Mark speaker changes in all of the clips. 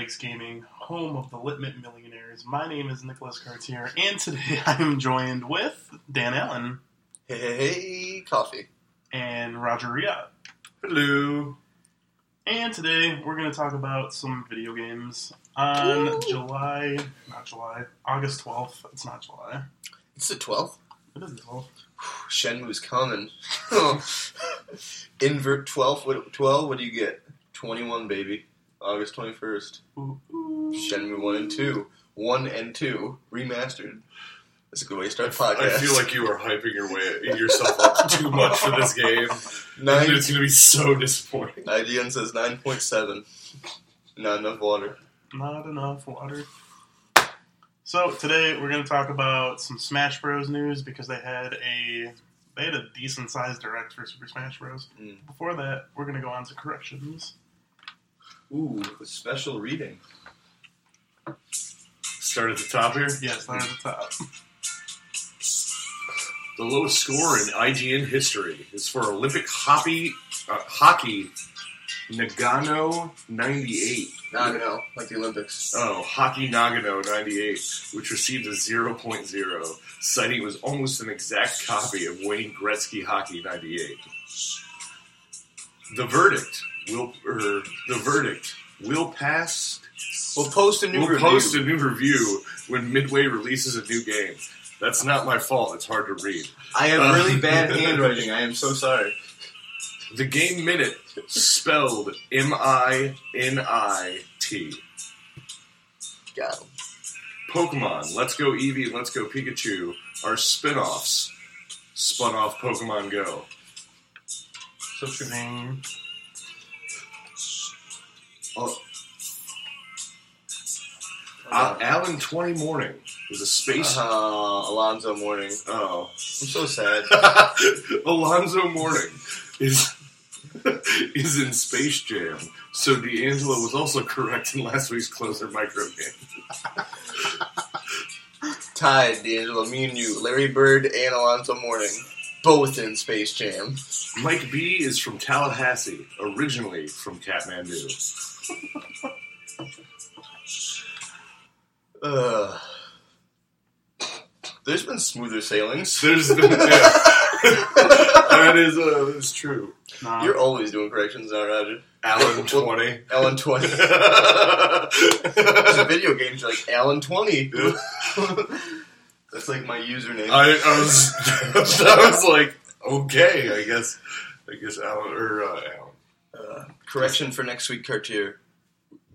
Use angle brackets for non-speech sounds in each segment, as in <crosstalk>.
Speaker 1: Lakes Gaming, home of the Litmit Millionaires. My name is Nicholas Cartier, and today <laughs> I am joined with Dan Allen
Speaker 2: Hey, coffee.
Speaker 1: and Roger Riot.
Speaker 3: Hello.
Speaker 1: And today we're going to talk about some video games on
Speaker 2: Woo.
Speaker 1: July, not July, August 12th. It's not July.
Speaker 2: It's the 12th.
Speaker 1: It is the 12th.
Speaker 2: Shenmue's coming. <laughs> Invert 12. What, 12? What do you get? 21, baby. August 21st.
Speaker 1: Ooh, ooh.
Speaker 2: Shenmue 1 and 2. 1 and 2. Remastered. That's a good way to start a podcast.
Speaker 3: I feel like you are hyping your way yourself up too much for this game.
Speaker 2: Nine,
Speaker 3: It's going to be so disappointing.
Speaker 2: IGN says 9.7. Not enough water.
Speaker 1: Not enough water. So today we're going to talk about some Smash Bros. news because they had a they had a decent sized direct for Super Smash Bros.
Speaker 2: Mm.
Speaker 1: Before that, we're going to go on to corrections.
Speaker 2: Ooh, a special reading.
Speaker 3: Start at the top here.
Speaker 1: Yes, they're at the top.
Speaker 3: The lowest score in IGN history is for Olympic hockey, uh, hockey Nagano 98.
Speaker 2: Nagano, like the Olympics.
Speaker 3: Oh, Hockey Nagano 98, which received a 0.0, citing it was almost an exact copy of Wayne Gretzky Hockey 98. The verdict will, or the verdict will pass.
Speaker 2: We'll post a new
Speaker 3: We'll
Speaker 2: review.
Speaker 3: post a new review when Midway releases a new game. That's not my fault. It's hard to read.
Speaker 2: I have
Speaker 3: Uh,
Speaker 2: really bad <laughs> handwriting. I am so sorry.
Speaker 3: The game Minit spelled M I N I T.
Speaker 2: Got him.
Speaker 3: Pokemon, Let's Go Eevee, Let's Go Pikachu are spin-offs spun off Pokemon Go.
Speaker 1: So shooting.
Speaker 3: Uh, uh, Alan 20 Morning was a space.
Speaker 2: Uh, Alonzo Mourning.
Speaker 3: Oh.
Speaker 2: I'm so sad. <laughs>
Speaker 3: Alonzo Mourning is <laughs> is in Space Jam, so D'Angelo was also correct in last week's closer micro game. <laughs>
Speaker 2: Tied, D'Angelo, me and you, Larry Bird and Alonzo Mourning, both in Space Jam.
Speaker 3: Mike B is from Tallahassee, originally from Kathmandu.
Speaker 2: Ugh. There's been smoother sailings.
Speaker 3: There's yeah. <laughs> that is uh, that's true.
Speaker 1: Nah.
Speaker 2: You're always doing corrections now, Roger.
Speaker 3: Alan 20.
Speaker 2: Alan 20. <laughs> the video games are like Alan 20. <laughs> That's like my username.
Speaker 3: I, I was I was like, okay, I guess I guess Alan or uh, Alan.
Speaker 2: Uh, correction for next week, Cartier.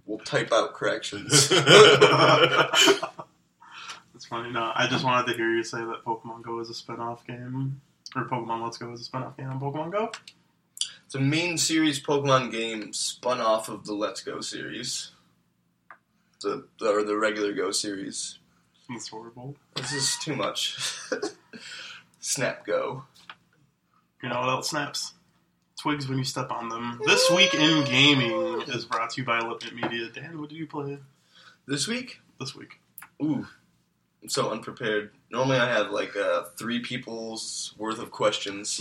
Speaker 2: We'll type out corrections. <laughs> <laughs>
Speaker 1: It's funny. No, I just wanted to hear you say that Pokemon Go is a spin off game. Or Pokemon Let's Go is a spin off game on Pokemon Go.
Speaker 2: It's a main series Pokemon game spun off of the Let's Go series. The, the or the regular Go series.
Speaker 1: That's horrible.
Speaker 2: This is too much. <laughs> Snap Go.
Speaker 1: You know what else snaps? Twigs when you step on them. This week in gaming is brought to you by Lipit Media. Dan, what did you play
Speaker 2: This week?
Speaker 1: this week?
Speaker 2: Ooh. I'm so unprepared. Normally I have like uh, three people's worth of questions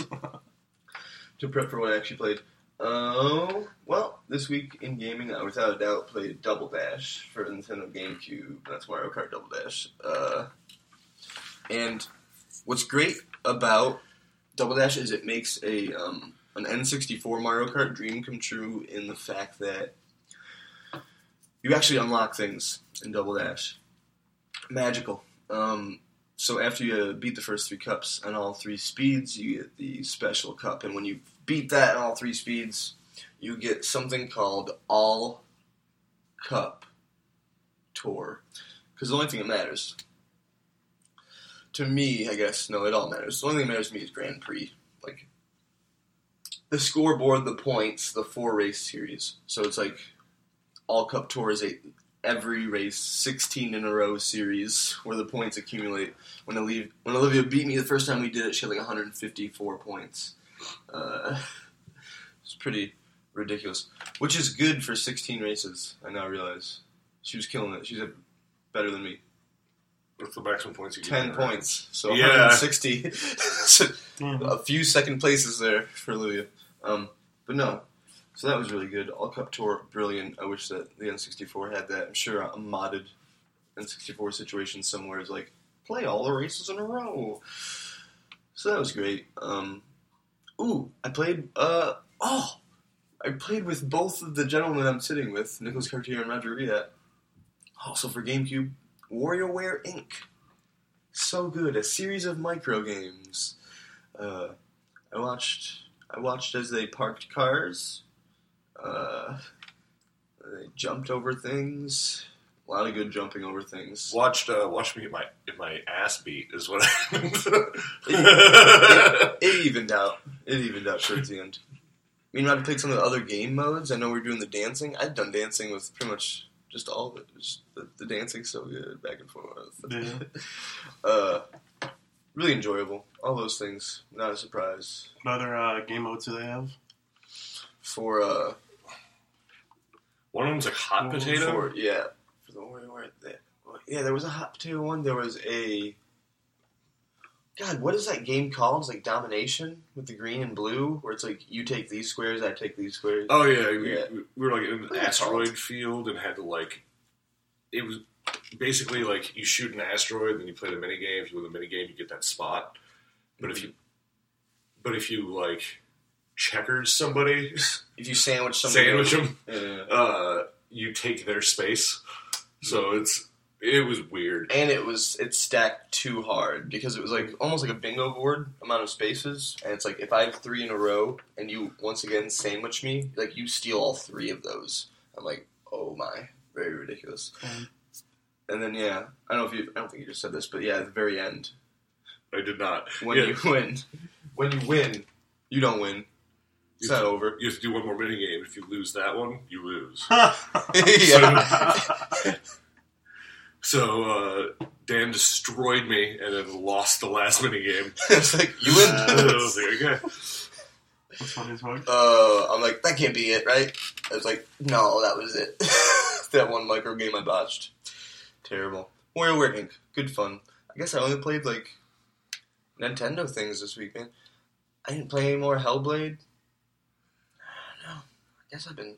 Speaker 2: <laughs> to prep for what I actually played. Oh, well, this week in gaming, I without a doubt played Double Dash for Nintendo GameCube. That's Mario Kart Double Dash. Uh, and what's great about Double Dash is it makes a um, an N64 Mario Kart dream come true in the fact that you actually unlock things in Double Dash. Magical. Um, so after you beat the first three cups on all three speeds, you get the special cup, and when you beat that on all three speeds, you get something called All Cup Tour. Because the only thing that matters to me, I guess, no, it all matters. The only thing that matters to me is Grand Prix. Like the scoreboard, the points, the four race series. So it's like All Cup Tour is a every race, 16 in a row series where the points accumulate. When Olivia, when Olivia beat me the first time we did it, she had like 154 points. Uh, <laughs> it's pretty ridiculous, which is good for 16 races. I now realize she was killing it. She's a, better than me.
Speaker 3: What's the maximum points you get?
Speaker 2: 10 points, so
Speaker 3: Yeah.
Speaker 2: 160. <laughs> So
Speaker 1: Damn.
Speaker 2: a few second places there for Olivia. Um, but no, So that was really good. All Cup Tour, brilliant. I wish that the N64 had that. I'm sure a modded N64 situation somewhere is like, play all the races in a row. So that was great. Um, ooh, I played, uh, oh, I played with both of the gentlemen I'm sitting with, Nicholas Cartier and Roger Riat. Also for GameCube, WarioWare Inc. So good, a series of micro games. Uh, I watched, I watched as they parked cars. Uh, they jumped over things. A lot of good jumping over things.
Speaker 3: Watched uh, watched me get my get my ass beat is what happened. <laughs>
Speaker 2: it, it evened out. It evened out towards the end. I mean, I've played some of the other game modes. I know we're doing the dancing. I've done dancing with pretty much just all of it. Just the, the dancing's so good, back and forth.
Speaker 1: Yeah. <laughs>
Speaker 2: uh, really enjoyable. All those things. Not a surprise.
Speaker 1: What other uh, game modes do they have?
Speaker 2: For uh,
Speaker 3: One of them's like hot potato.
Speaker 2: for yeah, for the WarioWare. There, yeah, there was a hot potato one. There was a. God, what is that game called? It's like Domination with the green and blue, where it's like you take these squares, I take these squares.
Speaker 3: Oh yeah, we,
Speaker 2: Yeah.
Speaker 3: we were like in an asteroid
Speaker 2: called?
Speaker 3: field and had to like. It was basically like you shoot an asteroid, then you play the mini game. If you win the mini game, you get that spot. But if you, but if you like checkers somebody,
Speaker 2: If you sandwich somebody,
Speaker 3: sandwich them,
Speaker 2: Yeah.
Speaker 3: uh, you take their space. So it's it was weird.
Speaker 2: and it was it stacked too hard because it was like almost like a bingo board amount of spaces, and it's like if I have three in a row and you once again sandwich me, like you steal all three of those. I'm like, oh my, very ridiculous.
Speaker 1: Um,
Speaker 2: And then yeah, I don't know if you, I don't think you just said this, but yeah, at the very end,
Speaker 3: I did not.
Speaker 2: when
Speaker 3: Yeah.
Speaker 2: you win, when you win, you don't win. It's not over.
Speaker 3: You have to do one more mini game. If you lose that one, you lose. <laughs>
Speaker 2: yeah.
Speaker 3: So uh, Dan destroyed me and then lost the last mini game. <laughs>
Speaker 2: it's like you win. <laughs>
Speaker 3: I was like, okay.
Speaker 1: That's funny as fuck.
Speaker 2: Uh, I'm like, that can't be it, right? I was like, no, that was it. that one micro game I botched. Terrible. WarioWare Inc. Good fun. I guess I only played like Nintendo things this week, man. I didn't play any more Hellblade. I don't know. I guess I've been.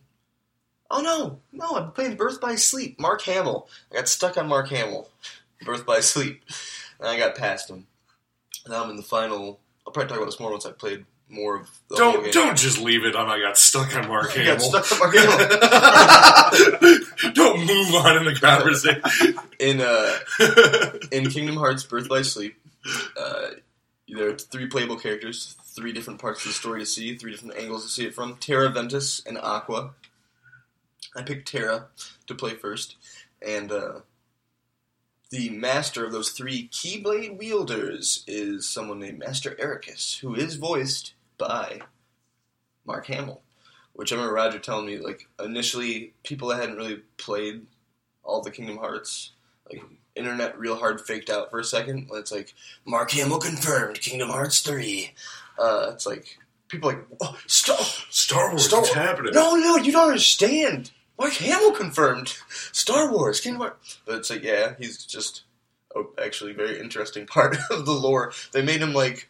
Speaker 2: Oh no, no! I've been playing Birth by Sleep. Mark Hamill. I got stuck on Mark Hamill. <laughs> Birth by Sleep, and I got past him. Now I'm in the final. I'll probably talk about this more once I played more of the
Speaker 3: Don't don't just leave it on. I got stuck on Mark <laughs>
Speaker 2: I
Speaker 3: Hamill.
Speaker 2: got stuck on Mark Hamill. <laughs>
Speaker 3: don't move on in the conversation.
Speaker 2: in uh, <laughs> in Kingdom Hearts Birth by Sleep, uh, there are three playable characters, three different parts of the story to see, three different angles to see it from. Terra Ventus and Aqua. I picked Terra to play first, and uh, the master of those three Keyblade wielders is someone named Master Eraqus, who is voiced by Mark Hamill. Which I remember Roger telling me, like initially, people that hadn't really played all the Kingdom Hearts like internet real hard faked out for a second when it's like Mark Hamill confirmed Kingdom Hearts three. Uh, it's like people like oh, Star
Speaker 3: Star Wars,
Speaker 2: Star Wars-
Speaker 3: happening?
Speaker 2: no no you don't understand. Mark Hamill confirmed Star Wars Kingdom Hearts, but it's like yeah he's just actually a very interesting <laughs> part of the lore. They made him like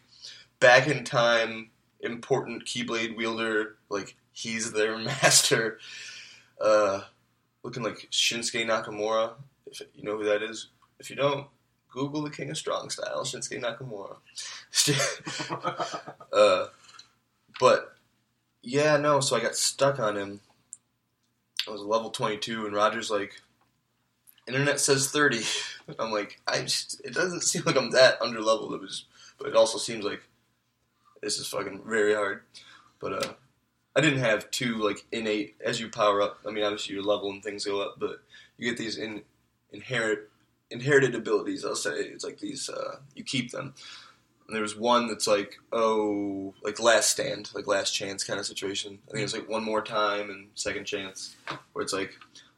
Speaker 2: back in time important Keyblade wielder like he's their <laughs> master. Uh, looking like Shinsuke Nakamura. If you know who that is, if you don't, Google the King of Strong Style, Shinsuke Nakamura. <laughs> uh, but yeah, no. So I got stuck on him. I was level twenty two, and Roger's like, "Internet says 30. <laughs> I'm like, I just, it doesn't seem like I'm that under leveled. It was, but it also seems like this is fucking very hard. But uh, I didn't have two like innate as you power up. I mean, obviously your level and things go up, but you get these in inherit inherited abilities. I'll say it's like these. Uh, you keep them. And there was one that's like, oh, like last stand, like last chance kind of situation. I think it's like one more time and second chance, where it's like,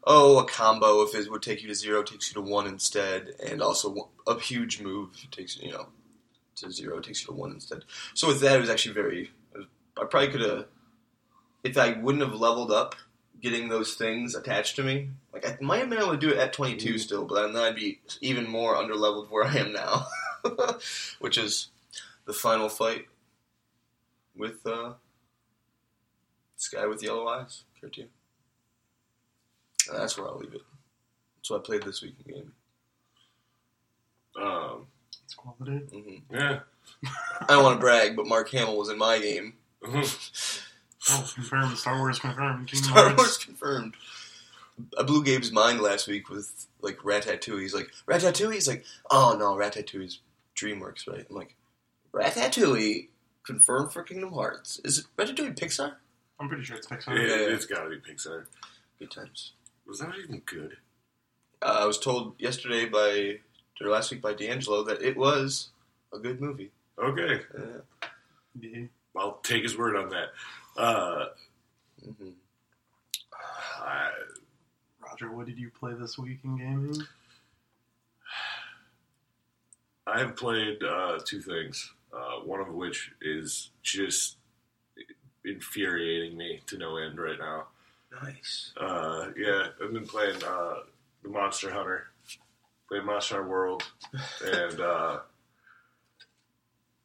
Speaker 2: oh, a combo if it would take you to zero takes you to one instead, and also a huge move takes you, you know, to zero it takes you to one instead. So with that, it was actually very. was- I probably could have, if I wouldn't have leveled up, getting those things attached to me. Like I might have been able to do it at 22 still, but then I'd be even more under leveled where I am now, <laughs> which is the final fight with uh, This guy with yellow eyes, cartoon. And that's where I'll leave it. That's what I played this week in gaming.
Speaker 3: Um,
Speaker 1: quality.
Speaker 2: hmm
Speaker 3: yeah.
Speaker 2: I don't want to brag, but Mark Hamill was in my game.
Speaker 1: Oh, confirmed. Star Wars confirmed. Kingdom
Speaker 2: Star
Speaker 1: Hearts.
Speaker 2: Wars confirmed. I blew Gabe's mind last week with like Ratatouille. He's like Ratatouille. He's like, oh no, Ratatouille's DreamWorks, right? I'm like, Ratatouille confirmed for Kingdom Hearts. Is it Ratatouille Pixar?
Speaker 1: I'm pretty sure it's Pixar.
Speaker 3: It,
Speaker 2: Yeah.
Speaker 3: It's got to be Pixar.
Speaker 2: Good times.
Speaker 3: Was that even good?
Speaker 2: Uh, I was told yesterday by or last week by D'Angelo that it was a good movie.
Speaker 3: Okay,
Speaker 2: Uh,
Speaker 1: Yeah.
Speaker 3: I'll take his word on that. Uh,
Speaker 2: mhm.
Speaker 3: I,
Speaker 1: Roger, what did you play this week in gaming?
Speaker 3: I have played uh, two things. Uh, one of which is just infuriating me to no end right now.
Speaker 2: Nice.
Speaker 3: Uh, yeah, I've been playing uh, the Monster Hunter, playing Monster World, and uh,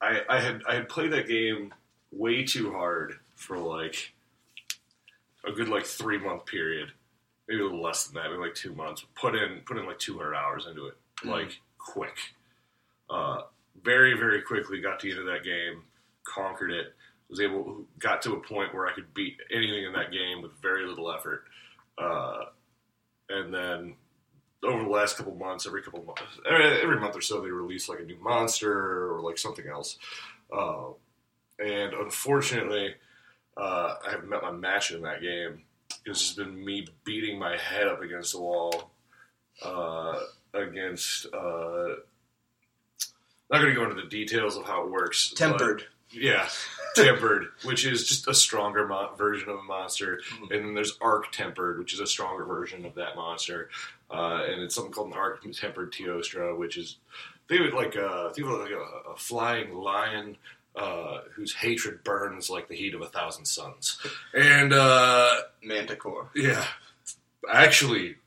Speaker 3: I, I had I had played that game way too hard for like a good like three month period, maybe a little less than that, maybe like two months. Put in put in like two hundred hours into it,
Speaker 2: Mhm.
Speaker 3: like quick. Uh, very very quickly got to the end of that game, conquered it. Was able got to a point where I could beat anything in that game with very little effort. Uh, and then over the last couple months, every couple months, every, month or so, they release like a new monster or like something else. Uh, and unfortunately, uh, I haven't met my match in that game. It's just been me beating my head up against the wall uh, against. Uh, not going to go into the details of how it works.
Speaker 2: Tempered.
Speaker 3: yeah, tempered, <laughs> which is just a stronger mo- version of a monster,
Speaker 2: Mhm.
Speaker 3: and then there's arc tempered, which is a stronger version of that monster, uh, and it's something called an arc tempered Teostra, which is think of it like a think of it like a, a flying lion. Uh, whose hatred burns like the heat of a thousand suns, and uh,
Speaker 2: Manticore.
Speaker 3: yeah, actually,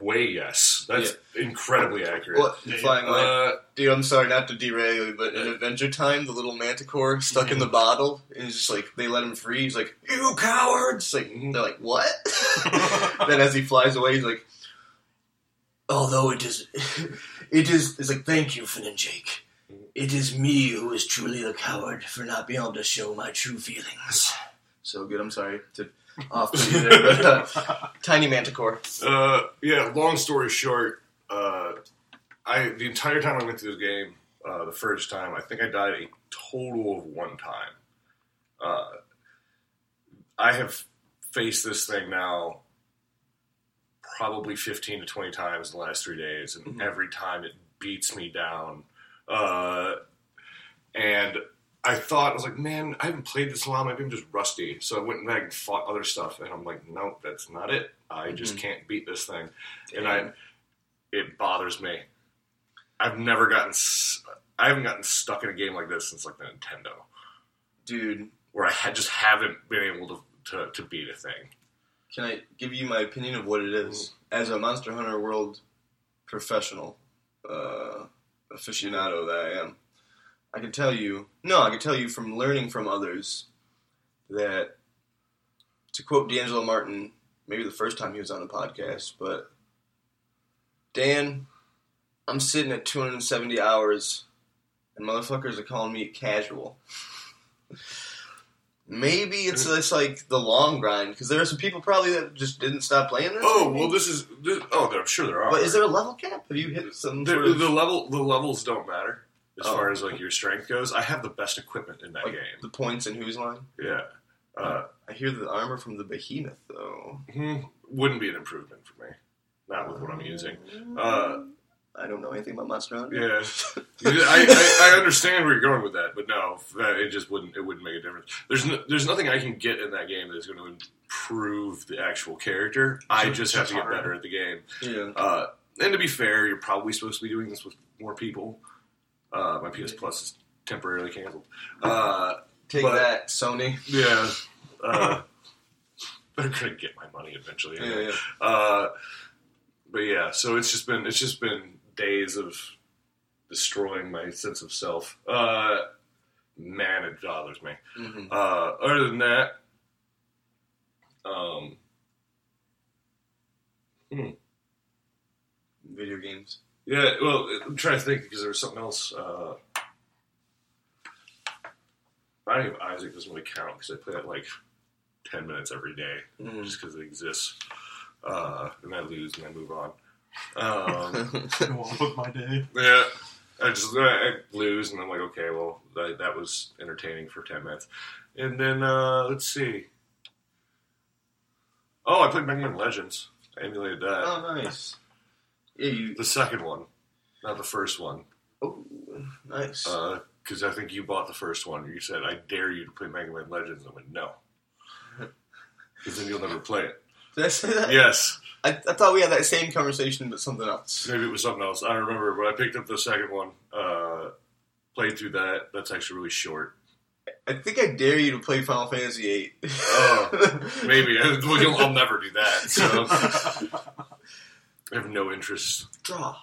Speaker 3: way yes, that's incredibly accurate.
Speaker 2: What?
Speaker 1: Yeah,
Speaker 2: Flying lion.
Speaker 3: Uh,
Speaker 2: Dude, I'm sorry not to derail you, but in Adventure Time, the little manticore stuck in the bottle, and just like they let him free. He's like, "You cowards!" Like they're like, "What?" <laughs> <laughs> then as he flies away, he's like, "Although it is, <laughs> it is." It's like, "Thank you, Finn and Jake. It is me who is truly the coward for not being able to show my true feelings." <sighs> So good. I'm sorry to <laughs> off put you there, but uh, tiny manticore.
Speaker 3: Uh, yeah. Long story short, uh, I the entire time I went through this game, uh, the first time, I think I died a total of one time. Uh, I have faced this thing now probably fifteen to twenty times in the last three days, and
Speaker 2: Mhm.
Speaker 3: every time it beats me down. Uh, and I thought I was like, man, I haven't played this in a while. Maybe I'm just rusty. So I went back and fought other stuff, and I'm like, nope, that's not it. I just
Speaker 2: Mhm.
Speaker 3: can't beat this thing, and I it bothers me. I've never gotten I haven't gotten stuck in a game like this since like the Nintendo,
Speaker 2: dude.
Speaker 3: where I had just haven't been able to to, to beat a thing.
Speaker 2: Can I give you my opinion of what it is? As a Monster Hunter World professional, uh, aficionado that I am, I can tell you, no, I can tell you from learning from others that, to quote D'Angelo Martin, maybe the first time he was on a podcast, but Dan, I'm sitting at 270 hours, and motherfuckers are calling me casual. <laughs> Maybe it's it's like the long grind because there are some people probably that just didn't stop playing this.
Speaker 3: Oh
Speaker 2: maybe.
Speaker 3: well, this is this, oh, I'm sure there are.
Speaker 2: But is there a level cap? Have you hit some
Speaker 3: the,
Speaker 2: sort of
Speaker 3: the level? The levels don't matter as
Speaker 2: Oh.
Speaker 3: far as like your strength goes. I have the best equipment in that
Speaker 2: like
Speaker 3: game.
Speaker 2: the points in whose line?
Speaker 3: Yeah, uh,
Speaker 2: I hear the armor from the behemoth though.
Speaker 3: hmm, wouldn't be an improvement for me. Not with what I'm using. Uh,
Speaker 2: I don't know anything about Monster Hunter.
Speaker 3: Yeah, <laughs> I, I, I understand where you're going with that, but no, that, it just wouldn't. It wouldn't make a difference. There's no, there's nothing I can get in that game that is going to improve the actual character. I
Speaker 1: It's
Speaker 3: just have to get
Speaker 1: hard.
Speaker 3: better at the game.
Speaker 2: Yeah.
Speaker 3: Uh, and to be fair, you're probably supposed to be doing this with more people. Uh, my PS Plus is temporarily canceled. Uh,
Speaker 2: Take
Speaker 3: but-
Speaker 2: that, Sony.
Speaker 3: yeah, <laughs> uh, they're going to get my money eventually.
Speaker 2: Yeah,
Speaker 3: anyway.
Speaker 2: yeah.
Speaker 3: Uh, but yeah, so it's just been it's just been days of destroying my sense of self. Uh, man, it bothers me.
Speaker 2: Mhm.
Speaker 3: Uh, other than that, Um,
Speaker 2: Video games.
Speaker 3: yeah, well, I'm trying to think because there was something else. Uh, Binding of Isaac doesn't really count because I play it like ten minutes every day
Speaker 2: Mm.
Speaker 3: just because it exists, uh, and I lose and I move on. Um, <laughs>
Speaker 1: Go my day.
Speaker 3: Yeah, I just I, lose, and I'm like, okay, well, that, that was entertaining for ten minutes, and then uh, let's see. Oh, I played Mega Man Legends. I emulated that.
Speaker 2: oh, nice. Yeah, you.
Speaker 3: The second one, not the first one,
Speaker 2: Oh, nice.
Speaker 3: because I think you bought the first one. You said, "I dare you to play Mega Man Legends." I went, "No," <laughs> because then you'll never play it.
Speaker 2: Did I say that?
Speaker 3: Yes,
Speaker 2: I, I thought we had that same conversation, but something else.
Speaker 3: maybe it was something else. I don't remember, but I picked up the second one. Uh, played through that. That's actually really short.
Speaker 2: I think I dare you to play Final Fantasy VIII.
Speaker 3: Oh. Maybe. Well, you'll- I'll never do that. So <laughs> I have no interest.
Speaker 2: Draw.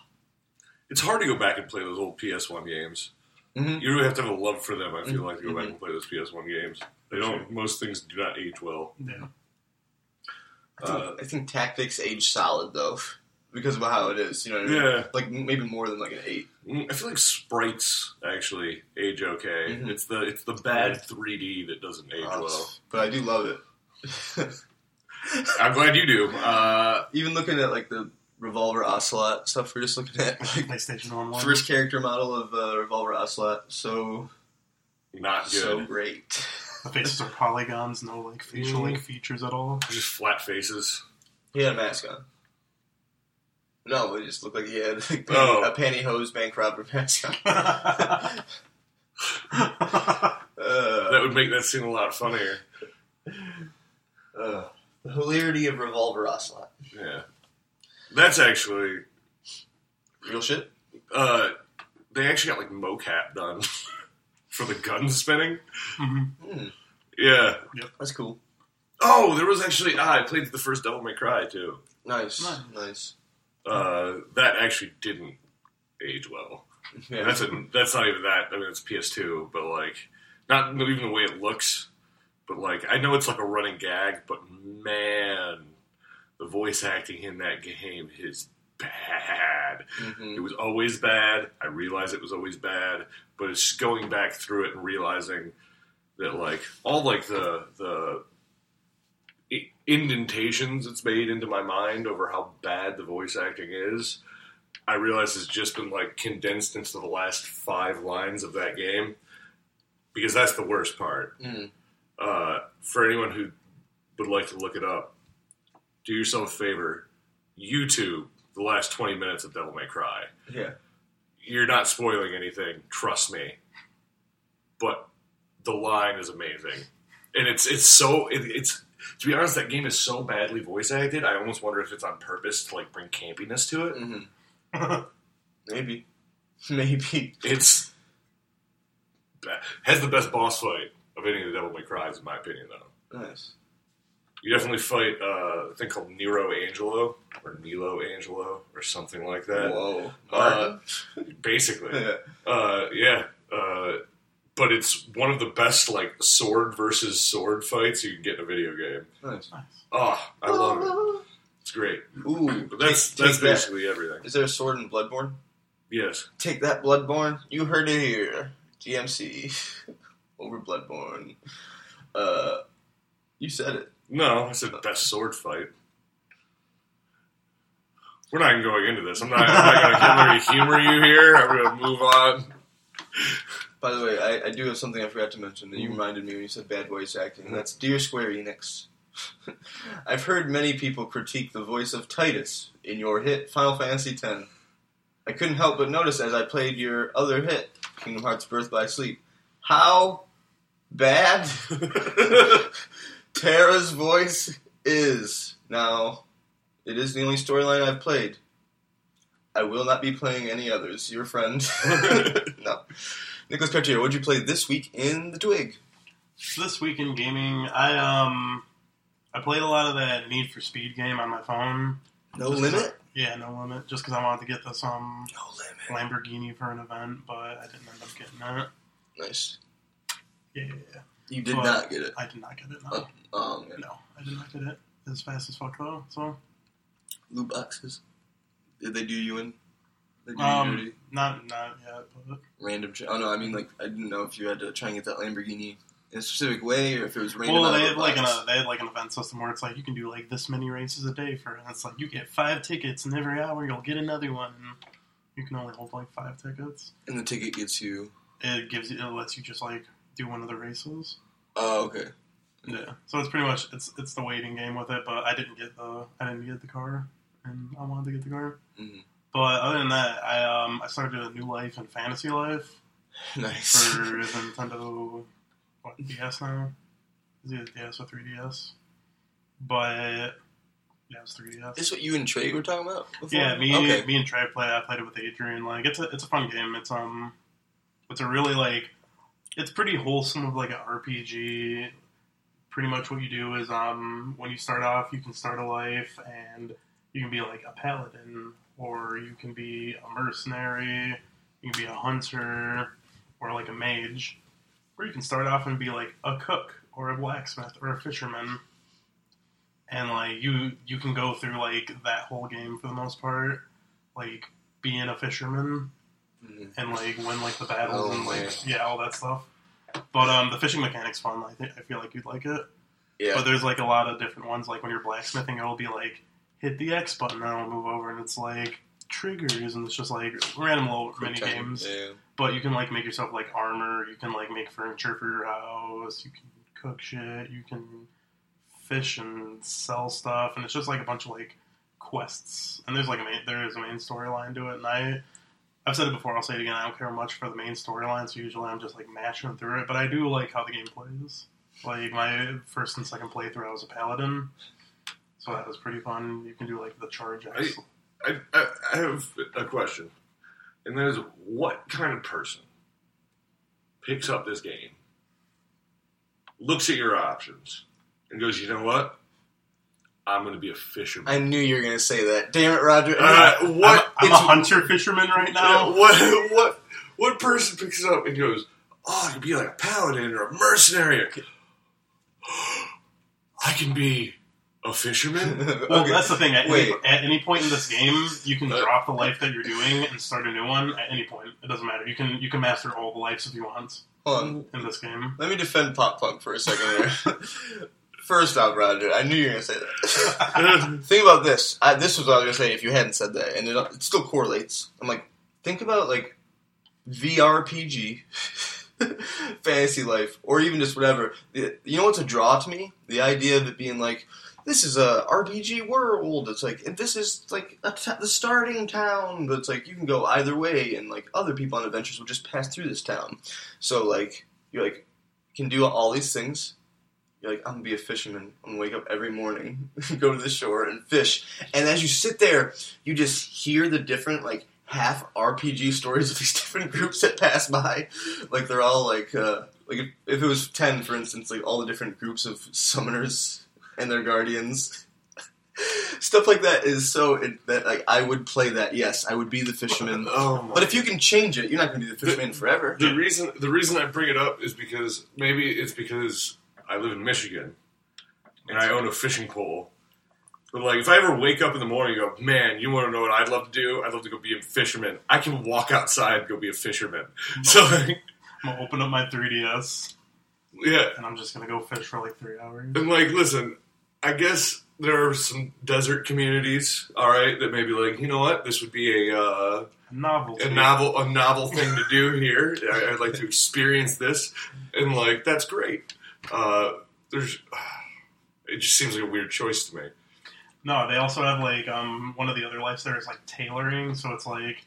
Speaker 3: It's hard to go back and play those old PS1 games.
Speaker 2: Mhm.
Speaker 3: You really have to have a love for them. I feel
Speaker 2: Mhm.
Speaker 3: like to go back and play those PS1 games. They don't. Most things do not age well.
Speaker 1: Yeah.
Speaker 2: I think,
Speaker 3: Uh,
Speaker 2: I think Tactics age solid though, because of how it is. You know what I mean?
Speaker 3: Yeah,
Speaker 2: Like maybe more than like an eight.
Speaker 3: Mm, I feel like sprites actually age okay.
Speaker 2: Mhm.
Speaker 3: It's the it's the bad 3D that doesn't age
Speaker 2: Uh,
Speaker 3: well.
Speaker 2: But I do love it.
Speaker 3: I'm glad you do. Uh,
Speaker 2: Even looking at like the Revolver Ocelot stuff, we're just looking at like
Speaker 1: PlayStation One one.
Speaker 2: first character model of uh, Revolver Ocelot. So
Speaker 3: not good.
Speaker 2: so great.
Speaker 1: The <laughs> faces are polygons, no like facial like features at all.
Speaker 3: Just flat faces.
Speaker 2: He had a mask on. No, it just looked like he had like,
Speaker 3: Oh.
Speaker 2: a pantyhose bank robber mask on. Uh, <laughs>
Speaker 3: That would make that scene a lot funnier.
Speaker 2: uh, the hilarity of Revolver Ocelot.
Speaker 3: Yeah. That's actually
Speaker 2: Real shit.
Speaker 3: uh they actually got like mocap done <laughs> for the gun spinning.
Speaker 1: hmm
Speaker 2: Hmm,
Speaker 3: Yeah.
Speaker 2: that's cool.
Speaker 3: Oh, there was actually ah, I played the first Devil May Cry too.
Speaker 2: Nice,
Speaker 1: Nice.
Speaker 2: nice.
Speaker 3: Uh that actually didn't age well.
Speaker 2: Yeah.
Speaker 3: That's a that's not even that. I mean it's PS2, but like not even the way it looks, but like I know it's like a running gag, but man, the voice acting in that game is bad.
Speaker 2: Mhm.
Speaker 3: It was always bad. I realize it was always bad, but it's going back through it and realizing that like all like the the indentations it's made into my mind over how bad the voice acting is. I realize it's just been like condensed into the last five lines of that game because that's the worst part.
Speaker 2: Mm.
Speaker 3: Uh, for anyone who would like to look it up, do yourself a favor. YouTube the last 20 minutes of Devil May Cry.
Speaker 2: Yeah.
Speaker 3: You're not spoiling anything, trust me. But the line is amazing. And it's it's so it, it's to be honest, that game is so badly voice acted. I almost wonder if it's on purpose to like bring campiness to it.
Speaker 2: hmm <laughs> Maybe. Maybe.
Speaker 3: It's has the best boss fight of any of the Devil May Cries, in my opinion. Though
Speaker 2: Nice.
Speaker 3: You definitely fight uh, a thing called Nero Angelo or Nilo Angelo or something like that.
Speaker 2: Whoa.
Speaker 3: Uh, <laughs> Basically,
Speaker 2: yeah.
Speaker 3: uh, yeah. Uh, but it's one of the best like sword versus sword fights you can get in a video game.
Speaker 2: Nice.
Speaker 1: nice.
Speaker 3: Oh, I love it. <laughs> It's great.
Speaker 2: Ooh.
Speaker 3: But that's
Speaker 2: take,
Speaker 3: that's
Speaker 2: take that.
Speaker 3: basically everything.
Speaker 2: Is there a sword in Bloodborne?
Speaker 3: Yes.
Speaker 2: Take that, Bloodborne. You heard it here. GMC. <laughs> Over Bloodborne. Uh, you said it.
Speaker 3: No, I said best sword fight. We're not even going into this. I'm not, I'm not going to humor you here. I'm going to move on.
Speaker 2: By the way, I, I do have something I forgot to mention that you
Speaker 3: Mhm.
Speaker 2: reminded me when you said bad voice acting. and That's Dear Square Enix. <laughs> I've heard many people critique the voice of Tidus in your hit Final Fantasy X. I couldn't help but notice as I played your other hit, Kingdom Hearts Birth by Sleep, how bad <laughs> Terra's voice is. Now, it is the only storyline I've played. I will not be playing any others. Your friend. <laughs> <laughs> no. Nicholas Cartier, what did you play this week in the Twig?
Speaker 1: This week in gaming, I um, I played a lot of that Need for Speed game on my phone.
Speaker 2: No
Speaker 1: Just
Speaker 2: limit?
Speaker 1: yeah, no limit. Just because I wanted to get this um
Speaker 2: No limit.
Speaker 1: Lamborghini for an event, but I didn't end up getting that.
Speaker 2: Nice.
Speaker 1: Yeah.
Speaker 2: You did
Speaker 1: But-
Speaker 2: not get it.
Speaker 1: I did not get it. No,
Speaker 2: Oh. Oh man,
Speaker 1: no, I did not get it as fast as fuck though. So
Speaker 2: loot boxes. Did they do you in? Do
Speaker 1: Um, not not yet, but
Speaker 2: Random. Ch- oh no, I mean like I didn't know if you had to try and get that Lamborghini in a specific way or if it was random.
Speaker 1: well, they had like an uh, they had like an event system where it's like you can do like this many races a day for, and it's like you get five tickets, and every hour you'll get another one. And you can only hold like five tickets.
Speaker 2: and the ticket gets you.
Speaker 1: It gives you, it lets you just like do one of the races.
Speaker 2: Oh okay.
Speaker 1: Yeah, so it's pretty much it's it's the waiting game with it. But I didn't get the I didn't get the car, and I wanted to get the car.
Speaker 2: Mhm.
Speaker 1: But other than that, I um I started a new life in Fantasy Life <laughs>
Speaker 2: Nice.
Speaker 1: for Nintendo what DS now. Is it DS or 3DS? But yeah, it's 3DS.
Speaker 2: Is this what you and Trey were talking about? Before?
Speaker 1: Yeah, me,
Speaker 2: Okay.
Speaker 1: me and Trey play. I played it with Adrian. Like it's a it's a fun game. It's um, it's a really like, it's pretty wholesome of like an RPG. Pretty much what you do is um, when you start off, you can start a life and you can be like a paladin, or you can be a mercenary, you can be a hunter, or like a mage, or you can start off and be like a cook or a blacksmith or a fisherman and like you you can go through like that whole game for the most part, like being a fisherman
Speaker 2: Mhm.
Speaker 1: and like win like the battles
Speaker 2: Oh,
Speaker 1: and like
Speaker 2: man.
Speaker 1: yeah all that stuff. But um, the fishing mechanic's fun. I think I feel like you'd like it.
Speaker 2: Yeah.
Speaker 1: But there's like a lot of different ones. Like when you're blacksmithing, it'll be like hit the X button and it'll move over, and it's like triggers, and it's just like random little
Speaker 2: Quick
Speaker 1: mini
Speaker 2: time.
Speaker 1: games.
Speaker 2: Yeah.
Speaker 1: But you can like make yourself like armor. You can like make furniture for your house. You can cook shit. You can fish and sell stuff, and it's just like a bunch of like quests. And there's like a main, there is a main storyline to it. And I, I've said it before. I'll say it again. I don't care much for the main storyline. So usually I'm just like mashing through it. But I do like how the game plays. Like my first and second playthrough, I was a paladin. So that was pretty fun. You can do like the charge. X.
Speaker 3: I, I, I have a question, and that is, what kind of person picks up this game, looks at your options, and goes, "You know what? I'm going to be a fisherman."
Speaker 2: I knew you were gonna say that. Damn it, Roger.
Speaker 3: Uh, what?
Speaker 1: I'm, I'm a hunter fisherman right now.
Speaker 3: what? What? What person picks up and goes, "Oh, I could be like a paladin or a mercenary." <gasps> I can be a fisherman. <laughs>
Speaker 1: Well,
Speaker 2: Okay.
Speaker 1: that's the thing. At any,
Speaker 2: Wait.
Speaker 1: at any point in this game, you can
Speaker 3: Uh,
Speaker 1: drop the life that you're doing and start a new one. At any point, it doesn't matter. You can you can master all the lives if you want
Speaker 2: Hold on.
Speaker 1: in this game.
Speaker 2: Let me defend Pop Punk for a second there. <laughs> First off, Roger, I knew you were gonna say that. <laughs> think about this. I, this was what I was gonna say if you hadn't said that, and it, it still correlates. I'm like, think about like VRPG, <laughs> fantasy life, or even just whatever. You know what's a draw to me? The idea of it being like, this is a RPG world. It's like this is like the starting town, but it's like you can go either way, and like other people on adventures will just pass through this town. So like you're like can do all these things. You're like, I'm gonna be a fisherman. I'm gonna wake up every morning, <laughs> go to the shore and fish. And as you sit there, you just hear the different like half RPG stories of these <laughs> different groups that pass by. Like they're all like uh, like if, if it was ten, for instance, like all the different groups of summoners and their guardians. <laughs> Stuff like that is so it, that like I would play that. Yes, I would be the fisherman.
Speaker 3: oh my
Speaker 2: But if you can change it, you're not going to be the fisherman forever.
Speaker 3: The reason the reason I bring it up is because maybe it's because I live in Michigan and I own a fishing pole. But like, if I ever wake up in the morning and go, man, you want to know what I'd love to do? I'd love to go be a fisherman. I can walk outside and go be a fisherman. So like,
Speaker 1: I'm gonna open up my 3ds
Speaker 3: yeah,
Speaker 1: and I'm just gonna go fish for like three hours.
Speaker 3: and like, listen, I guess there are some desert communities, all right, that maybe like, you know what, this would be a uh,
Speaker 1: Novelty.
Speaker 3: a novel a novel thing to do here. I, I'd like to experience this, and like that's great. Uh, there's, <sighs> it just seems like a weird choice to me.
Speaker 1: No, they also have like um one of the other lives there is like tailoring, so it's like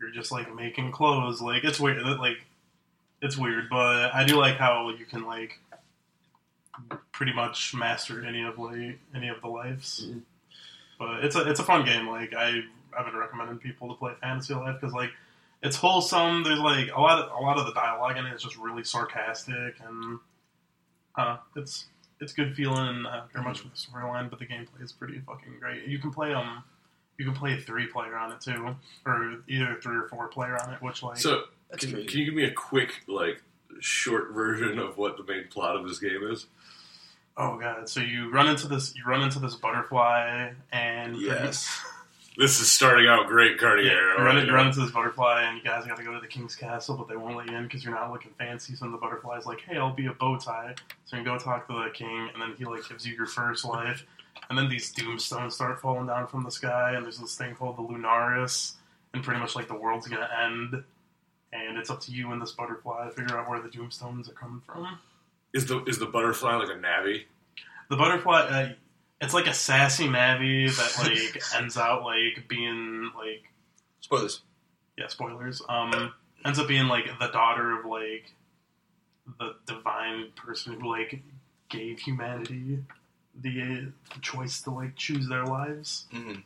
Speaker 1: you're just like making clothes. Like it's weird. Like it's weird, but I do like how you can like pretty much master any of like any of the lives.
Speaker 2: Mhm.
Speaker 1: But it's a it's a fun game. Like I I would recommend people to play Fantasy Life because like it's wholesome. There's like a lot of a lot of the dialogue in it is just really sarcastic and uh, it's it's good feeling. I don't much for the storyline, but the gameplay is pretty fucking great. You can play um, you can play a three player on it too, or either three or four player on it. Which like,
Speaker 3: So, can, can you give me a quick like short version of what the main plot of this game is?
Speaker 1: Oh god! So you run into this, you run into this butterfly, and
Speaker 2: Yes.
Speaker 3: This is starting out great, Cartier.
Speaker 1: Yeah, you run,
Speaker 3: right,
Speaker 1: you run into this butterfly, and you guys got to go to the king's castle, but they won't let you in because you're not looking fancy. So the butterfly's like, "Hey, I'll be a bow tie." So you can go talk to the king, and then he like gives you your first life, and then these doomstones start falling down from the sky, and there's this thing called the Lunaris, and pretty much like the world's gonna end, and it's up to you and this butterfly to figure out where the doomstones are coming from.
Speaker 3: Is the is the butterfly like a Navi?
Speaker 1: The butterfly, uh, it's like a sassy Navi that like <laughs> ends out like being like
Speaker 2: Spoilers.
Speaker 1: yeah, spoilers. Um, ends up being like the daughter of like the divine person who like gave humanity the, uh, the choice to like choose their lives.
Speaker 2: Mm-hmm.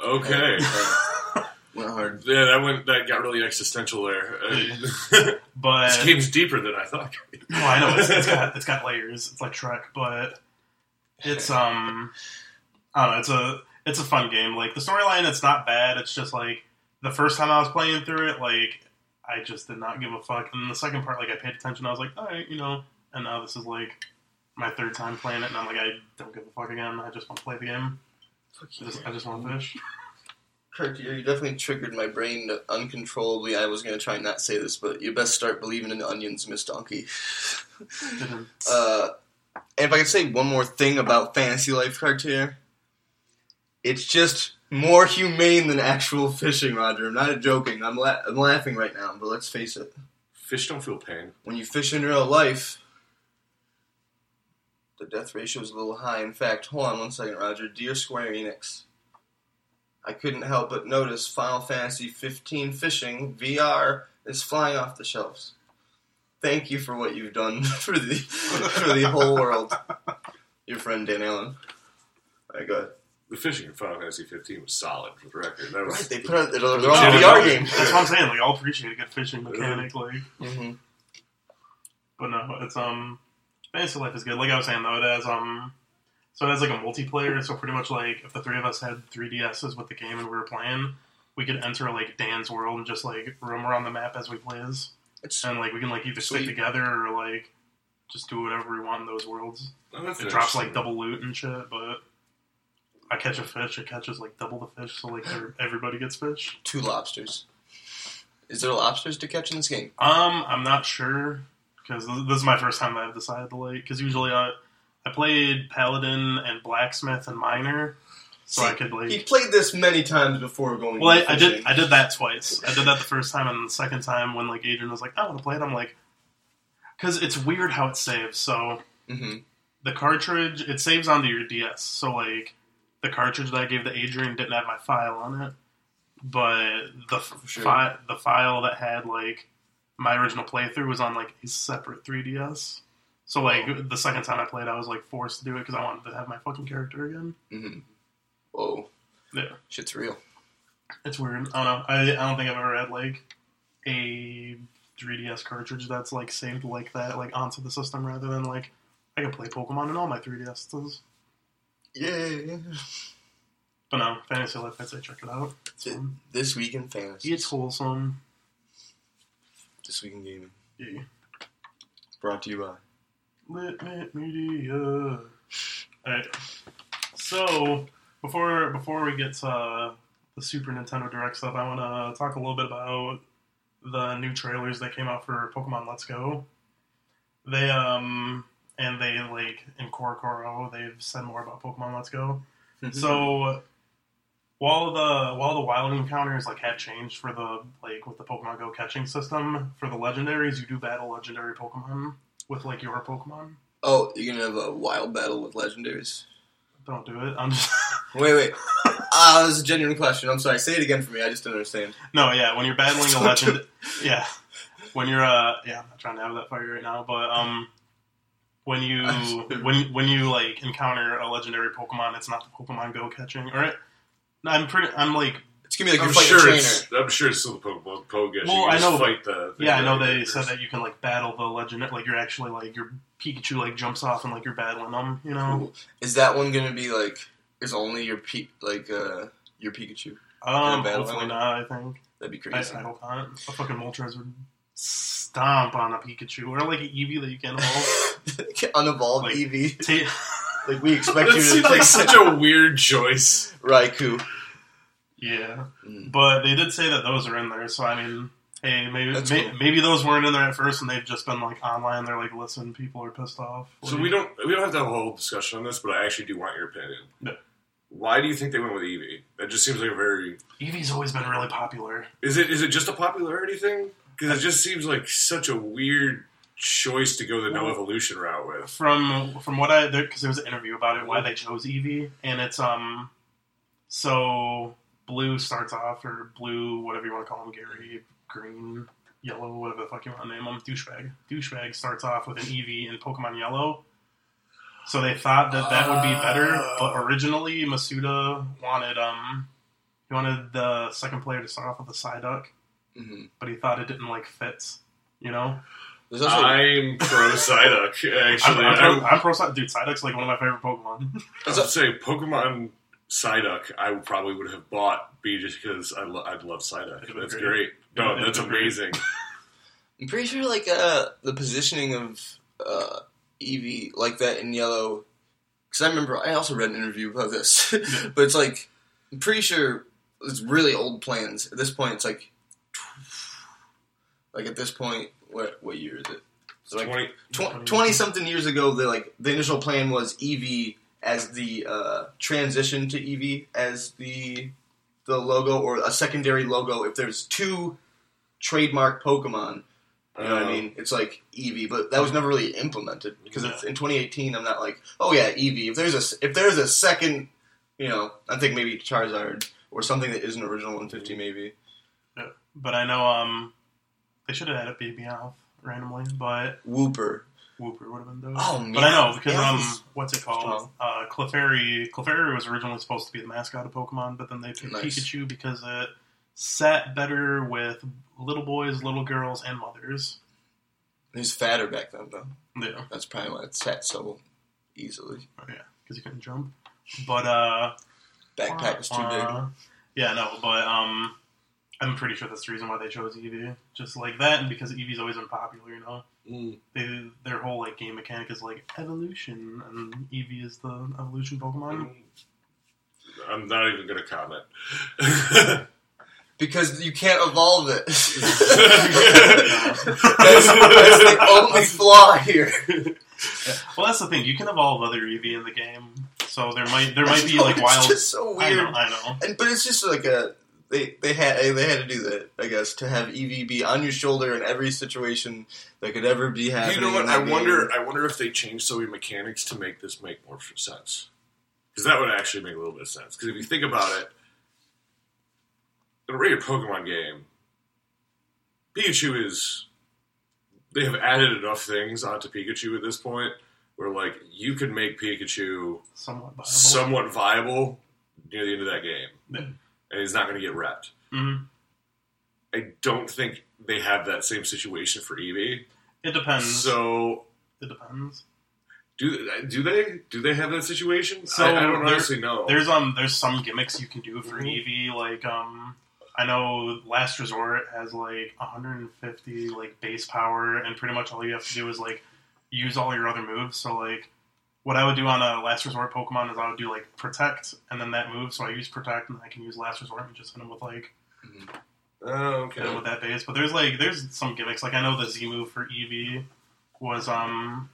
Speaker 3: Okay. <laughs>
Speaker 2: Went hard.
Speaker 3: Yeah, that went. That got really existential there. <laughs> Uh,
Speaker 1: But
Speaker 3: this game's deeper than I thought.
Speaker 1: no, I know it's, it's got it's got layers. It's like Shrek, but it's um, I don't know. It's a it's a fun game. Like the storyline, it's not bad. It's just like the first time I was playing through it, like I just did not give a fuck. And the second part, like I paid attention. I was like, all right, you know. And now this is like my third time playing it, and I'm like, I don't give a fuck again. I just want to play the game.
Speaker 2: Fuck
Speaker 1: I
Speaker 2: you.
Speaker 1: just, I just want to finish.
Speaker 2: Cartier, <laughs> you definitely triggered my brain uncontrollably. I was going to try and not say this, but you best start believing in onions, Miss Donkey. Uh, and if I could say one more thing about Fantasy Life Cartier, it's just more humane than actual <laughs> fishing, Roger. I'm not joking. I'm, la- I'm laughing right now, but let's face it.
Speaker 3: Fish don't feel pain.
Speaker 2: When you fish in real life, the death ratio is a little high. In fact, hold on one second, Roger. Dear Square Enix, I couldn't help but notice Final Fantasy 15 Fishing VR is flying off the shelves. Thank you for what you've done <laughs> for the for the whole world. Your friend Dan Allen. All right, go ahead.
Speaker 3: The fishing in Final Fantasy 15 was solid for the record. That was
Speaker 2: Right, they put out they're, they're on a
Speaker 3: Legitimate.
Speaker 2: VR game.
Speaker 1: That's what I'm saying. Like I'll appreciate a good fishing mechanic. Like,
Speaker 2: hmm
Speaker 1: but no, it's um, Fantasy Life is good. Like I was saying though, it has um, so it has like a multiplayer. So pretty much like if the three of us had 3DSs with the game and we were playing, we could enter like Dan's world and just like roam around the map as we play as,
Speaker 2: It's
Speaker 1: and like we can like either stick
Speaker 2: Sweet.
Speaker 1: together or like just do whatever we want in those worlds.
Speaker 3: Oh,
Speaker 1: It drops like double loot and shit, but. I catch a fish, it catches like double the fish, so like everybody gets fish.
Speaker 2: two lobsters. Is there lobsters to catch in this game?
Speaker 1: Um, I'm not sure because this, this is my first time I've decided to like. Because usually I, I played paladin and blacksmith and miner, so I
Speaker 2: See,
Speaker 1: could like.
Speaker 2: He played this many times before going.
Speaker 1: well, I, I did. I did that twice. I did that the first time, and the second time when like Adrian was like, "I want to play it," I'm like, because it's weird how it saves. So
Speaker 2: Mhm.
Speaker 1: the cartridge it saves onto your DS. So like the cartridge that I gave to Adrian didn't have my file on it, but the
Speaker 2: Sure.
Speaker 1: fi- the file that had like my original playthrough was on like a separate 3DS. So like the second time I played, I was like forced to do it because I wanted to have my fucking character again.
Speaker 2: Mhm. Whoa.
Speaker 1: Yeah.
Speaker 2: Shit's real.
Speaker 1: It's weird. I don't know. I, I don't think I've ever had like a 3DS cartridge that's like saved like that, like onto the system rather than like I can play Pokemon in all my 3DSs.
Speaker 2: Yeah.
Speaker 1: But no, Fantasy Life, I'd say check it out.
Speaker 2: Th- This week in fantasy.
Speaker 1: It's wholesome.
Speaker 2: This week in gaming.
Speaker 1: Yeah.
Speaker 2: Brought to you by.
Speaker 1: Lit Lit Media. Alright. So before before we get to uh, the Super Nintendo Direct stuff, I want to talk a little bit about the new trailers that came out for Pokemon Let's Go. They um and they like in CoroCoro they've said more about Pokemon Let's Go. So while the while the wild encounters like have changed for the like with the Pokemon Go catching system for the legendaries, you do battle legendary Pokemon with like your Pokemon.
Speaker 2: Oh, you're gonna have a wild battle with legendaries.
Speaker 1: Don't do it. I'm just <laughs>
Speaker 2: Wait, wait. Ah, this is a genuine question. I'm sorry. Say it again for me. I just don't understand.
Speaker 1: no, yeah. When you're battling a <laughs> legend, yeah. When you're uh, yeah, I'm not trying to have that fire right now, but um, when you <laughs> when when you like encounter a legendary Pokemon, it's not the Pokemon Go catching. All right, no, I'm pretty. I'm like
Speaker 2: It's gonna be like
Speaker 3: I'm
Speaker 2: you're fighting
Speaker 3: sure
Speaker 2: a trainer.
Speaker 3: it's. I'm sure it's still the Pokemon Pokesh.
Speaker 1: Well,
Speaker 3: you
Speaker 1: I
Speaker 3: can just
Speaker 1: know-
Speaker 3: Fight the. the
Speaker 1: Yeah, I know they said that you can like battle the legend, like you're actually like your Pikachu like jumps off and like you're battling them. You know,
Speaker 2: Cool. Is that one gonna be like? Is only your P like uh your Pikachu?
Speaker 1: um, hopefully
Speaker 2: them?
Speaker 1: not. I think
Speaker 2: That'd be crazy.
Speaker 1: I hope not. A fucking Moltres would stomp on a Pikachu or like an Eevee that you can evolve. <laughs>
Speaker 2: Unevolved
Speaker 1: Like-
Speaker 2: Eevee. <laughs>
Speaker 1: Ta- <laughs>
Speaker 2: Like we expect you to
Speaker 3: seems
Speaker 2: take
Speaker 3: like such a weird choice.
Speaker 2: Raikou.
Speaker 1: yeah,
Speaker 2: Mm.
Speaker 1: but they did say that those are in there. So I mean, hey, maybe may,
Speaker 2: cool.
Speaker 1: maybe those weren't in there at first, and they've just been like online. They're like, listen, people are pissed off.
Speaker 3: So we don't we don't have to have a whole discussion on this, but I actually do want your opinion.
Speaker 1: No.
Speaker 3: Why do you think they went with Eevee? That just seems like a very
Speaker 1: Eevee's always been really popular.
Speaker 3: is it is it just a popularity thing? Because it just seems like such a weird choice to go the no evolution route with.
Speaker 1: from from what I because there was an interview about it why they chose Eevee and it's um so blue starts off or blue whatever you want to call him Gary green yellow whatever the fuck you want to name him douchebag douchebag starts off with an Eevee in Pokemon Yellow so they thought that that would be better but originally Masuda wanted um he wanted the second player to start off with a Psyduck
Speaker 2: hmm
Speaker 1: but he thought it didn't like fits you know
Speaker 2: There's also
Speaker 3: I'm pro Psyduck.
Speaker 1: I'm,
Speaker 3: Actually,
Speaker 1: I'm,
Speaker 3: I,
Speaker 1: pro, I'm pro Psy- dude Psyduck's like one of my favorite Pokemon <laughs>
Speaker 3: I would say Pokemon Psyduck. I probably would have bought B just because I lo- I'd love Psyduck. That's
Speaker 1: great.
Speaker 3: great. No,
Speaker 1: It'd
Speaker 3: that's
Speaker 1: been great.
Speaker 3: amazing.
Speaker 2: I'm pretty sure like uh the positioning of uh Eevee like that in yellow. Because I remember I also read an interview about this, <laughs> but it's like I'm pretty sure it's really old plans. At this point, it's like like at this point, what what year is it? It's like
Speaker 3: Twenty.
Speaker 2: twenty something years ago. They like the initial plan was Eevee as the uh, transition to Eevee as the the logo or a secondary logo. If there's two trademark Pokemon, you know what I
Speaker 3: Um,
Speaker 2: mean? It's like Eevee, but that was never really implemented because it's in 2018. I'm not like, oh yeah, Eevee. If there's a if there's a second, you know, I think maybe Charizard or something that isn't original 150 maybe.
Speaker 1: But I know um they should have had a be off randomly, but
Speaker 2: Wooper.
Speaker 1: Whooper would have been dope.
Speaker 2: Oh,
Speaker 1: but I know because um what's it called? Uh Clefairy Clefairy was originally supposed to be the mascot of Pokemon, but then they picked
Speaker 2: Nice.
Speaker 1: Pikachu because it sat better with little boys, little girls, and mothers.
Speaker 2: He was fatter back then though.
Speaker 1: Yeah.
Speaker 2: That's probably why it sat so easily.
Speaker 1: Oh, yeah, because he couldn't jump. But uh
Speaker 2: Backpack was too big.
Speaker 1: uh, Yeah, no, but um I'm pretty sure that's the reason why they chose Eevee. Just like that and because Eevee's always been popular, you know.
Speaker 3: Mm.
Speaker 1: they their whole like game mechanic is like evolution, and Eevee is the evolution Pokemon.
Speaker 3: I'm not even going to comment. <laughs>
Speaker 2: Because you can't evolve it. <laughs> <laughs> that's, that's the only flaw here.
Speaker 1: Well, that's the thing. You can evolve other Eevee in the game, so there might there might be
Speaker 2: No,
Speaker 1: like
Speaker 2: it's
Speaker 1: wild.
Speaker 2: just so
Speaker 1: I
Speaker 2: weird.
Speaker 1: know, I know.
Speaker 2: And but it's just like a they they had they had to do that I guess to have Eevee be on your shoulder in every situation that could ever be happening.
Speaker 3: you know what? I
Speaker 2: the
Speaker 3: wonder. I wonder if they changed so many mechanics to make this make more sense. Because that would actually make a little bit of sense. Because if you think about it, in a regular Pokemon game, Pikachu is. They have added enough things onto Pikachu at this point where, like, you could make Pikachu
Speaker 1: Somewhat viable.
Speaker 3: somewhat viable near the end of that game,
Speaker 1: Yeah.
Speaker 3: and he's not going to get wrecked.
Speaker 1: Mhm.
Speaker 3: I don't think they have that same situation for Eevee.
Speaker 1: It depends.
Speaker 3: So
Speaker 1: it depends.
Speaker 3: Do do they do they have that situation?
Speaker 1: So
Speaker 3: I, I don't honestly know.
Speaker 1: There's um there's some gimmicks you can do for
Speaker 3: Mhm.
Speaker 1: Eevee, like um I know Last Resort has like 150 like base power, and pretty much all you have to do is like use all your other moves. So like what I would do on a Last Resort Pokemon is I would do like Protect, and then that move. So I use Protect, and I can use Last Resort and just hit him with like
Speaker 3: oh,
Speaker 1: hit him
Speaker 3: okay.
Speaker 1: with that base. But there's like there's some gimmicks. Like I know the Z move for Eevee was um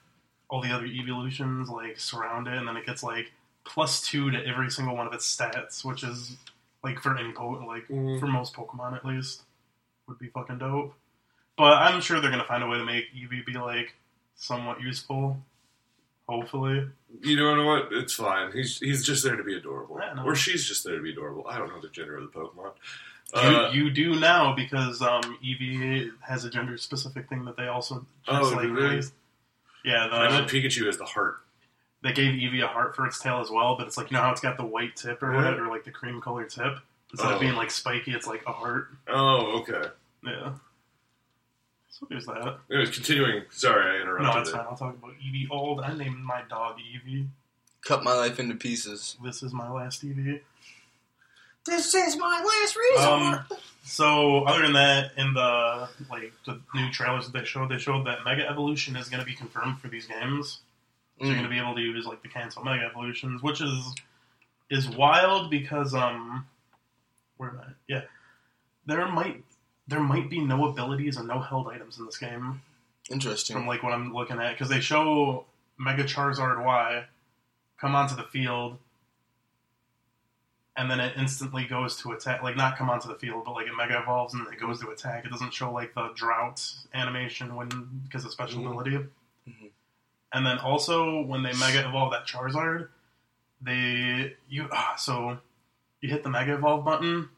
Speaker 1: all the other evolutions like surround it, and then it gets like plus two to every single one of its stats, which is like for any po- like
Speaker 3: Mhm.
Speaker 1: for most Pokemon at least would be fucking dope. But I'm sure they're gonna find a way to make Eevee be like somewhat useful. Hopefully,
Speaker 3: You know what? It's fine. He's he's just there to be adorable,
Speaker 1: I know.
Speaker 3: or she's just there to be adorable. I don't know the gender of the Pokemon.
Speaker 1: you,
Speaker 3: Uh,
Speaker 1: you do now because um, Eevee has a gender specific thing that they also
Speaker 3: Oh,
Speaker 1: just,
Speaker 3: do
Speaker 1: like
Speaker 3: they?
Speaker 1: released. Yeah,
Speaker 3: I know
Speaker 1: the,
Speaker 3: Pikachu has the heart.
Speaker 1: They gave Eevee a heart for its tail as well, but it's like you know how it's got the white tip or
Speaker 3: Yeah.
Speaker 1: whatever, or like the cream colored tip. Instead
Speaker 3: Oh.
Speaker 1: of being like spiky, it's like a heart.
Speaker 3: Oh, okay.
Speaker 1: Yeah. So there's that.
Speaker 3: Anyways, continuing. Sorry, I interrupted.
Speaker 1: No, it's fine. I'll talk about Evie Old. I named my dog Evie.
Speaker 2: Cut my life into pieces.
Speaker 1: This is my last Evie.
Speaker 2: This is my last resort.
Speaker 1: Um, So other than that, in the like the new trailers that they showed, they showed that Mega Evolution is going to be confirmed for these games. So you're
Speaker 2: Mm.
Speaker 1: going to be able to use like the cancel Mega Evolutions, which is is wild because um, where am I? Yeah, there might there might be no abilities and no held items in this game
Speaker 2: Interesting.
Speaker 1: from like what I'm looking at because they show Mega Charizard Y come onto the field, and then it instantly goes to attack. Like not come onto the field, but like it Mega evolves and then it goes to attack. It doesn't show like the drought animation when because of special
Speaker 2: Mhm.
Speaker 1: ability.
Speaker 2: Mhm.
Speaker 1: And then also when they Mega evolve that Charizard, they you ah, so you hit the Mega evolve button,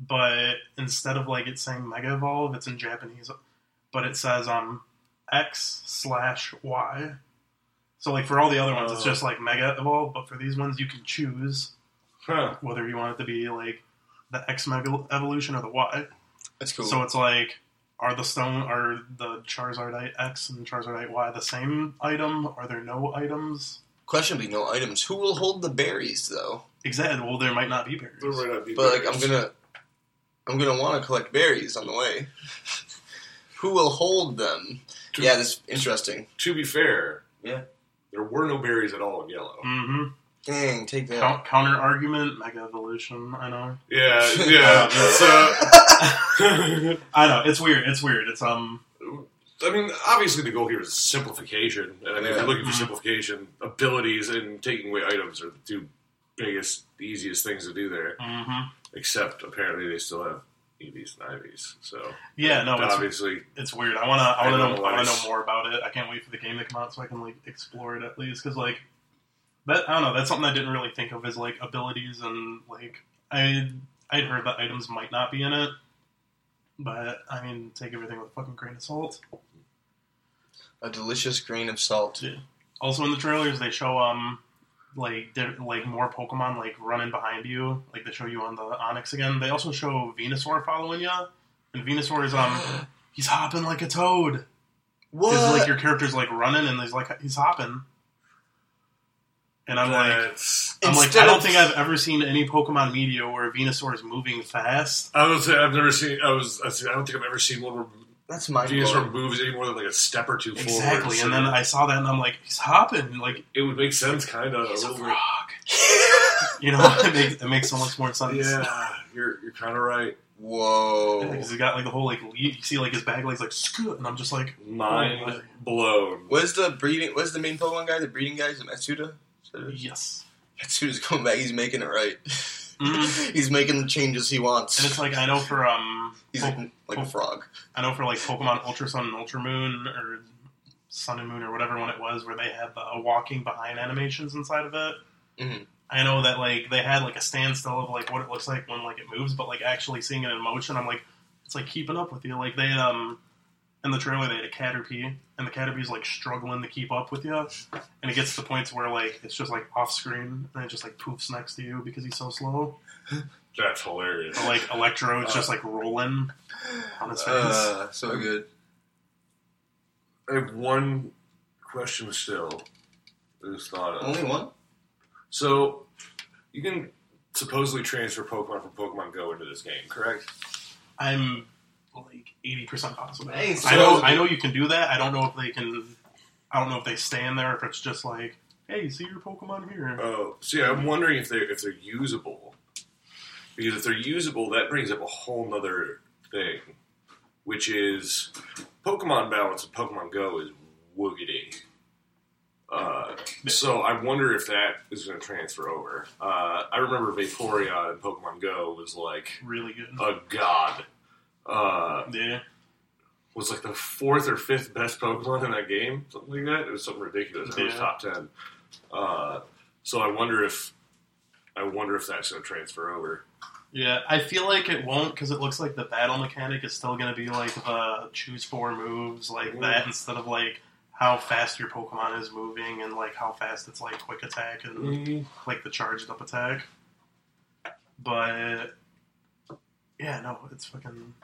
Speaker 1: but instead of like it saying Mega evolve, it's in Japanese, but it says um X slash Y. So like for all the other ones, it's just like Mega Evolve, but for these ones, you can choose
Speaker 3: Huh.
Speaker 1: whether you want it to be like the X Mega Evolution or the Y.
Speaker 2: That's cool.
Speaker 1: So it's like, are the stone, are the Charizardite X and Charizardite Y the same item? Are there no items?
Speaker 2: Questionably, no items. Who will hold the berries though?
Speaker 1: Exactly. Well, there might not be berries.
Speaker 3: There might not be
Speaker 2: But like. I'm gonna, I'm gonna want to collect berries on the way. <laughs> Who will hold them?
Speaker 3: To-
Speaker 2: Yeah, that's interesting.
Speaker 3: To be fair,
Speaker 2: Yeah.
Speaker 3: there were no berries at all in yellow.
Speaker 1: Mm-hmm.
Speaker 2: Dang, take that.
Speaker 1: Count, counter argument, Mega Evolution. I know.
Speaker 3: Yeah, <laughs> yeah. it's, <laughs> uh,
Speaker 1: I know. It's weird. It's weird. It's um.
Speaker 3: I mean, obviously the goal here is simplification. And I mean, if
Speaker 2: Yeah.
Speaker 3: you're looking for
Speaker 1: Mhm.
Speaker 3: simplification, abilities and taking away items are the two biggest, easiest things to do there.
Speaker 1: mhm.
Speaker 3: Except apparently they still have EVs and IVs. So
Speaker 1: Yeah. No. It's,
Speaker 3: obviously,
Speaker 1: it's weird. I wanna. I wanna
Speaker 3: I
Speaker 1: know. I wanna know more about it. I can't wait for the game to come out so I can like explore it at least. Because like that. I don't know. That's something I didn't really think of as like abilities and like I. I'd heard that items might not be in it, but I mean, take everything with a fucking grain of salt.
Speaker 2: A delicious grain of salt.
Speaker 1: Yeah. Also in the trailers, they show um like like more Pokemon like running behind you. Like they show you on the Onix again. They also show Venusaur following you, and Venusaur is um <gasps> he's hopping like a toad.
Speaker 2: What?
Speaker 1: Like your character's like running and he's like he's hopping. And I'm like. I'm like I don't think I've ever seen any Pokemon media where Venusaur is moving fast.
Speaker 3: I would say I've never seen. I was. I was- I don't think I've ever seen one where
Speaker 2: That's my
Speaker 3: Venusaur moves any more than like a step or two forward.
Speaker 1: Exactly. And then I saw that and I'm like, he's hopping. Like
Speaker 3: it would make sense, kind of.
Speaker 1: he's a
Speaker 3: little
Speaker 1: frog. <laughs> You know, <laughs> it makes, it makes so much more sense.
Speaker 3: Yeah, you're you're kind of right.
Speaker 2: Whoa.
Speaker 1: because he's got like the whole like lead. You see like his back legs like scoot, and I'm just like,
Speaker 3: Mind
Speaker 1: Oh,
Speaker 3: blown.
Speaker 2: What's the breeding? What's the main Pokemon guy? The breeding guy is it Matsuda.
Speaker 1: yes.
Speaker 2: Matsuda's coming back. He's making it right.
Speaker 1: Mhm. <laughs>
Speaker 2: He's making the changes he wants.
Speaker 1: And it's like I know for um,
Speaker 2: He's
Speaker 1: Po-
Speaker 2: like, like a frog.
Speaker 1: I know for like Pokemon Ultra Sun and Ultra Moon or Sun and Moon or whatever one it was, where they had the walking behind animations inside of it.
Speaker 2: Mhm.
Speaker 1: I know that like they had like a standstill of like what it looks like when like it moves, but like actually seeing it in motion, I'm like, it's like keeping up with you. Like they um in the trailer they had a Caterpie, and the Caterpie's like struggling to keep up with you, and it gets to the points where like it's just like off screen and it just like poofs next to you because he's so slow. <laughs>
Speaker 3: That's hilarious.
Speaker 1: Or like Electro is just like rolling on his face.
Speaker 2: Uh, so good.
Speaker 3: I have one question still. I just thought of.
Speaker 2: Only one?
Speaker 3: So you can supposedly transfer Pokemon from Pokemon Go into this game, correct?
Speaker 1: I'm like eighty percent positive.
Speaker 2: Hey,
Speaker 1: I know. I know you can do that. I don't know if they can. I don't know if they stay in there. If it's just like, hey, see your Pokemon here.
Speaker 3: Oh, see, I'm wondering if they are if they're usable. Because if they're usable, that brings up a whole nother thing, which is Pokemon balance in Pokemon Go is woogity. Uh, so I wonder if that is going to transfer over. Uh, I remember Vaporeon in Pokemon Go was like
Speaker 1: really good.
Speaker 3: a god. Uh,
Speaker 1: yeah.
Speaker 3: was like the fourth or fifth best Pokemon in that game, something like that. It was something ridiculous. It was top ten. Uh, so I wonder if I wonder if that's going to transfer over.
Speaker 1: Yeah, I feel like it won't because it looks like the battle mechanic is still going to be like the choose four moves like that instead of like how fast your Pokemon is moving and like how fast it's like quick attack and like the charged up attack. But yeah, no, it's fucking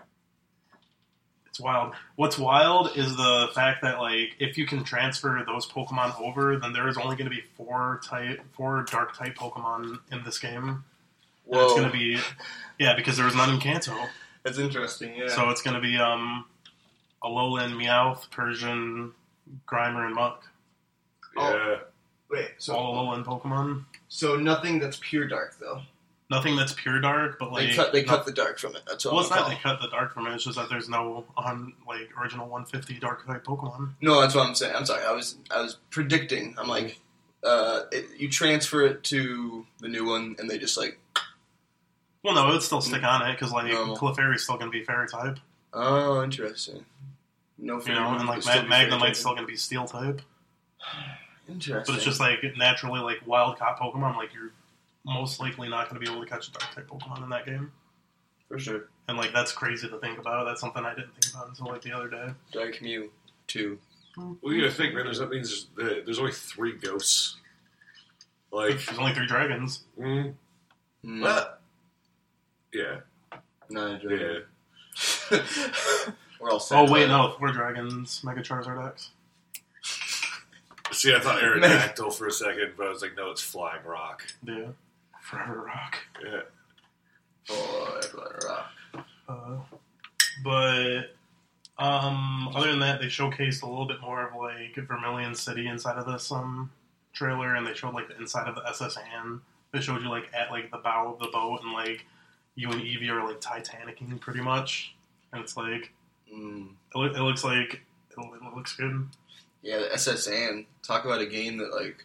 Speaker 1: it's wild. What's wild is the fact that like if you can transfer those Pokemon over, then there is only going to be four type four dark type Pokemon in this game. And it's
Speaker 2: Whoa.
Speaker 1: going to be yeah because there was none in Kanto.
Speaker 2: That's interesting. Yeah.
Speaker 1: So it's going to be um, Alolan, Meowth, Persian, Grimer, and Muck.
Speaker 2: Oh.
Speaker 3: Yeah.
Speaker 2: wait, so
Speaker 1: All Alolan Pokemon.
Speaker 2: so nothing that's pure dark though.
Speaker 1: Nothing that's pure dark, but like
Speaker 2: They cut they
Speaker 1: no-
Speaker 2: cut the dark from it. That's all.
Speaker 1: Well, it's not they cut the dark from it. It's just that there's no on like original 150 dark type Pokemon.
Speaker 2: No, that's what I'm saying. I'm sorry. I was I was predicting. I'm like, uh, it, you transfer it to the new one, and they just like,
Speaker 1: Well, no, it would still stick on it because like
Speaker 2: Normal.
Speaker 1: Clefairy's still going to be Fairy type,
Speaker 2: oh, interesting. No,
Speaker 1: you know, and like Ma- Magnemite's still going to be Steel type.
Speaker 2: interesting. <sighs>
Speaker 1: But it's just like naturally like wild caught Pokemon. Like you're most likely not going to be able to catch a dark type Pokemon in that game.
Speaker 2: for sure.
Speaker 1: And like that's crazy to think about. That's something I didn't think about until like the other day.
Speaker 2: Dark Mew two.
Speaker 3: Well, you gotta think, man. There's that means there's, there's only three ghosts. Like,
Speaker 1: There's only three dragons.
Speaker 3: mm,
Speaker 2: Mm,
Speaker 3: what? Yeah,
Speaker 2: no,
Speaker 3: yeah. <laughs>
Speaker 2: We're all set.
Speaker 1: Oh wait, no, four dragons. Mega Charizard X.
Speaker 3: See, I thought <laughs> Aerodactyl for a second, but I was like, no, it's Flying Rock.
Speaker 1: Yeah. Forever Rock.
Speaker 3: Yeah.
Speaker 2: Oh, everyone rock.
Speaker 1: Uh, but um, other than that, they showcased a little bit more of like Vermilion City inside of this um trailer, and they showed like the inside of the S.S. Anne. They showed you like at like the bow of the boat, and like you and Eevee are like Titanicing pretty much, and it's like
Speaker 2: Mm.
Speaker 1: it, loo- it looks like it, it looks good.
Speaker 2: Yeah, the S.S. Anne. Talk about a game that like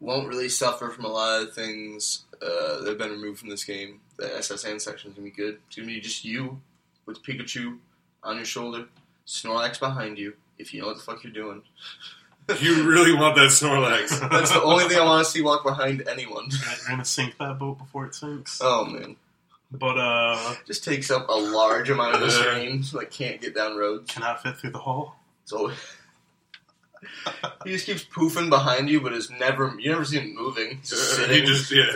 Speaker 2: won't really suffer from a lot of things uh, that have been removed from this game. The S.S. Anne section is gonna be good. It's gonna be just you with Pikachu on your shoulder, Snorlax behind you. If you know what the fuck you're doing,
Speaker 3: You really want that Snorlax? <laughs>
Speaker 2: that's the only thing I want to see walk behind anyone.
Speaker 1: You're gonna- sink that boat before it sinks.
Speaker 2: Oh man,
Speaker 1: But uh,
Speaker 2: just takes up a large amount of the screen. so I can't get down roads.
Speaker 1: cannot fit through the hull.
Speaker 2: So <laughs> <laughs> he just keeps poofing behind you, but is never you never see him moving. He's just sitting.
Speaker 3: he just yeah.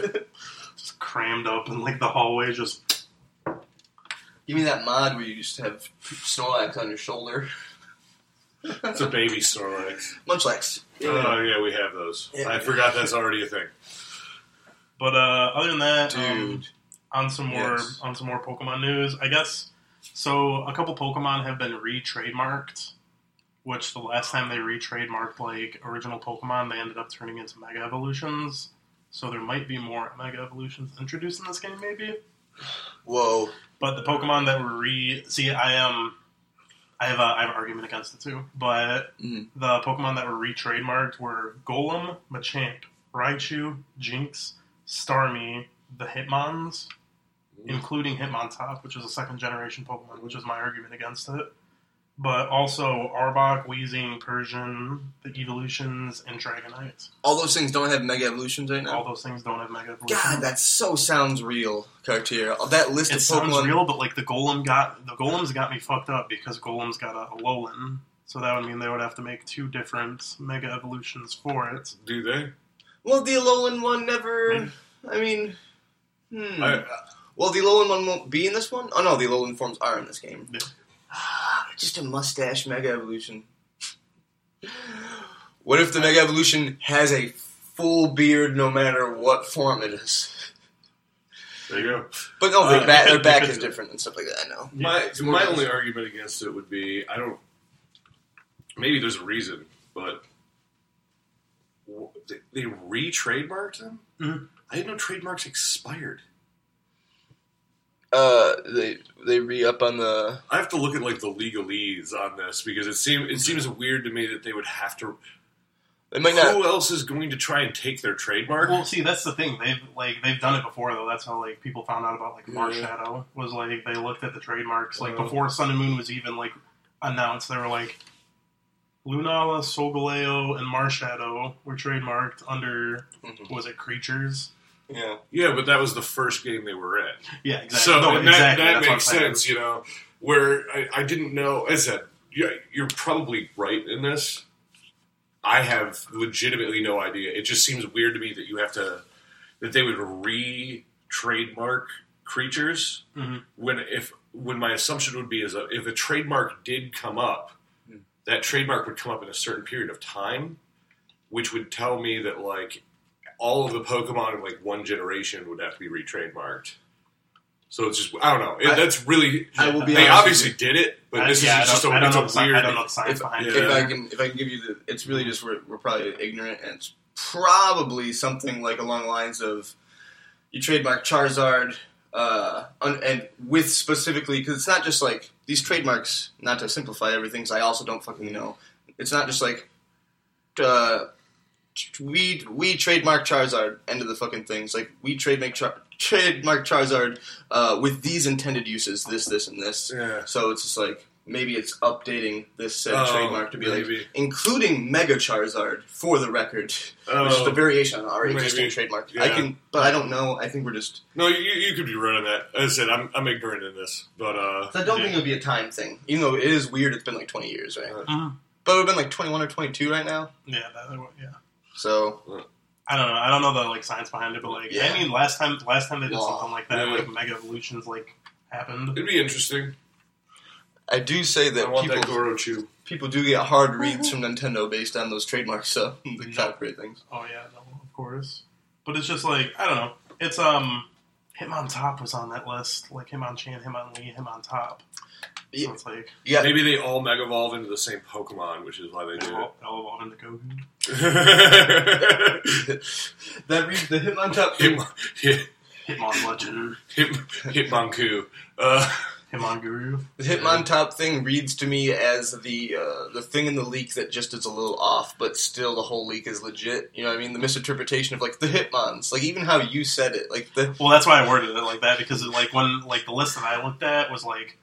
Speaker 1: Just crammed up in like the hallway, just
Speaker 2: Give me that mod where you just have Snorlax on your shoulder.
Speaker 3: It's a baby Snorlax.
Speaker 2: Munchlax.
Speaker 3: Oh yeah, we have those.
Speaker 2: Yeah.
Speaker 3: I forgot that's already a thing.
Speaker 1: But uh, other than that, um,
Speaker 2: Dude.
Speaker 1: on some more
Speaker 2: Yes.
Speaker 1: on some more Pokemon news, I guess. So a couple Pokemon have been re-trademarked, which the last time they re-trademarked like original Pokemon, they ended up turning into Mega Evolutions. So there might be more Mega Evolutions introduced in this game, maybe.
Speaker 2: Whoa.
Speaker 1: But the Pokemon that were re see, I am, I have a, I have an argument against it too. But
Speaker 2: Mhm.
Speaker 1: the Pokemon that were re-trademarked were Golem, Machamp, Raichu, Jynx, Starmie, the Hitmons, including Hitmontop, which is a second generation Pokemon, which is my argument against it. But also Arbok, Weezing, Persian, the Eeveelutions, and Dragonite.
Speaker 2: All those things don't have Mega Evolutions right now.
Speaker 1: All those things don't have Mega Evolutions.
Speaker 2: God, that so sounds real, Cartier. That list
Speaker 1: it
Speaker 2: of
Speaker 1: sounds
Speaker 2: Pokemon.
Speaker 1: real, but like the Golem got the Golem's got me fucked up because Golem's got a Alolan, so that would mean they would have to make two different Mega Evolutions for it.
Speaker 3: Do they?
Speaker 2: Well, the Alolan one never.
Speaker 1: Maybe.
Speaker 2: I mean. Hmm.
Speaker 3: I,
Speaker 2: well, the Alolan one won't be in this one? Oh no, the Alolan forms are in this game.
Speaker 1: Yeah. <sighs>
Speaker 2: Just a mustache Mega Evolution. What if the Mega Evolution has a full beard no matter what form it is?
Speaker 3: there you go.
Speaker 2: But no, their,
Speaker 1: Uh,
Speaker 2: back, their back is <laughs> different and stuff like that. I know.
Speaker 3: My
Speaker 2: It's
Speaker 3: my only argument against it would be I don't. Maybe there's a reason, but they, they re-trademarked them.
Speaker 1: Mhm.
Speaker 3: I didn't know trademarks expired.
Speaker 2: Uh, they they re up on the.
Speaker 3: I have to look at like the legalese on this because it seems it seems weird to me that they would have to.
Speaker 2: They might not.
Speaker 3: Who else is going to try and take their trademark?
Speaker 1: Well, see, that's the thing. They've like they've done it before though. That's how like people found out about like
Speaker 2: Yeah.
Speaker 1: Marshadow was like they looked at the trademarks like
Speaker 3: Uh.
Speaker 1: before Sun and Moon was even like announced. They were like Lunala, Solgaleo, and Marshadow were trademarked under
Speaker 2: Mhm.
Speaker 1: was it Creatures?
Speaker 2: Yeah.
Speaker 3: yeah, but that was the first game they were in.
Speaker 1: Yeah, exactly.
Speaker 3: So
Speaker 1: no,
Speaker 3: and
Speaker 1: exactly.
Speaker 3: that, that makes sense, you know. Where I, I didn't know, as I said, yeah, you're probably right in this. I have legitimately no idea. It just seems weird to me that you have to that they would re trademark creatures
Speaker 1: Mhm.
Speaker 3: when if when my assumption would be is that if a trademark did come up,
Speaker 2: Hmm.
Speaker 3: that trademark would come up in a certain period of time, which would tell me that like all of the Pokemon in like one generation would have to be re-trademarked. So it's just I don't know. It,
Speaker 2: I-
Speaker 3: that's really
Speaker 2: I will be
Speaker 3: they obviously
Speaker 2: with
Speaker 3: did it, but
Speaker 1: I-
Speaker 3: this
Speaker 1: yeah,
Speaker 3: is just a,
Speaker 1: don't, I don't
Speaker 3: it's a weird.
Speaker 1: I don't know the science
Speaker 2: if-
Speaker 1: behind
Speaker 3: yeah.
Speaker 1: it.
Speaker 2: If I can, if I can give you the, it's really just we're, we're probably ignorant, and it's probably something like along the lines of you trademark Charizard, uh, un, and with specifically because it's not just like these trademarks. Not to simplify everything, because I also don't fucking know. It's not just like uh, we we trademark Charizard. End of the fucking things. Like we trademark Char- trademark Charizard uh, with these intended uses, this, this, and this.
Speaker 3: Yeah.
Speaker 2: So it's just like maybe it's updating this said
Speaker 3: Oh,
Speaker 2: trademark to be like including Mega Charizard for the record,
Speaker 3: Oh,
Speaker 2: which is a variation on our existing trademark. I can, but I don't know. I think we're just.
Speaker 3: no, you, you could be right on that. As I said, I'm I'm ignorant in this, but uh,
Speaker 2: I don't think it would be a time thing, even though it is weird. It's been like twenty years, right?
Speaker 1: Mhm.
Speaker 2: But it would have been like twenty one or twenty two right now.
Speaker 1: Yeah, that, yeah.
Speaker 2: So
Speaker 1: I don't know. I don't know the like science behind it, but like
Speaker 2: Yeah.
Speaker 1: I mean, last time last time they did
Speaker 2: Law.
Speaker 1: something like that,
Speaker 3: Yeah.
Speaker 1: like mega evolutions like happened.
Speaker 3: it'd be interesting.
Speaker 2: I do say
Speaker 3: I
Speaker 2: that
Speaker 3: want that
Speaker 2: people
Speaker 3: Gorochu.
Speaker 2: people do get hard reads from Nintendo based on those trademarks. So <laughs> they
Speaker 1: No.
Speaker 2: try to create things.
Speaker 1: Oh yeah, no, of course. But it's just like I don't know. It's um, Hitmon Top was on that list, like Hitmonchan, Hitmonlee, Hitmon Top.
Speaker 2: Yeah.
Speaker 1: It's like
Speaker 2: Yeah,
Speaker 3: Maybe they all mega evolve into the same Pokemon, which is why they did
Speaker 1: I'll, I'll evolve into Goku. <laughs>
Speaker 2: that reads the Hitmontop.
Speaker 3: Hit, hit,
Speaker 1: Hitmon Legend,
Speaker 3: hit, Hitmonku. Uh,
Speaker 1: Hitmon Guru.
Speaker 2: The Hitmontop thing reads to me as the uh, the thing in the leak that just is a little off, but still the whole leak is legit. You know what I mean? The misinterpretation of like the Hitmons, like even how you said it, like the
Speaker 1: Well, that's why I worded it like that because it, like when like the list that I looked at was like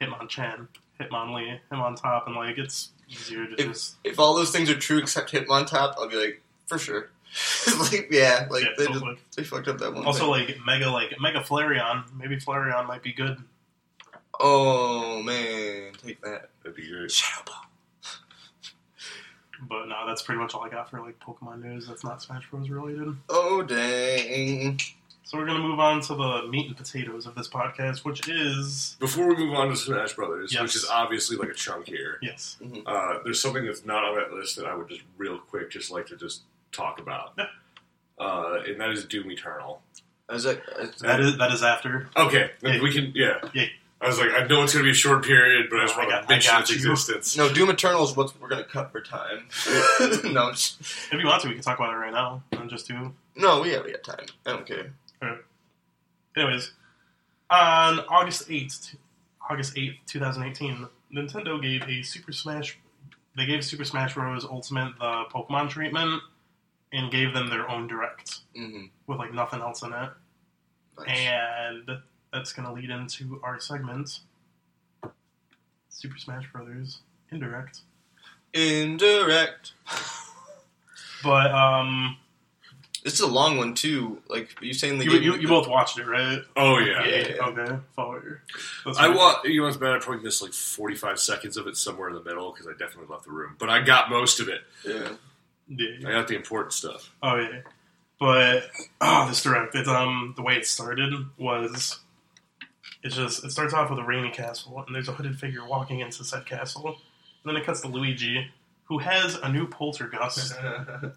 Speaker 1: Hitmonchan, Hitmonlee, Hitmon Top, and like it's easier to
Speaker 2: If-
Speaker 1: just
Speaker 2: if all those things are true except Hitmontop, I'll be like for sure. <laughs> like yeah, like
Speaker 1: yeah,
Speaker 2: they
Speaker 1: so,
Speaker 2: just they fucked up that one.
Speaker 1: also
Speaker 2: thing.
Speaker 1: like Mega like Mega Flareon. Maybe Flareon might be good.
Speaker 2: oh man, take that.
Speaker 3: that'd be great.
Speaker 2: Shadow Ball.
Speaker 1: But no, that's pretty much all I got for like Pokemon news. That's not Smash Bros. related.
Speaker 2: Oh dang.
Speaker 1: So we're gonna move on to the meat and potatoes of this podcast, which is
Speaker 3: Before we move on to Smash Brothers,
Speaker 1: Yes.
Speaker 3: which is obviously like a chunk here,
Speaker 1: yes,
Speaker 3: uh, there's something that's not on that list that I would just real quick just like to just talk about.
Speaker 1: Yeah.
Speaker 3: Uh, and that is Doom Eternal.
Speaker 2: Is that, is
Speaker 1: that is that is after.
Speaker 3: Okay, then
Speaker 1: Yeah.
Speaker 3: we can. Yeah.
Speaker 1: Yeah.
Speaker 3: I was like, I know it's going to be a short period, but I just
Speaker 1: No, I
Speaker 3: want
Speaker 1: got-
Speaker 3: to
Speaker 1: I
Speaker 3: mention
Speaker 1: got
Speaker 3: its
Speaker 1: you.
Speaker 3: existence.
Speaker 2: no Doom Eternal is what we're gonna cut for time. <laughs> <laughs> no, I'm just,
Speaker 1: If you want to, we can talk about it right now and just do
Speaker 2: no, we have we got time. I don't care.
Speaker 1: Anyways, on August 8th, August 8th, 2018, Nintendo gave a Super Smash they gave Super Smash Bros. Ultimate the Pokemon treatment and gave them their own direct
Speaker 2: Mm-hmm.
Speaker 1: with like nothing else in it. And that's going to lead into our segment Super Smash Brothers Indirect.
Speaker 2: Indirect. <laughs>
Speaker 1: But um
Speaker 2: This is a long one too. Like you saying the
Speaker 1: you,
Speaker 2: game.
Speaker 1: you, you both watched it, right?
Speaker 3: Oh yeah.
Speaker 2: Yeah.
Speaker 1: Okay. Follow your.
Speaker 3: I
Speaker 1: right.
Speaker 3: wa You know, it's bad. I probably missed like 45 seconds of it somewhere in the middle because I definitely left the room. But I got most of it.
Speaker 2: Yeah.
Speaker 1: Yeah.
Speaker 3: I got the important stuff.
Speaker 1: Oh yeah, but oh, this direct. It's um the way it started was it's just it starts off with a rainy castle and there's a hooded figure walking into said castle. And then it cuts to Luigi, who has a new poltergust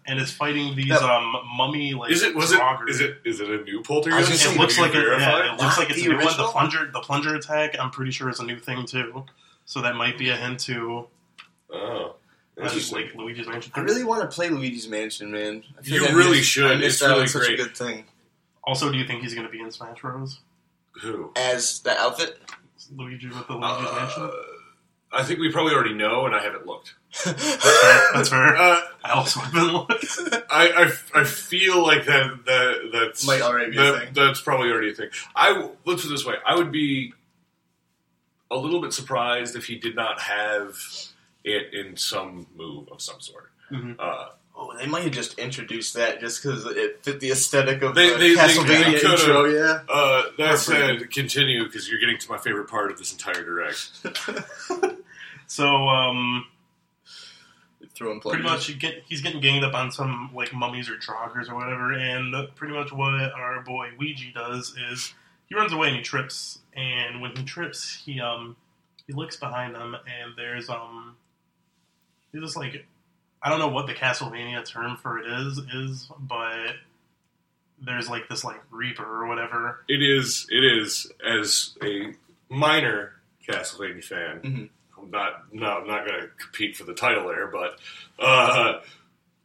Speaker 1: <laughs> and is fighting these
Speaker 2: That-
Speaker 1: um mummy like
Speaker 3: Is it? Was it?
Speaker 1: joggers.
Speaker 3: Is it? Is it a new
Speaker 2: I was
Speaker 3: poltergeist?
Speaker 2: gonna say,
Speaker 1: It looks like
Speaker 3: you
Speaker 1: it, yeah, it looks like it's
Speaker 2: The
Speaker 1: a new one. The
Speaker 2: original?
Speaker 1: plunger, the plunger attack. I'm pretty sure is a new thing too. So that might be a hint to
Speaker 3: Oh,
Speaker 1: uh,
Speaker 3: interesting.
Speaker 1: like Luigi's Mansion.
Speaker 2: I really want to play Luigi's Mansion, man. I feel
Speaker 3: You
Speaker 2: like I
Speaker 3: really
Speaker 2: missed-
Speaker 3: should.
Speaker 2: I missed
Speaker 3: It's
Speaker 2: out on
Speaker 3: really
Speaker 2: such
Speaker 3: great.
Speaker 2: a good thing.
Speaker 1: Also, do you think he's going to be in Smash Bros?
Speaker 3: Who?
Speaker 2: As the outfit.
Speaker 1: Luigi with the Luigi's Mansion.
Speaker 3: I think we probably already know, and I haven't looked. <laughs>
Speaker 1: That's fair.
Speaker 3: Uh,
Speaker 1: I also haven't looked.
Speaker 3: I, I, I feel like that that that's
Speaker 2: Might already be a thing.
Speaker 3: That's probably already a thing. I let's put it this way: I would be a little bit surprised if he did not have it in some move of some sort.
Speaker 1: Mhm.
Speaker 3: Uh,
Speaker 2: oh, they might have just introduced that just because it fit the aesthetic of
Speaker 3: They-
Speaker 2: the
Speaker 3: they- they-
Speaker 2: Castlevania
Speaker 3: they
Speaker 2: intro. Yeah.
Speaker 3: uh, that
Speaker 2: Perfect.
Speaker 3: said, continue because you're getting to my favorite part of this entire direct. <laughs>
Speaker 1: So, um,
Speaker 2: Throwing
Speaker 1: pretty much he get, he's getting ganged up on some like mummies or joggers or whatever, and pretty much what our boy Ouija does is he runs away and he trips, and when he trips, he um he looks behind him, and there's um he's just like I don't know what the Castlevania term for it is is, but there's like this like Reaper or whatever.
Speaker 3: It is. It is. As a minor Castlevania fan,
Speaker 2: Mhm.
Speaker 3: I'm not. No, I'm not going to compete for the title there, but uh,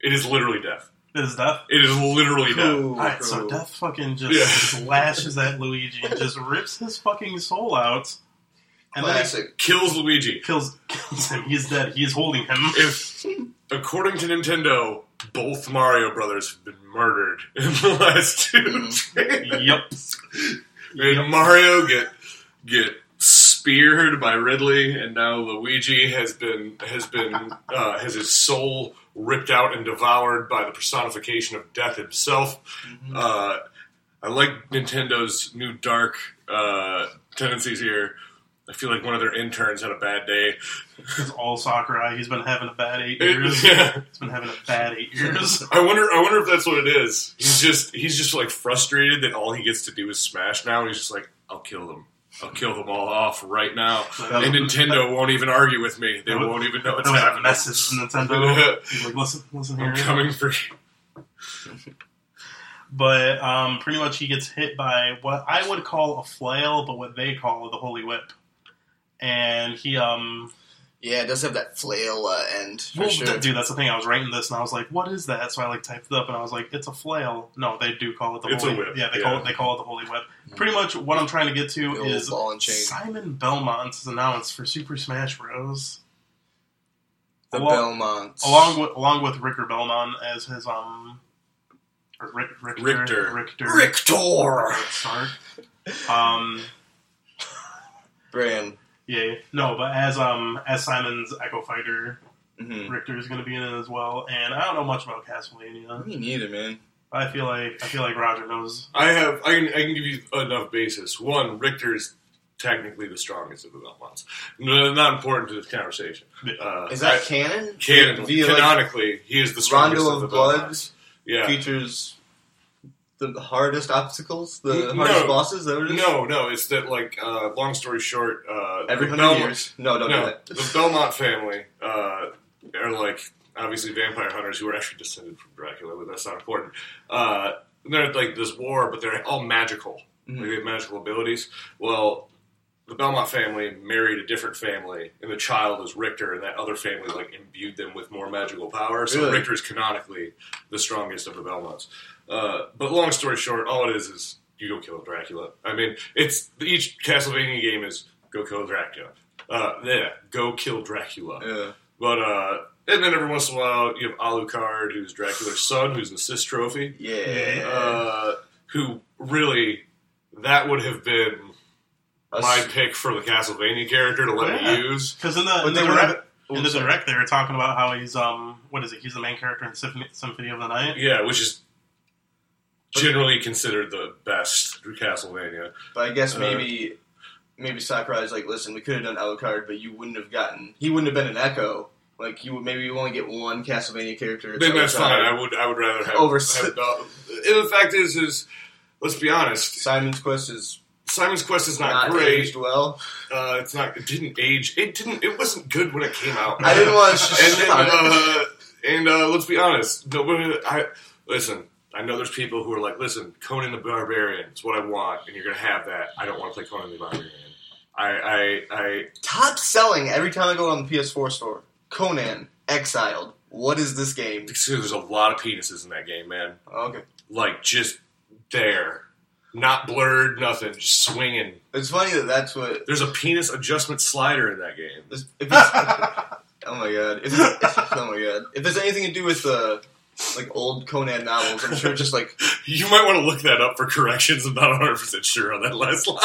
Speaker 3: it is literally death.
Speaker 1: It is Death.
Speaker 3: It is literally death.
Speaker 2: Cool,
Speaker 1: Alright, so. Death fucking just,
Speaker 3: Yeah.
Speaker 1: just <laughs> lashes at Luigi and just rips his fucking soul out. And then
Speaker 2: Classic.
Speaker 3: Kills Luigi.
Speaker 1: kills kills <laughs> him. He's dead. He's holding him.
Speaker 3: If, <laughs> according to Nintendo, both Mario brothers have been murdered <laughs> in the last two.
Speaker 1: yep. <laughs>
Speaker 3: and Mario get get speared by Ridley, and now Luigi has been has been uh, has his soul ripped out and devoured by the personification of death himself. Uh, I like Nintendo's new dark uh, tendencies here. I feel like one of their interns had a bad day.
Speaker 1: It's all Sakurai. He's been having a bad eight years.
Speaker 3: yeah.
Speaker 1: He's been having a bad eight years.
Speaker 3: I wonder. I wonder if that's what it is. He's just he's just like frustrated that all he gets to do is smash now. He's just like, I'll kill them. I'll kill them all off right now. And Nintendo won't even argue with me. They won't even know
Speaker 1: a
Speaker 3: happening.
Speaker 1: message from Nintendo. <laughs> He's like, listen, listen here.
Speaker 3: I'm coming for you.
Speaker 1: But um, pretty much he gets hit by what I would call a flail, but what they call the holy whip. And he, um,
Speaker 2: Yeah, it does have that flail uh, end for
Speaker 1: well,
Speaker 2: sure.
Speaker 1: th- dude, that's the thing. I was writing this and I was like, "What is that?" So I like typed it up and I was like, "It's a flail." No, they do call it the
Speaker 3: It's a
Speaker 1: holy
Speaker 3: whip,
Speaker 1: Yeah, they
Speaker 3: yeah.
Speaker 1: call it they call it the holy whip. Pretty much what I'm trying to get to
Speaker 2: The
Speaker 1: is
Speaker 2: ball and chain.
Speaker 1: Simon Belmont is announced for Super Smash Bros.
Speaker 2: The
Speaker 1: along,
Speaker 2: Belmonts.
Speaker 1: along with along with Ricker Belmont as his um or Rick, Richter,
Speaker 3: Richter.
Speaker 1: Richter
Speaker 2: Rictor!
Speaker 1: Start. Um,
Speaker 2: Bran.
Speaker 1: Yeah, no, but as um as Simon's Echo Fighter,
Speaker 2: Mm-hmm.
Speaker 1: Richter is going to be in it as well. And I don't know much about Castlevania.
Speaker 2: Me neither, man.
Speaker 1: I feel like I feel like Roger knows.
Speaker 3: I have. I can. I can give you enough basis. One, Richter is technically the strongest of the Belmonts. No, not important to this conversation. Uh,
Speaker 2: Is that
Speaker 3: I-
Speaker 2: canon?
Speaker 3: canon?
Speaker 2: Via, like,
Speaker 3: canonically, he is the strongest
Speaker 2: Rondo
Speaker 3: of the
Speaker 2: of Blood
Speaker 3: Belmonts. Yeah.
Speaker 2: features the hardest obstacles, the
Speaker 3: No.
Speaker 2: hardest bosses. That what it is?
Speaker 3: No, no. It's that like. Uh, long story short, uh,
Speaker 2: Every hundred
Speaker 3: Belmont-
Speaker 2: years. No, don't
Speaker 3: no,
Speaker 2: do that.
Speaker 3: the Belmont family uh, are like obviously vampire hunters who are actually descended from Dracula, but that's not important. Uh, they're like this war, but they're all magical.
Speaker 2: Mhm.
Speaker 3: Like, they have magical abilities. Well, the Belmont family married a different family, and the child is Richter, and that other family like imbued them with more magical power. So
Speaker 2: Really?
Speaker 3: Richter is canonically the strongest of the Belmonts. Uh, but long story short, all it is is you go kill Dracula. I mean, it's each Castlevania game is go kill Dracula. Uh, yeah, go kill Dracula.
Speaker 2: Yeah.
Speaker 3: But uh, and then every once in a while you have Alucard, who's Dracula's son, who's an assist trophy.
Speaker 2: Yeah.
Speaker 3: Uh, who really that would have been
Speaker 2: Us-
Speaker 3: my pick for the Castlevania character to let
Speaker 1: Yeah.
Speaker 3: me use.
Speaker 1: Because in the,
Speaker 2: But
Speaker 1: in the
Speaker 2: they were
Speaker 1: direct, in the
Speaker 2: sorry.
Speaker 1: direct, they were talking about how he's um what is it? He's the main character in Symphony, Symphony of the Night.
Speaker 3: Yeah, which is generally considered the best through Castlevania.
Speaker 2: But I guess
Speaker 3: Uh,
Speaker 2: maybe maybe Sakurai's like, listen, we could have done Alucard, but you wouldn't have gotten. He wouldn't have been an Echo. Like you would maybe you only get one Castlevania character.
Speaker 3: Then that's fine. I would I would rather have
Speaker 2: Over-
Speaker 3: have uh, the fact is is let's be honest.
Speaker 2: Simon's Quest is
Speaker 3: Simon's Quest is not,
Speaker 2: not,
Speaker 3: great.
Speaker 2: aged well.
Speaker 3: Uh, it's not. It didn't age. It didn't. It wasn't good when it came out.
Speaker 2: I didn't want to <laughs>
Speaker 3: and then, uh, and uh, let's be honest. Nobody. I listen. I know there's people who are like, listen, Conan the Barbarian is what I want, and you're gonna have that. I don't want to play Conan the Barbarian. I, I, I.
Speaker 2: Top selling every time I go on the PS4 store. Conan Exiles. What is this game?
Speaker 3: There's a lot of penises in that game, man.
Speaker 2: Okay.
Speaker 3: Like just there, not blurred, nothing, just swinging.
Speaker 2: It's funny that that's what.
Speaker 3: There's a penis adjustment slider in that game.
Speaker 2: If it's, <laughs> oh my god! If it's, oh my god! If there's anything to do with uh, like old Conan novels, I'm sure just like <laughs>
Speaker 3: You might want to look that up for corrections. I'm not 100 percent sure on that last line.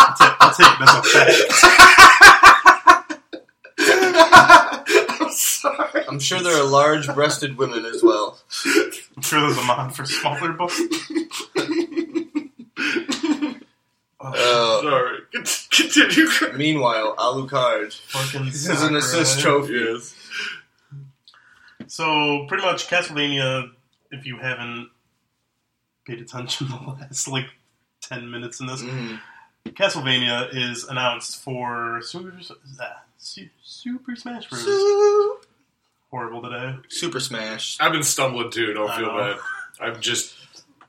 Speaker 1: I'll take, I'll take that's a fact. <laughs>
Speaker 3: I'm sorry.
Speaker 2: I'm sure there are large-breasted women as well.
Speaker 1: I'm <laughs> sure there's a mod for smaller books. Oh,
Speaker 2: Uh,
Speaker 3: Sorry. Continue.
Speaker 2: meanwhile, Alucard
Speaker 1: fucking
Speaker 2: is an assist
Speaker 1: Sakurai.
Speaker 2: trophy.
Speaker 3: Yes.
Speaker 1: So pretty much Castlevania, if you haven't paid attention <laughs> the last like ten minutes in this,
Speaker 2: Mhm.
Speaker 1: Castlevania is announced for Super, uh, Super Smash Bros.
Speaker 2: Su-
Speaker 1: Horrible today.
Speaker 2: Super Smash.
Speaker 3: I've been stumbling too. Don't
Speaker 1: I
Speaker 3: feel
Speaker 1: know.
Speaker 3: bad. I'm just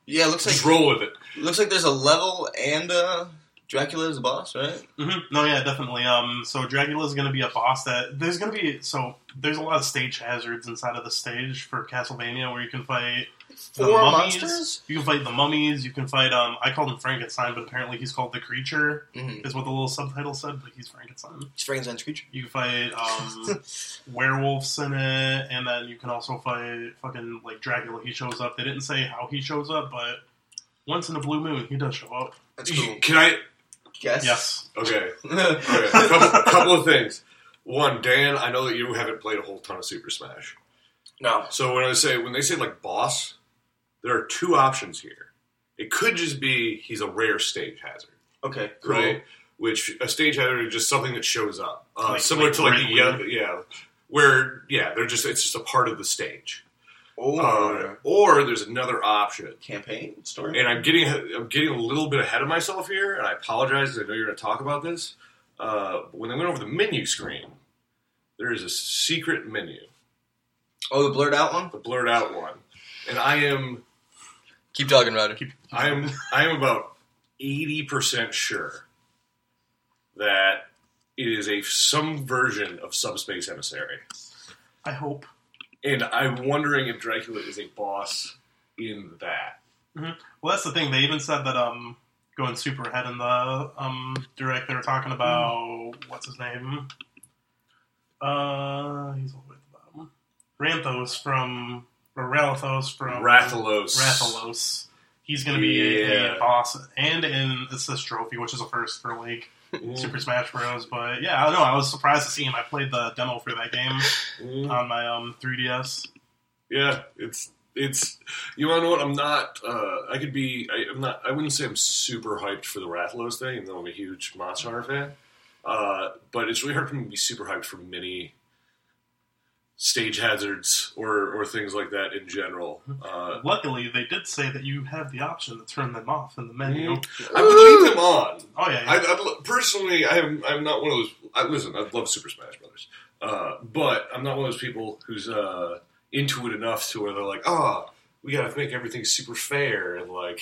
Speaker 2: Yeah, it looks
Speaker 3: just
Speaker 2: like
Speaker 3: roll with it.
Speaker 2: looks like there's a level and uh, Dracula is a boss, right?
Speaker 1: hmm No, yeah, definitely. Um, so Dracula is going to be a boss that there's going to be. So there's a lot of stage hazards inside of the stage for Castlevania where you can fight the
Speaker 2: Four
Speaker 1: mummies.
Speaker 2: monsters.
Speaker 1: You can fight the mummies. You can fight. Um, I called him Frankenstein, but apparently he's called the Creature.
Speaker 2: Mm-hmm.
Speaker 1: Is what the little subtitle said, but he's Frankenstein.
Speaker 2: Frankenstein's creature.
Speaker 1: You can fight um, <laughs> werewolves in it, and then you can also fight fucking like Dracula. He shows up. They didn't say how he shows up, but once in a blue moon, he does show up.
Speaker 2: That's cool.
Speaker 3: Can I?
Speaker 2: Yes.
Speaker 1: Yes.
Speaker 3: Okay. Okay. couple, couple of things. One, Dan, I know that you haven't played a whole ton of Super Smash.
Speaker 2: no.
Speaker 3: So when I say when they say like boss, there are two options here. It could just be he's a rare stage hazard,
Speaker 2: Okay. Cool.
Speaker 3: right? Which a stage hazard is just something that shows up, uh,
Speaker 1: Like-
Speaker 3: similar
Speaker 1: like
Speaker 3: to like
Speaker 1: the
Speaker 3: yeah, yeah, where yeah, they're just it's just a part of the stage.
Speaker 2: Or
Speaker 3: Uh, or there's another option,
Speaker 2: campaign story.
Speaker 3: and I'm getting I'm getting a little bit ahead of myself here, and I apologize because I know you're going to talk about this. Uh, when I went over the menu screen, there is a secret menu,
Speaker 2: oh, the blurred out one.
Speaker 3: the blurred out one, and I am
Speaker 2: Keep talking about it.
Speaker 1: Keep,
Speaker 3: I am I am about eighty percent sure that it is a some version of Subspace Emissary,
Speaker 1: I hope.
Speaker 3: And I'm wondering if Dracula is a boss in that.
Speaker 1: Well, that's the thing. They even said that um, going super ahead in the um direct, they were talking about what's his name. Uh, he's all the way at the bottom. Ranthos from or Ralathos from
Speaker 3: Rathalos.
Speaker 1: Rathalos. He's going to be a,
Speaker 3: Yeah.
Speaker 1: a boss and in Assist Trophy, which is a first for like Super Smash Bros. But yeah, I don't know. I was surprised to see him. I played the demo for that game
Speaker 3: mm.
Speaker 1: on my um 3DS.
Speaker 3: Yeah, it's it's you want to know what I'm not. Uh, I could be. I, I'm not. I wouldn't say I'm super hyped for the Rathalos thing, even though I'm a huge Monster Hunter fan. Uh, but it's really hard for me to be super hyped for many stage hazards or or things like that in general. Uh,
Speaker 1: Luckily, they did say that you have the option to turn them off in the menu.
Speaker 3: I would leave them on.
Speaker 1: Oh yeah, yeah.
Speaker 3: I, I'd, personally, I am. I'm not one of those. I, listen, I love Super Smash Brothers, uh, but I'm not one of those people who's uh, into it enough to where they're like, "Oh, we got to make everything super fair and like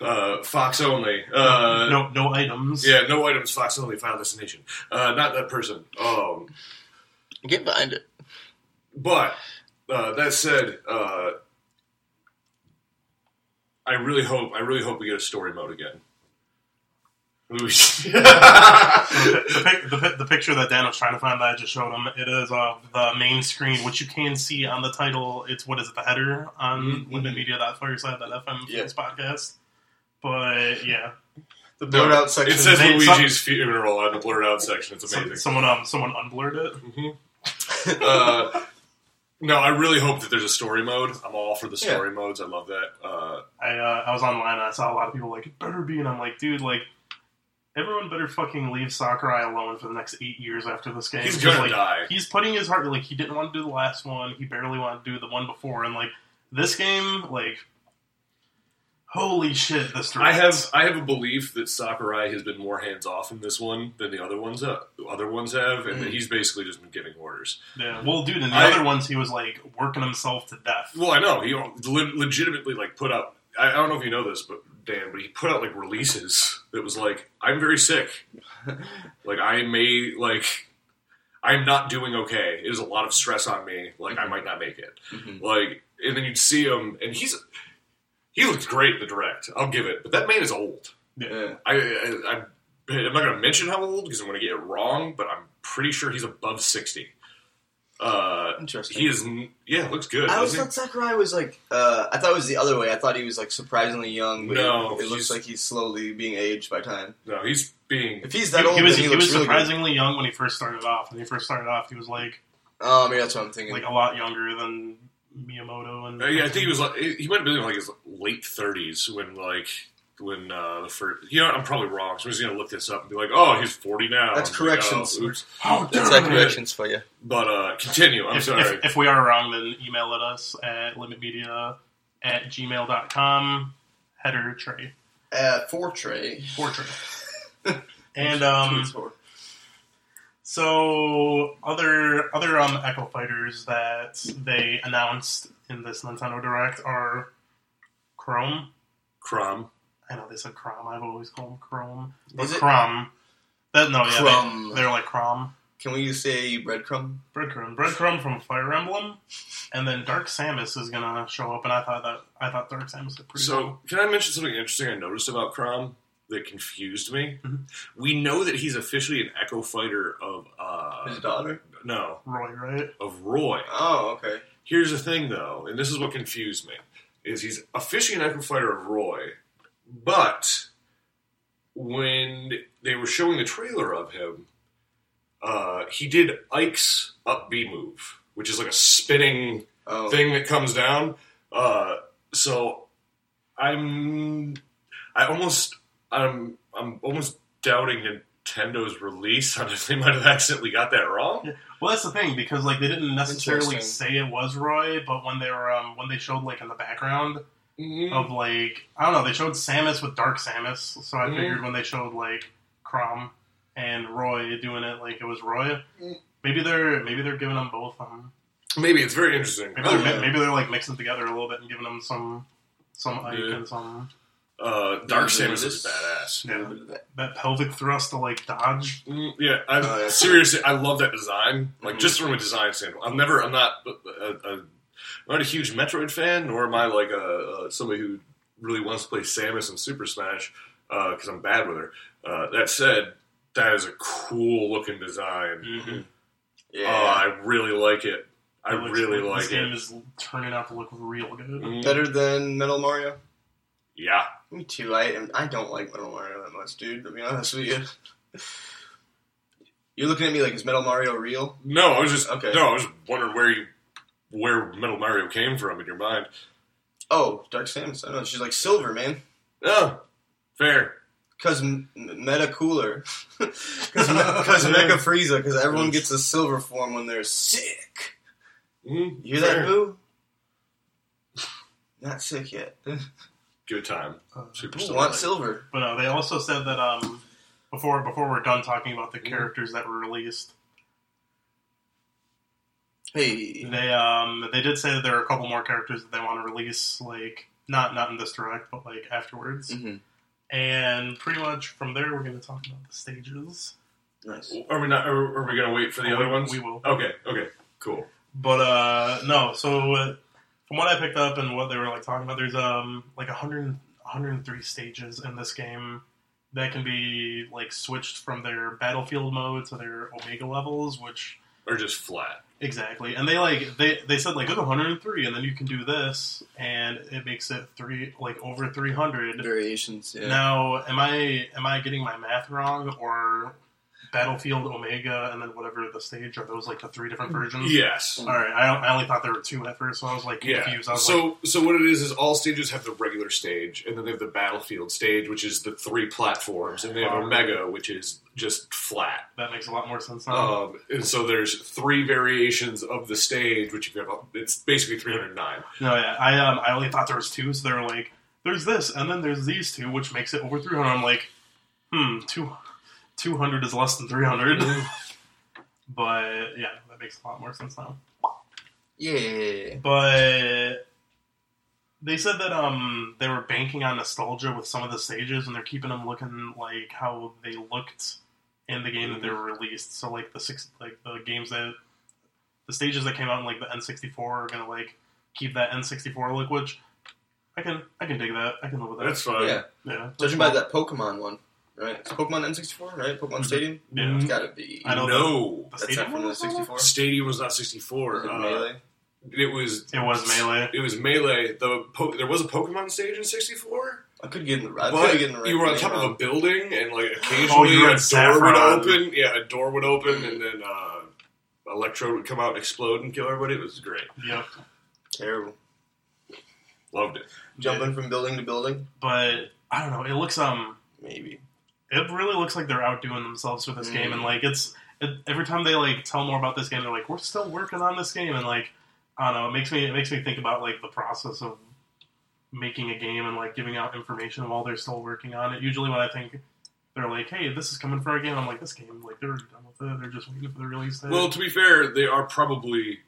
Speaker 3: uh, Fox only." Uh,
Speaker 1: no, no items.
Speaker 3: Yeah, no items, Fox only, Final Destination. Uh, not that person. Um,
Speaker 2: Get behind it.
Speaker 3: But uh, that said, uh, I really hope. I really hope we get a story mode again.
Speaker 1: So the, the, pic- the, the picture that Dan was trying to find that I just showed him, it is of the main screen, which you can see on the title. It's what is it, the header on
Speaker 3: Mhm.
Speaker 1: limitmedia.fireside.fm for
Speaker 2: Yeah.
Speaker 1: this podcast. But yeah,
Speaker 2: The blurred out section.
Speaker 3: It
Speaker 2: section.
Speaker 3: says
Speaker 1: They-
Speaker 3: Luigi's funeral on the blurred out section. It's
Speaker 1: so,
Speaker 3: amazing.
Speaker 1: someone um someone unblurred it.
Speaker 3: Mhm. uh, no, I really hope that there's a story mode. I'm all for the story modes. I love that. Uh,
Speaker 1: I uh, I was online and I saw a lot of people like it better be, and I'm like, dude, like. Everyone better fucking leave Sakurai alone for the next eight years after this game.
Speaker 3: he's
Speaker 1: 'Cause,
Speaker 3: gonna
Speaker 1: like,
Speaker 3: die.
Speaker 1: he's putting his heart like he didn't want to do the last one he barely wanted to do the one before and like this game like holy shit this
Speaker 3: I have I have a belief that Sakurai has been more hands off in this one than the other ones uh, other ones have, and that
Speaker 2: Mhm.
Speaker 3: he's basically just been giving orders.
Speaker 1: yeah well dude in the
Speaker 3: I-
Speaker 1: other ones he was like working himself to death
Speaker 3: Well, I know he le- legitimately like put out. I, I don't know if you know this, but Dan, but he put out like releases that was like, "I'm very sick. <laughs> like I may like." I'm not doing okay. It is a lot of stress on me. Like I might not make it.
Speaker 2: Mhm.
Speaker 3: Like, and then you'd see him, and he's he looks great in the direct. I'll give it, but that man is old.
Speaker 2: Yeah.
Speaker 3: I, I, I I'm not going to mention how old because I'm going to get it wrong, but I'm pretty sure he's above sixty. Uh,
Speaker 2: Interesting.
Speaker 3: he is, yeah, looks good.
Speaker 2: I always thought Sakurai was like. Uh, I thought it was the other way. I thought he was like surprisingly young. But
Speaker 3: No,
Speaker 2: it, it looks like he's slowly being aged by time.
Speaker 3: No, he's being.
Speaker 2: If he's
Speaker 1: he,
Speaker 2: that old,
Speaker 1: he was
Speaker 2: then he,
Speaker 1: he
Speaker 2: looks
Speaker 1: was
Speaker 2: really good.
Speaker 1: surprisingly young when he first started off when he first started off he was like
Speaker 2: Oh, maybe that's what I'm thinking.
Speaker 1: like a lot younger than Miyamoto and
Speaker 3: Uh, yeah, I think he was like he might have been in like his late thirties when like when uh, the first. You know, I'm probably wrong, so I'm just going to look this up and be like, oh, he's 40 now.
Speaker 2: That's
Speaker 3: I'm like,
Speaker 2: corrections.
Speaker 3: oh, oops.
Speaker 1: how
Speaker 2: that's
Speaker 1: dare
Speaker 2: that
Speaker 1: you.
Speaker 2: corrections for you.
Speaker 3: But uh, continue. I'm
Speaker 1: if,
Speaker 3: sorry.
Speaker 1: if, if we are wrong then email at us at limitmedia at gmail.com header tray
Speaker 2: Uh, four tray.
Speaker 1: four tray <laughs> and um
Speaker 2: Tweets for.
Speaker 1: So other other um Echo fighters that they announced in this Nintendo Direct are Chrome.
Speaker 3: Crumb.
Speaker 1: I know they said Chrome. I've always called them Chrome. But
Speaker 2: Is it
Speaker 1: Chrome. That no, yeah,
Speaker 2: Crumb.
Speaker 1: they, they're like Chrome.
Speaker 2: Can we say breadcrumb?
Speaker 1: Breadcrumb, breadcrumb from Fire Emblem, and then Dark Samus is gonna show up, and I thought that I thought Dark Samus looked pretty. cool.
Speaker 3: So, can I mention something interesting I noticed about Chrom that confused me?
Speaker 1: Mhm.
Speaker 3: We know that he's officially an Echo Fighter of
Speaker 2: His
Speaker 3: uh
Speaker 2: daughter?
Speaker 3: no
Speaker 1: Roy, right?
Speaker 3: of Roy.
Speaker 2: Oh, okay.
Speaker 3: Here's the thing, though, and this is what confused me: is he's officially an Echo Fighter of Roy, but when they were showing the trailer of him, uh, he did Ike's up B move, which is like a spinning
Speaker 2: Oh,
Speaker 3: thing that comes down. Uh, so I'm, I almost, I'm, I'm almost doubting Nintendo's release <laughs> on if they might have accidentally got that wrong.
Speaker 1: Well, that's the thing because like they didn't necessarily say it was Roy, but when they were um, when they showed like in the background
Speaker 3: Mm,
Speaker 1: of like I don't know, they showed Samus with Dark Samus, so I
Speaker 3: Mhm.
Speaker 1: figured when they showed like Chrom and Roy doing it like it was Roy.
Speaker 3: Mm.
Speaker 1: Maybe they're maybe they're giving them both. Um,
Speaker 3: Maybe it's very interesting.
Speaker 1: maybe they're
Speaker 2: yeah.
Speaker 1: maybe they're like mixing together a little bit and giving them some some Ike
Speaker 3: Yeah.
Speaker 1: and some
Speaker 3: Uh, Dark
Speaker 2: Yeah,
Speaker 3: Samus
Speaker 2: this-
Speaker 3: is badass.
Speaker 1: yeah that pelvic thrust to like dodge.
Speaker 3: Mm, yeah, I,
Speaker 2: Oh,
Speaker 3: seriously, I love that design. Like
Speaker 2: Mhm.
Speaker 3: just from a design standpoint, I'm never, I'm not, a, a, a, I'm not a huge Metroid fan, nor am I like a, a somebody who really wants to play Samus in Super Smash because I'm bad with her. Uh, that said, that is a cool looking design.
Speaker 2: Mhm.
Speaker 3: Oh,
Speaker 2: Yeah.
Speaker 3: I really like it. I
Speaker 1: It looks
Speaker 3: really
Speaker 1: this
Speaker 3: like
Speaker 1: game
Speaker 3: it.
Speaker 1: is turning out to look real good.
Speaker 3: Mm,
Speaker 2: Better than Metal Mario?
Speaker 3: Yeah.
Speaker 2: Me too. I I don't like Metal Mario that much, dude. To be honest with you. You're looking at me like is Metal Mario real?
Speaker 3: No, I was just
Speaker 2: Okay.
Speaker 3: no, I was wondering where you where Metal Mario came from in your mind.
Speaker 2: Oh, Dark Samus. I know she's like silver, man.
Speaker 3: Oh, fair.
Speaker 2: Cause M- Meta cooler. <laughs> Cause, Me- <laughs> Cause Mecha Frieza. Cause everyone gets a silver form when they're sick.
Speaker 3: Mm,
Speaker 2: You hear
Speaker 3: fair.
Speaker 2: that, Boo? Not sick yet. <laughs>
Speaker 3: Good time.
Speaker 1: Uh,
Speaker 3: Super
Speaker 2: Who
Speaker 3: Star
Speaker 2: want silver?
Speaker 1: But uh, they also said that um, before before we're done talking about the
Speaker 3: Mhm.
Speaker 1: characters that were released,
Speaker 2: Hey.
Speaker 1: they um they did say that there are a couple more characters that they want to release, like not not in this direct, but like afterwards.
Speaker 2: hmm
Speaker 1: And pretty much from there, we're going to talk about the stages.
Speaker 2: Nice.
Speaker 3: Are we not? Are, are we going to wait for the
Speaker 1: Oh,
Speaker 3: other
Speaker 1: we-
Speaker 3: ones?
Speaker 1: we will.
Speaker 3: Okay. Okay. Cool.
Speaker 1: But uh no, so uh, from what I picked up and what they were like talking about, there's um like 100, 103 stages in this game that can be like switched from their battlefield mode to their omega levels, which
Speaker 3: are just flat.
Speaker 1: Exactly, and they like they they said like there's 103, and then you can do this, and it makes it three like over 300.
Speaker 2: Variations, yeah.
Speaker 1: Now, am I am I getting my math wrong, or Battlefield Omega, and then whatever the stage are those like the three different versions?
Speaker 3: Yes.
Speaker 1: All right, I, I only thought there were two at first, so I was like
Speaker 3: Yeah.
Speaker 1: confused. I was like,
Speaker 3: So, so what it is is all stages have the regular stage, and then they have the battlefield stage, which is the three platforms, and they have. Omega, which is just flat.
Speaker 1: that makes a lot more sense now.
Speaker 3: Um, and so there's three variations of the stage, which you have. It's basically 309.
Speaker 1: no, yeah, I um I only thought there was two, so they were like, there's this, and then there's these two, which makes it over 300. I'm like, hmm, two. 200 is less than 300. <laughs> but yeah, that makes a lot more sense now.
Speaker 2: Yeah.
Speaker 1: But they said that um they were banking on nostalgia with some of the stages, and they're keeping them looking like how they looked in the game that they were released. So like the six like the games that the stages that came out in like the N64 are gonna like keep that N64 look, which I can I can dig that. I can live with that.
Speaker 3: That's fine.
Speaker 2: Yeah.
Speaker 1: yeah.
Speaker 2: Judging by that Pokemon one, right? It's Pokemon N64, right? Pokemon Stadium?
Speaker 1: Yeah.
Speaker 2: It's gotta be.
Speaker 1: I know
Speaker 3: no,
Speaker 1: The
Speaker 2: That's
Speaker 1: stadium
Speaker 2: not from the
Speaker 1: was on there?
Speaker 2: 64?
Speaker 3: Stadium was not 64.
Speaker 2: Was it
Speaker 3: Uh,
Speaker 2: Melee?
Speaker 3: It was.
Speaker 1: It was melee.
Speaker 3: It was melee. The po- there was a Pokemon stage in 64,
Speaker 2: I could get in the, I
Speaker 3: but
Speaker 2: get in the right
Speaker 3: you were on top of a building, and like
Speaker 1: Oh,
Speaker 3: occasionally
Speaker 1: you were
Speaker 3: a door
Speaker 1: Saffron.
Speaker 3: would open. Yeah, a door would open, and then uh, Electrode would come out and explode and kill everybody. It was great.
Speaker 1: Yep.
Speaker 2: Terrible.
Speaker 3: Loved it.
Speaker 2: Jumping from building to building?
Speaker 1: But I don't know. It looks um
Speaker 2: Maybe.
Speaker 1: It really looks like they're outdoing themselves with this game,
Speaker 2: Mm.
Speaker 1: and like it's it, every time they like tell more about this game, they're like, "We're still working on this game," and like I don't know, it makes me it makes me think about like the process of making a game and like giving out information while they're still working on it. Usually, when I think they're like, "Hey, this is coming for a game," I'm like, "This game, like they're done with it. They're just waiting for the release date."
Speaker 3: Well, to be fair, they are probably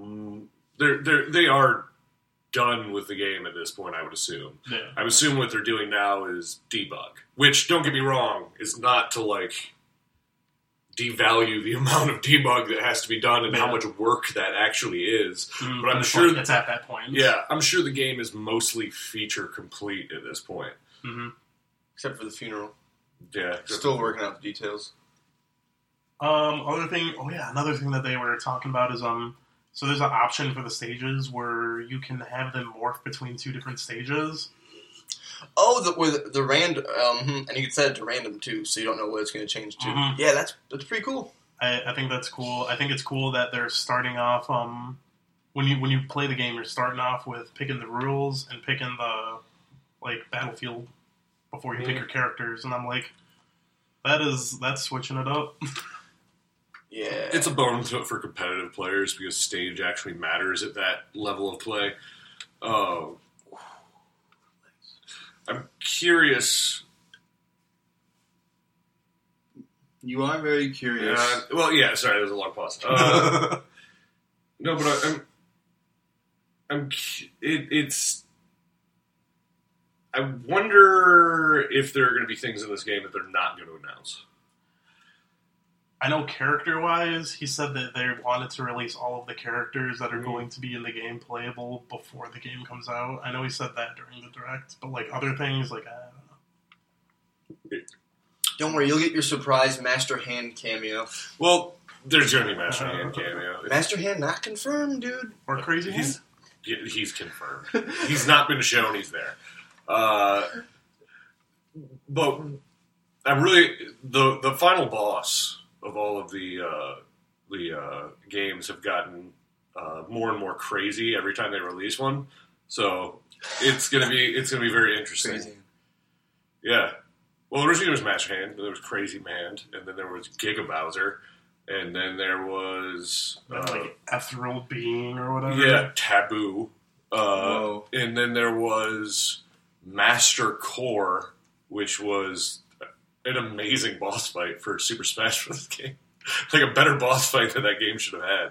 Speaker 3: mm, they're they they are done with the game at this point. I would assume.
Speaker 1: Yeah.
Speaker 3: I would assume what they're doing now is debug, which don't get me wrong is not to like devalue the <laughs> amount of debug that has to be done and how much work that actually is.
Speaker 1: Mm,
Speaker 3: But I'm sure
Speaker 1: like it's at that point.
Speaker 3: Yeah, I'm sure the game is mostly feature complete at this point.
Speaker 1: hmm
Speaker 2: Except for the funeral.
Speaker 3: Yeah,
Speaker 2: Still working out the details.
Speaker 1: Um, other thing, oh yeah, another thing that they were talking about is um, so there's an option for the stages where you can have them morph between two different stages.
Speaker 2: Oh, the with the random, um, hmm, and you can set it to random too, so you don't know what it's going to change to.
Speaker 1: Mhm.
Speaker 2: Yeah, that's that's pretty cool.
Speaker 1: I, I think that's cool. I think it's cool that they're starting off um, when you when you play the game, you're starting off with picking the rules and picking the like battlefield before you pick
Speaker 3: Mhm.
Speaker 1: your characters, and I'm like, that is that's switching it up. <laughs>
Speaker 2: Yeah,
Speaker 3: it's a bonus for competitive players because stage actually matters at that level of play. Uh, I'm curious.
Speaker 2: you are very curious.
Speaker 3: Uh, well, yeah, sorry, there's a long pause. <laughs> Uh, no, but I, I'm, I'm. It, it's. I wonder if there are going to be things in this game that they're not going to announce.
Speaker 1: I know character wise, he said that they wanted to release all of the characters that are
Speaker 3: Mhm.
Speaker 1: going to be in the game playable before the game comes out. I know he said that during the direct, but like other things, like I don't know.
Speaker 2: Don't worry, you'll get your surprise Master Hand cameo.
Speaker 3: Well, there's going to be Master Hand cameo.
Speaker 2: Master Hand not confirmed, dude.
Speaker 1: Or crazy.
Speaker 3: He's yeah, he's confirmed. <laughs> he's not been shown he's there. Uh, but I'm really the the final boss of all of the uh, the uh, games have gotten uh, more and more crazy every time they release one. So it's gonna be it's gonna be very interesting.
Speaker 2: Crazy.
Speaker 3: Yeah. Well, originally there was Master Hand, then there was Crazy Hand, and then there was Giga Bowser, and then there was uh,
Speaker 1: like ethereal being or whatever.
Speaker 3: yeah Taboo. Uh,
Speaker 2: Whoa.
Speaker 3: and then there was Master Core, which was an amazing boss fight for Super Smash Bros. game. <laughs> like a better boss fight than that game should have had.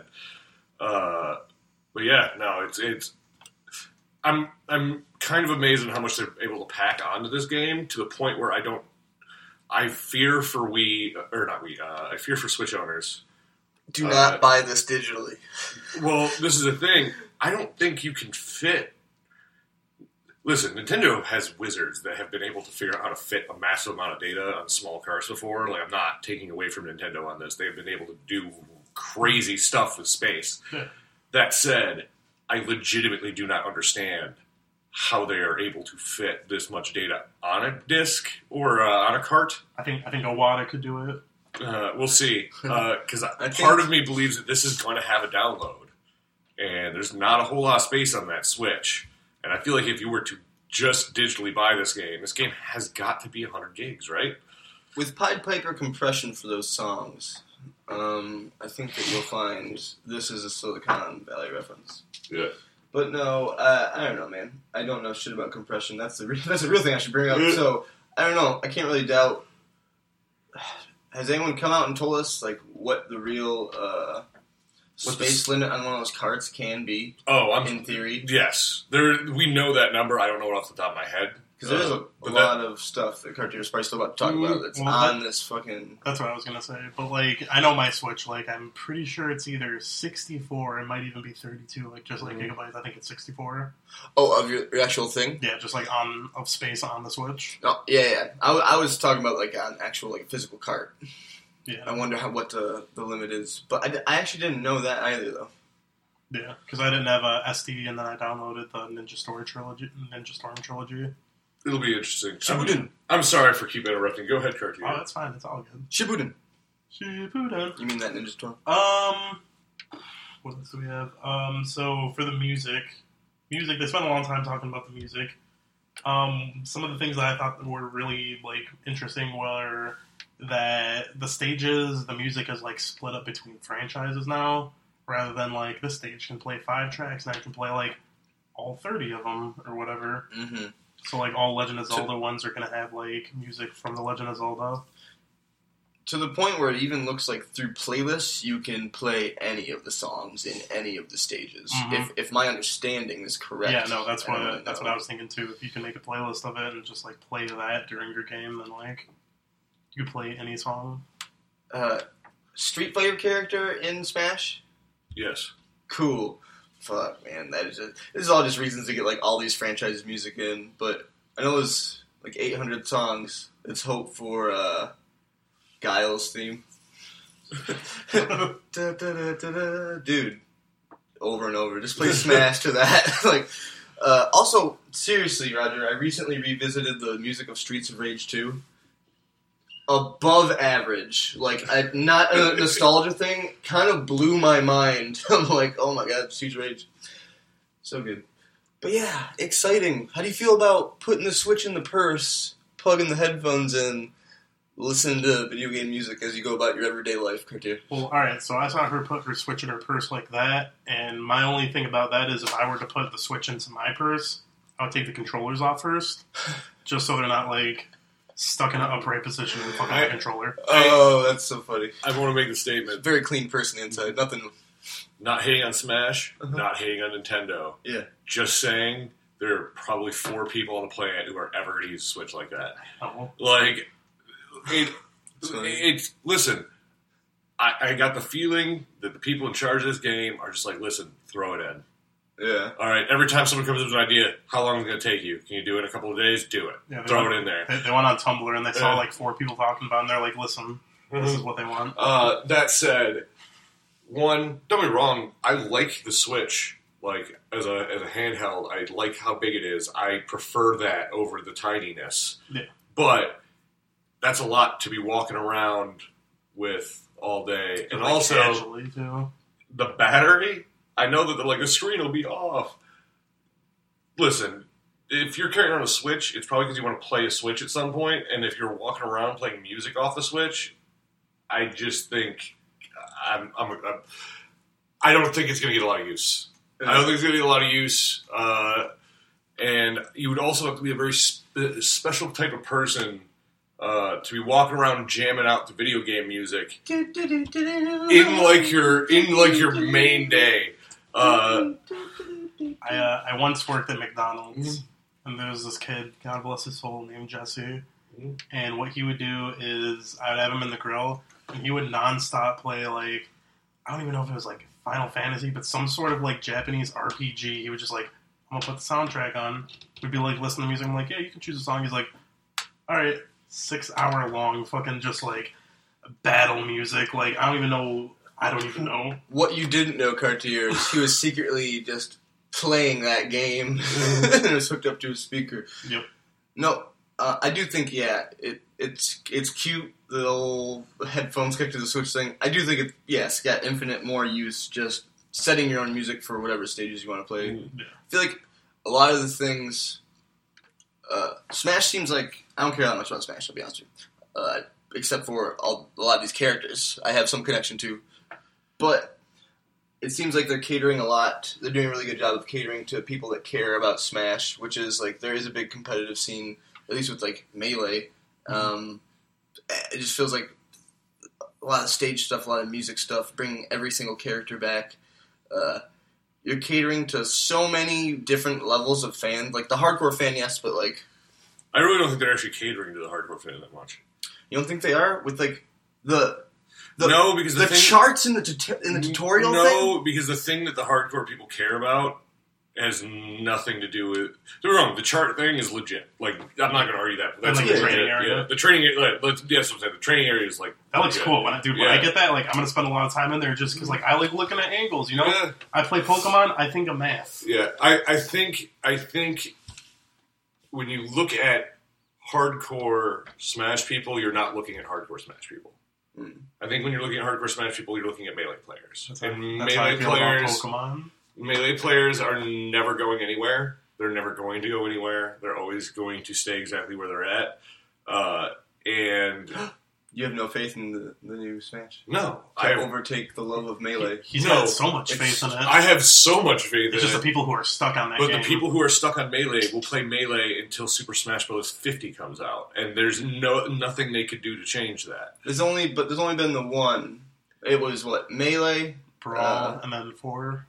Speaker 3: Uh, but yeah, no, it's it's. I'm I'm kind of amazed at how much they're able to pack onto this game to the point where I don't. I fear for we or not we. Uh, I fear for Switch owners.
Speaker 2: Do
Speaker 3: Uh,
Speaker 2: not buy this digitally.
Speaker 3: Well, this is the thing. I don't think you can fit. Listen, Nintendo has wizards that have been able to figure out how to fit a massive amount of data on small cars before. Like, I'm not taking away from Nintendo on this. They've been able to do crazy stuff with space. <laughs> That said, I legitimately do not understand how they are able to fit this much data on a disc or uh, on a cart.
Speaker 1: I think I think Iwata could do it.
Speaker 3: Uh, we'll see. <laughs> Because
Speaker 2: I
Speaker 3: part
Speaker 2: think-
Speaker 3: of me believes that this is going to have a download, and there's not a whole lot of space on that Switch. And I feel like if you were to just digitally buy this game, this game has got to be 100 gigs, right?
Speaker 2: With Pied Piper compression for those songs, um, I think that you'll find this is a Silicon Valley reference.
Speaker 3: Yeah.
Speaker 2: But no, uh, I don't know, man. I don't know shit about compression. That's the re- <laughs> that's the real thing I should bring up. So I don't know. I can't really doubt. <sighs> Has anyone come out and told us like what the real uh, space
Speaker 3: s-
Speaker 2: limit on one of those carts can be
Speaker 3: Oh, I'm.
Speaker 2: in theory?
Speaker 3: Yes, there. We know that number. I don't know it off the top of my head.
Speaker 2: Because there's
Speaker 3: Uh,
Speaker 2: a, a
Speaker 3: but
Speaker 2: lot of stuff that Cartoon is probably still about to talk
Speaker 1: Mm,
Speaker 2: about that's
Speaker 1: well,
Speaker 2: on this fucking.
Speaker 1: That's what I was gonna say. But like, I know my Switch. Like, I'm pretty sure it's either 64. It might even be 32. Like, just like
Speaker 2: Mhm.
Speaker 1: gigabytes. I think it's 64.
Speaker 2: Oh, of your, your actual thing?
Speaker 1: Yeah, just like on of space on the Switch.
Speaker 2: No, yeah, yeah. I was talking about like an actual like physical cart. I wonder how what the, the limit is, but I, I actually didn't know that either though.
Speaker 1: yeah. Because I didn't have a SD, and then I downloaded the Ninja Story trilogy, Ninja Storm trilogy.
Speaker 3: It'll be interesting. I'm, I'm sorry for keep interrupting. Go ahead, Cartoon.
Speaker 1: Oh, that's fine. It's all good.
Speaker 2: Shippuden.
Speaker 1: Shippuden.
Speaker 2: You mean that Ninja Storm?
Speaker 1: Um, what else do we have? Um, so for the music, music, they spent a long time talking about the music. Um, some of the things that I thought were really like interesting were that the stages, the music is like split up between franchises now, rather than like this stage can play five tracks and I can play like all thirty of them or whatever.
Speaker 2: Mm-hmm.
Speaker 1: So like all Legend of Zelda ones are gonna have like music from the Legend of Zelda.
Speaker 2: to the point where it even looks like through playlists you can play any of the songs in any of the stages.
Speaker 1: Mhm.
Speaker 2: If if my understanding is correct.
Speaker 1: Yeah, no, that's what
Speaker 2: really
Speaker 1: that's what I was thinking too. If you can make a playlist of it and just like play that during your game, then like you could play any song.
Speaker 2: Uh, Street Fighter character in Smash.
Speaker 3: Yes.
Speaker 2: Cool. Fuck, man, that is just, this is all just reasons to get like all these franchises music in. But I know there's like 800 songs. Let's hope for uh, Guile's theme. Da, da, da, da, da. Dude, over and over. Just play Smash to that. <laughs> like, uh, also, seriously, Roger, I recently revisited the music of Streets of Rage 2. Above average, like I, not a <laughs> nostalgia thing, kind of blew my mind. <laughs> I'm like, oh my god, of Rage, so good. But yeah, exciting. How do you feel about putting the Switch in the purse, plugging the headphones in, listening to video game music as you go about your everyday life, Cartier?
Speaker 1: Well, all right. So I saw her put her Switch in her purse like that, and my only thing about that is if I were to put the Switch into my purse, I would take the controllers off first, <laughs> just so they're not like stuck in an upright position and fucking
Speaker 3: I-
Speaker 1: the controller.
Speaker 2: Oh, that's so funny.
Speaker 3: I want to make the statement:
Speaker 2: Very clean person inside. Nothing.
Speaker 3: not hating on Smash,
Speaker 2: Uh-huh.
Speaker 3: not hating on Nintendo.
Speaker 2: Yeah.
Speaker 3: Just saying, there are probably four people on the planet who are ever going to use a Switch like that.
Speaker 1: Oh,
Speaker 3: Like, it,
Speaker 2: It's funny.
Speaker 3: it's listen. I, I got the feeling that the people in charge of this game are just like, listen, throw it in.
Speaker 2: Yeah.
Speaker 3: All right, every time someone comes up with an idea, how long is it going to take you? Can you do it in a couple of days? Do it.
Speaker 1: yeah, they
Speaker 3: Throw
Speaker 1: went,
Speaker 3: it in there.
Speaker 1: They, they went on Tumblr and they saw
Speaker 3: Yeah.
Speaker 1: like four people talking about, it, and they're like, "Listen, this is what they want."
Speaker 3: Uh, that said, one, don't be wrong, I like the Switch. Like as a as a handheld, I like how big it is. I prefer that over the tininess.
Speaker 1: Yeah.
Speaker 3: But that's a lot to be walking around with all day, and
Speaker 1: Like,
Speaker 3: also
Speaker 1: too.
Speaker 3: the battery. I know that the, like the screen will be off. Listen, if you're carrying around a Switch, it's probably because you want to play a Switch at some point, and if you're walking around playing music off the Switch, I just think I'm, I'm, I'm I don't think it's going to get a lot of use. I don't think it's going to get a lot of use, uh, and you would also have to be a very spe- special type of person uh, to be walking around jamming out the video game music in like your in like your main day. Uh,
Speaker 1: I uh, I once worked at McDonald's,
Speaker 3: Mm-hmm.
Speaker 1: and there was this kid, God bless his soul, named Jesse.
Speaker 3: Mhm.
Speaker 1: And what he would do is I would have him in the grill, and he would nonstop play like I don't even know if it was like Final Fantasy, but some sort of like Japanese RPG. He would just like I'm gonna put the soundtrack on. We'd be like listening to music. I'm like, yeah, you can choose a song. He's like, all right, six hour long, fucking just like battle music. Like I don't even know. I don't even know.
Speaker 2: What you didn't know, Cartier, is he was secretly just playing that game and <laughs> it was hooked up to a speaker.
Speaker 1: Yep.
Speaker 2: No, uh, I do think yeah, it it's it's cute the little headphones connected to the Switch thing. I do think it yes got infinite more use just setting your own music for whatever stages you want to play.
Speaker 1: Yeah.
Speaker 2: I feel like a lot of the things. Uh, Smash seems like I don't care that much about Smash. I'll be honest with you, uh, except for all, a lot of these characters I have some connection to, but it seems like they're catering a lot. They're doing a really good job of catering to people that care about Smash, which is like there is a big competitive scene, at least with like melee. Um, it just feels like a lot of stage stuff, a lot of music stuff, bringing every single character back. Uh, you're catering to so many different levels of fans, Like the hardcore fan, yes, but like
Speaker 3: I really don't think they're actually catering to the hardcore fan that much.
Speaker 2: you don't think they are with like the the
Speaker 3: no, because the,
Speaker 2: the
Speaker 3: thing,
Speaker 2: charts in the tut- in the tutorial
Speaker 3: No,
Speaker 2: thing.
Speaker 3: because the thing that the hardcore people care about has nothing to do with. Don't wrong. The chart thing is legit. Like I'm not going to argue that. But that's
Speaker 1: like
Speaker 2: the
Speaker 3: legit.
Speaker 1: training area?
Speaker 3: Yeah, the training. area- Like, yes, I'm saying the training area is like
Speaker 1: That looks
Speaker 3: legit.
Speaker 1: cool. When I, dude, when I get that, like, I'm gonna spend a lot of time in there just because, like, I like looking at angles. You know,
Speaker 3: Yeah.
Speaker 1: I play Pokemon. I think of math.
Speaker 3: Yeah, I, I think I think when you look at hardcore Smash people, you're not looking at hardcore Smash people. I think when you're looking at hardcore Smash people, you're looking at melee players.
Speaker 1: That's
Speaker 3: and
Speaker 1: that's how I
Speaker 3: melee
Speaker 1: feel
Speaker 3: players,
Speaker 1: Pokemon.
Speaker 3: melee players are never going anywhere. They're never going to go anywhere. They're always going to stay exactly where they're at. Uh, and <gasps>
Speaker 2: You have no faith in the, the new Smash
Speaker 3: No,
Speaker 2: to
Speaker 3: I
Speaker 2: overtake the love of melee.
Speaker 1: He's
Speaker 3: No,
Speaker 1: got so much faith in it.
Speaker 3: I have so much faith
Speaker 1: it's
Speaker 3: in
Speaker 1: just
Speaker 3: it.
Speaker 1: the people who are stuck on that
Speaker 3: But
Speaker 1: game.
Speaker 3: the people who are stuck on melee will play melee until Super Smash Bros. 50 comes out, and there's no nothing they could do to change that.
Speaker 2: There's only, but there's only been the one. It was what melee.
Speaker 1: brawl
Speaker 2: uh,
Speaker 1: and then four.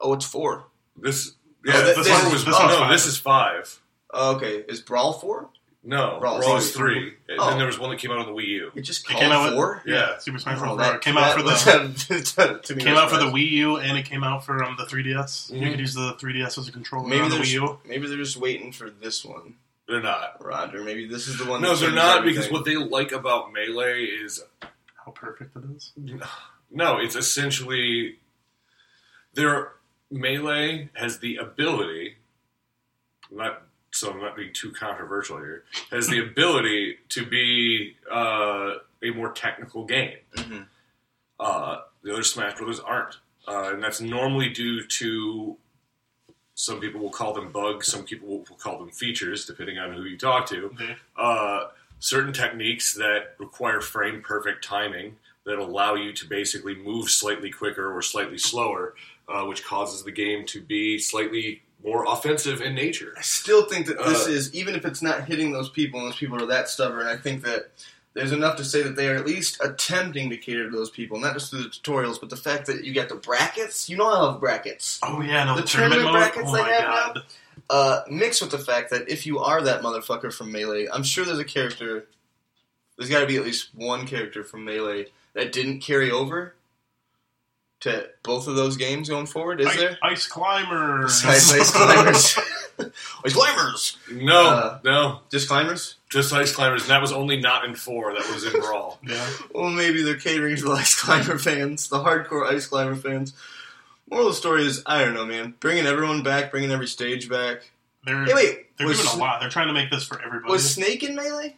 Speaker 2: Oh, it's four.
Speaker 3: This,
Speaker 2: Oh,
Speaker 3: yeah,
Speaker 2: th-
Speaker 3: this,
Speaker 2: this
Speaker 3: one
Speaker 2: is-
Speaker 3: was
Speaker 1: this
Speaker 3: no,
Speaker 1: five.
Speaker 3: this is five.
Speaker 2: Oh, okay, is brawl four?
Speaker 3: No,
Speaker 2: Brawl
Speaker 3: Brawl,
Speaker 2: is
Speaker 3: is three, and
Speaker 2: Oh.
Speaker 3: then there was one that came out on the Wii U.
Speaker 2: It just
Speaker 1: It came out with-
Speaker 2: four.
Speaker 3: Yeah.
Speaker 1: Super Smash
Speaker 2: Oh,
Speaker 1: Bros.
Speaker 2: that
Speaker 1: It came out for the <laughs>
Speaker 2: was- to me
Speaker 1: came
Speaker 2: was
Speaker 1: out for the. Wii U and it came out for um, the 3DS. You
Speaker 3: Mhm.
Speaker 1: could use the 3DS as a controller
Speaker 2: Maybe
Speaker 1: on the Wii U.
Speaker 2: maybe they're just waiting for this one,
Speaker 3: They're not.
Speaker 2: Roger. Maybe this is the one.
Speaker 3: No,
Speaker 2: that
Speaker 3: they're not
Speaker 2: everything.
Speaker 3: because what they like about melee is
Speaker 1: How perfect it is. <sighs>
Speaker 3: no, it's essentially their melee has the ability, not so I'm not being too controversial here, has the <laughs> ability to be uh, a more technical game.
Speaker 2: Mhm.
Speaker 3: Uh, the other Smash Brothers aren't, uh, and that's normally due to some people will call them bugs, some people will call them features, depending on who you talk to
Speaker 1: Okay.
Speaker 3: uh, certain techniques that require frame perfect timing that allow you to basically move slightly quicker or slightly slower, uh, which causes the game to be slightly more offensive in nature.
Speaker 2: I still think that this
Speaker 3: Uh,
Speaker 2: is even if it's not hitting those people and those people are that stubborn. I think that there's enough to say that they are at least attempting to cater to those people, not just through the tutorials, but the fact that you got the brackets. You know I love brackets.
Speaker 1: Oh yeah, no,
Speaker 2: The
Speaker 1: the, tournament,
Speaker 2: tournament brackets
Speaker 1: Oh
Speaker 2: they
Speaker 1: my
Speaker 2: have
Speaker 1: god.
Speaker 2: Uh, mixed with the fact that if you are that motherfucker from Melee, I'm sure there's a character. There's got to be at least one character from Melee that didn't carry over to both of those games going forward. Is
Speaker 1: I-
Speaker 2: there?
Speaker 1: Ice climbers.
Speaker 2: Ice, ice <laughs> climbers. <laughs> ice climbers.
Speaker 3: No,
Speaker 2: Uh,
Speaker 3: no,
Speaker 2: Just climbers.
Speaker 3: just Ice Climbers. And that was only not in four. That was in <laughs> Brawl.
Speaker 1: yeah.
Speaker 2: Well, maybe they're catering to the ice climber fans, the hardcore ice climber fans. Moral of the story is, I don't know, man. Bringing everyone back, bringing every stage back.
Speaker 1: They're
Speaker 2: Hey, wait,
Speaker 1: they're
Speaker 2: was,
Speaker 1: doing a lot. They're trying to make this for everybody.
Speaker 2: was Snake in Melee?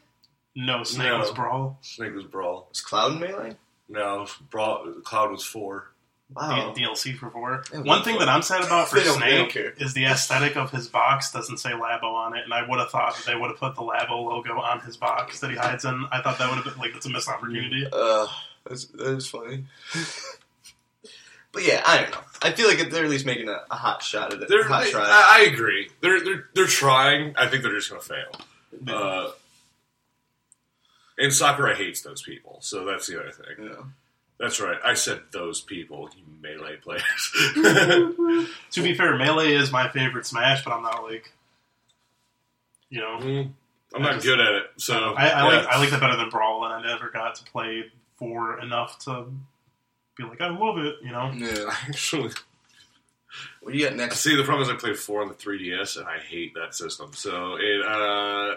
Speaker 1: no, Snake
Speaker 3: No.
Speaker 1: was Brawl.
Speaker 3: Snake was Brawl.
Speaker 2: Was Cloud in Melee?
Speaker 3: No, Brawl. Cloud was four.
Speaker 2: Wow.
Speaker 1: D- DLC for four.
Speaker 2: Yeah,
Speaker 1: One thing that I'm sad about <laughs> for
Speaker 2: They don't- don't
Speaker 1: Snake is the aesthetic of his box doesn't say Labo on it, and I would have thought that they would have put the Labo logo on his box that he hides in. I thought that would have been like it's a missed opportunity.
Speaker 2: Uh, that's, that is funny. <laughs> but yeah, I don't know. I feel like they're at least making a, a hot shot at it.
Speaker 3: They're,
Speaker 2: hot
Speaker 3: they-
Speaker 2: try.
Speaker 3: I, I agree. They're they're they're trying. I think they're just going to fail. Uh, and Sakurai hates those people, so that's the other thing.
Speaker 2: you know.
Speaker 3: That's right. I said those people, you melee players. <laughs>
Speaker 1: To be fair, Melee is my favorite Smash, but I'm not like, you know,
Speaker 3: Mm, I'm not good at it, so
Speaker 1: I, I
Speaker 3: yeah.
Speaker 1: like I like that better than Brawl, and I never got to play four enough to be like I love it. You know,
Speaker 2: Yeah. <laughs>
Speaker 3: Actually,
Speaker 2: What do you got next?
Speaker 3: see, the problem is I played four on the 3DS, and I hate that system. So it uh,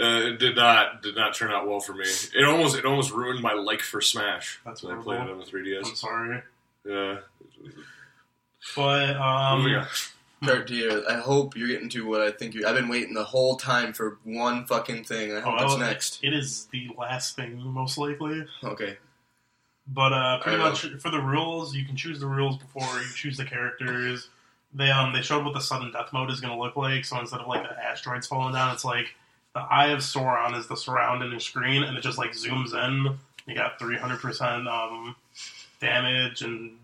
Speaker 3: uh, it did not did not turn out well for me. It almost it almost ruined my like for Smash
Speaker 1: That's
Speaker 3: when I played it on the 3DS.
Speaker 1: I'm sorry,
Speaker 3: Yeah.
Speaker 1: but um,
Speaker 3: on.
Speaker 2: Start to hear. I hope you're getting to what I think you. I've been waiting the whole time for one fucking thing. I hope
Speaker 1: Oh,
Speaker 2: it's
Speaker 1: well,
Speaker 2: next.
Speaker 1: it is the last thing most likely.
Speaker 2: Okay.
Speaker 1: But uh, pretty
Speaker 2: I know.
Speaker 1: much for the rules, you can choose the rules before you choose the characters. They um they showed what the sudden death mode is going to look like. So instead of like the asteroids falling down, it's like the Eye of Sauron is the surround in your screen, and it just like zooms in. You got three hundred percent um damage, and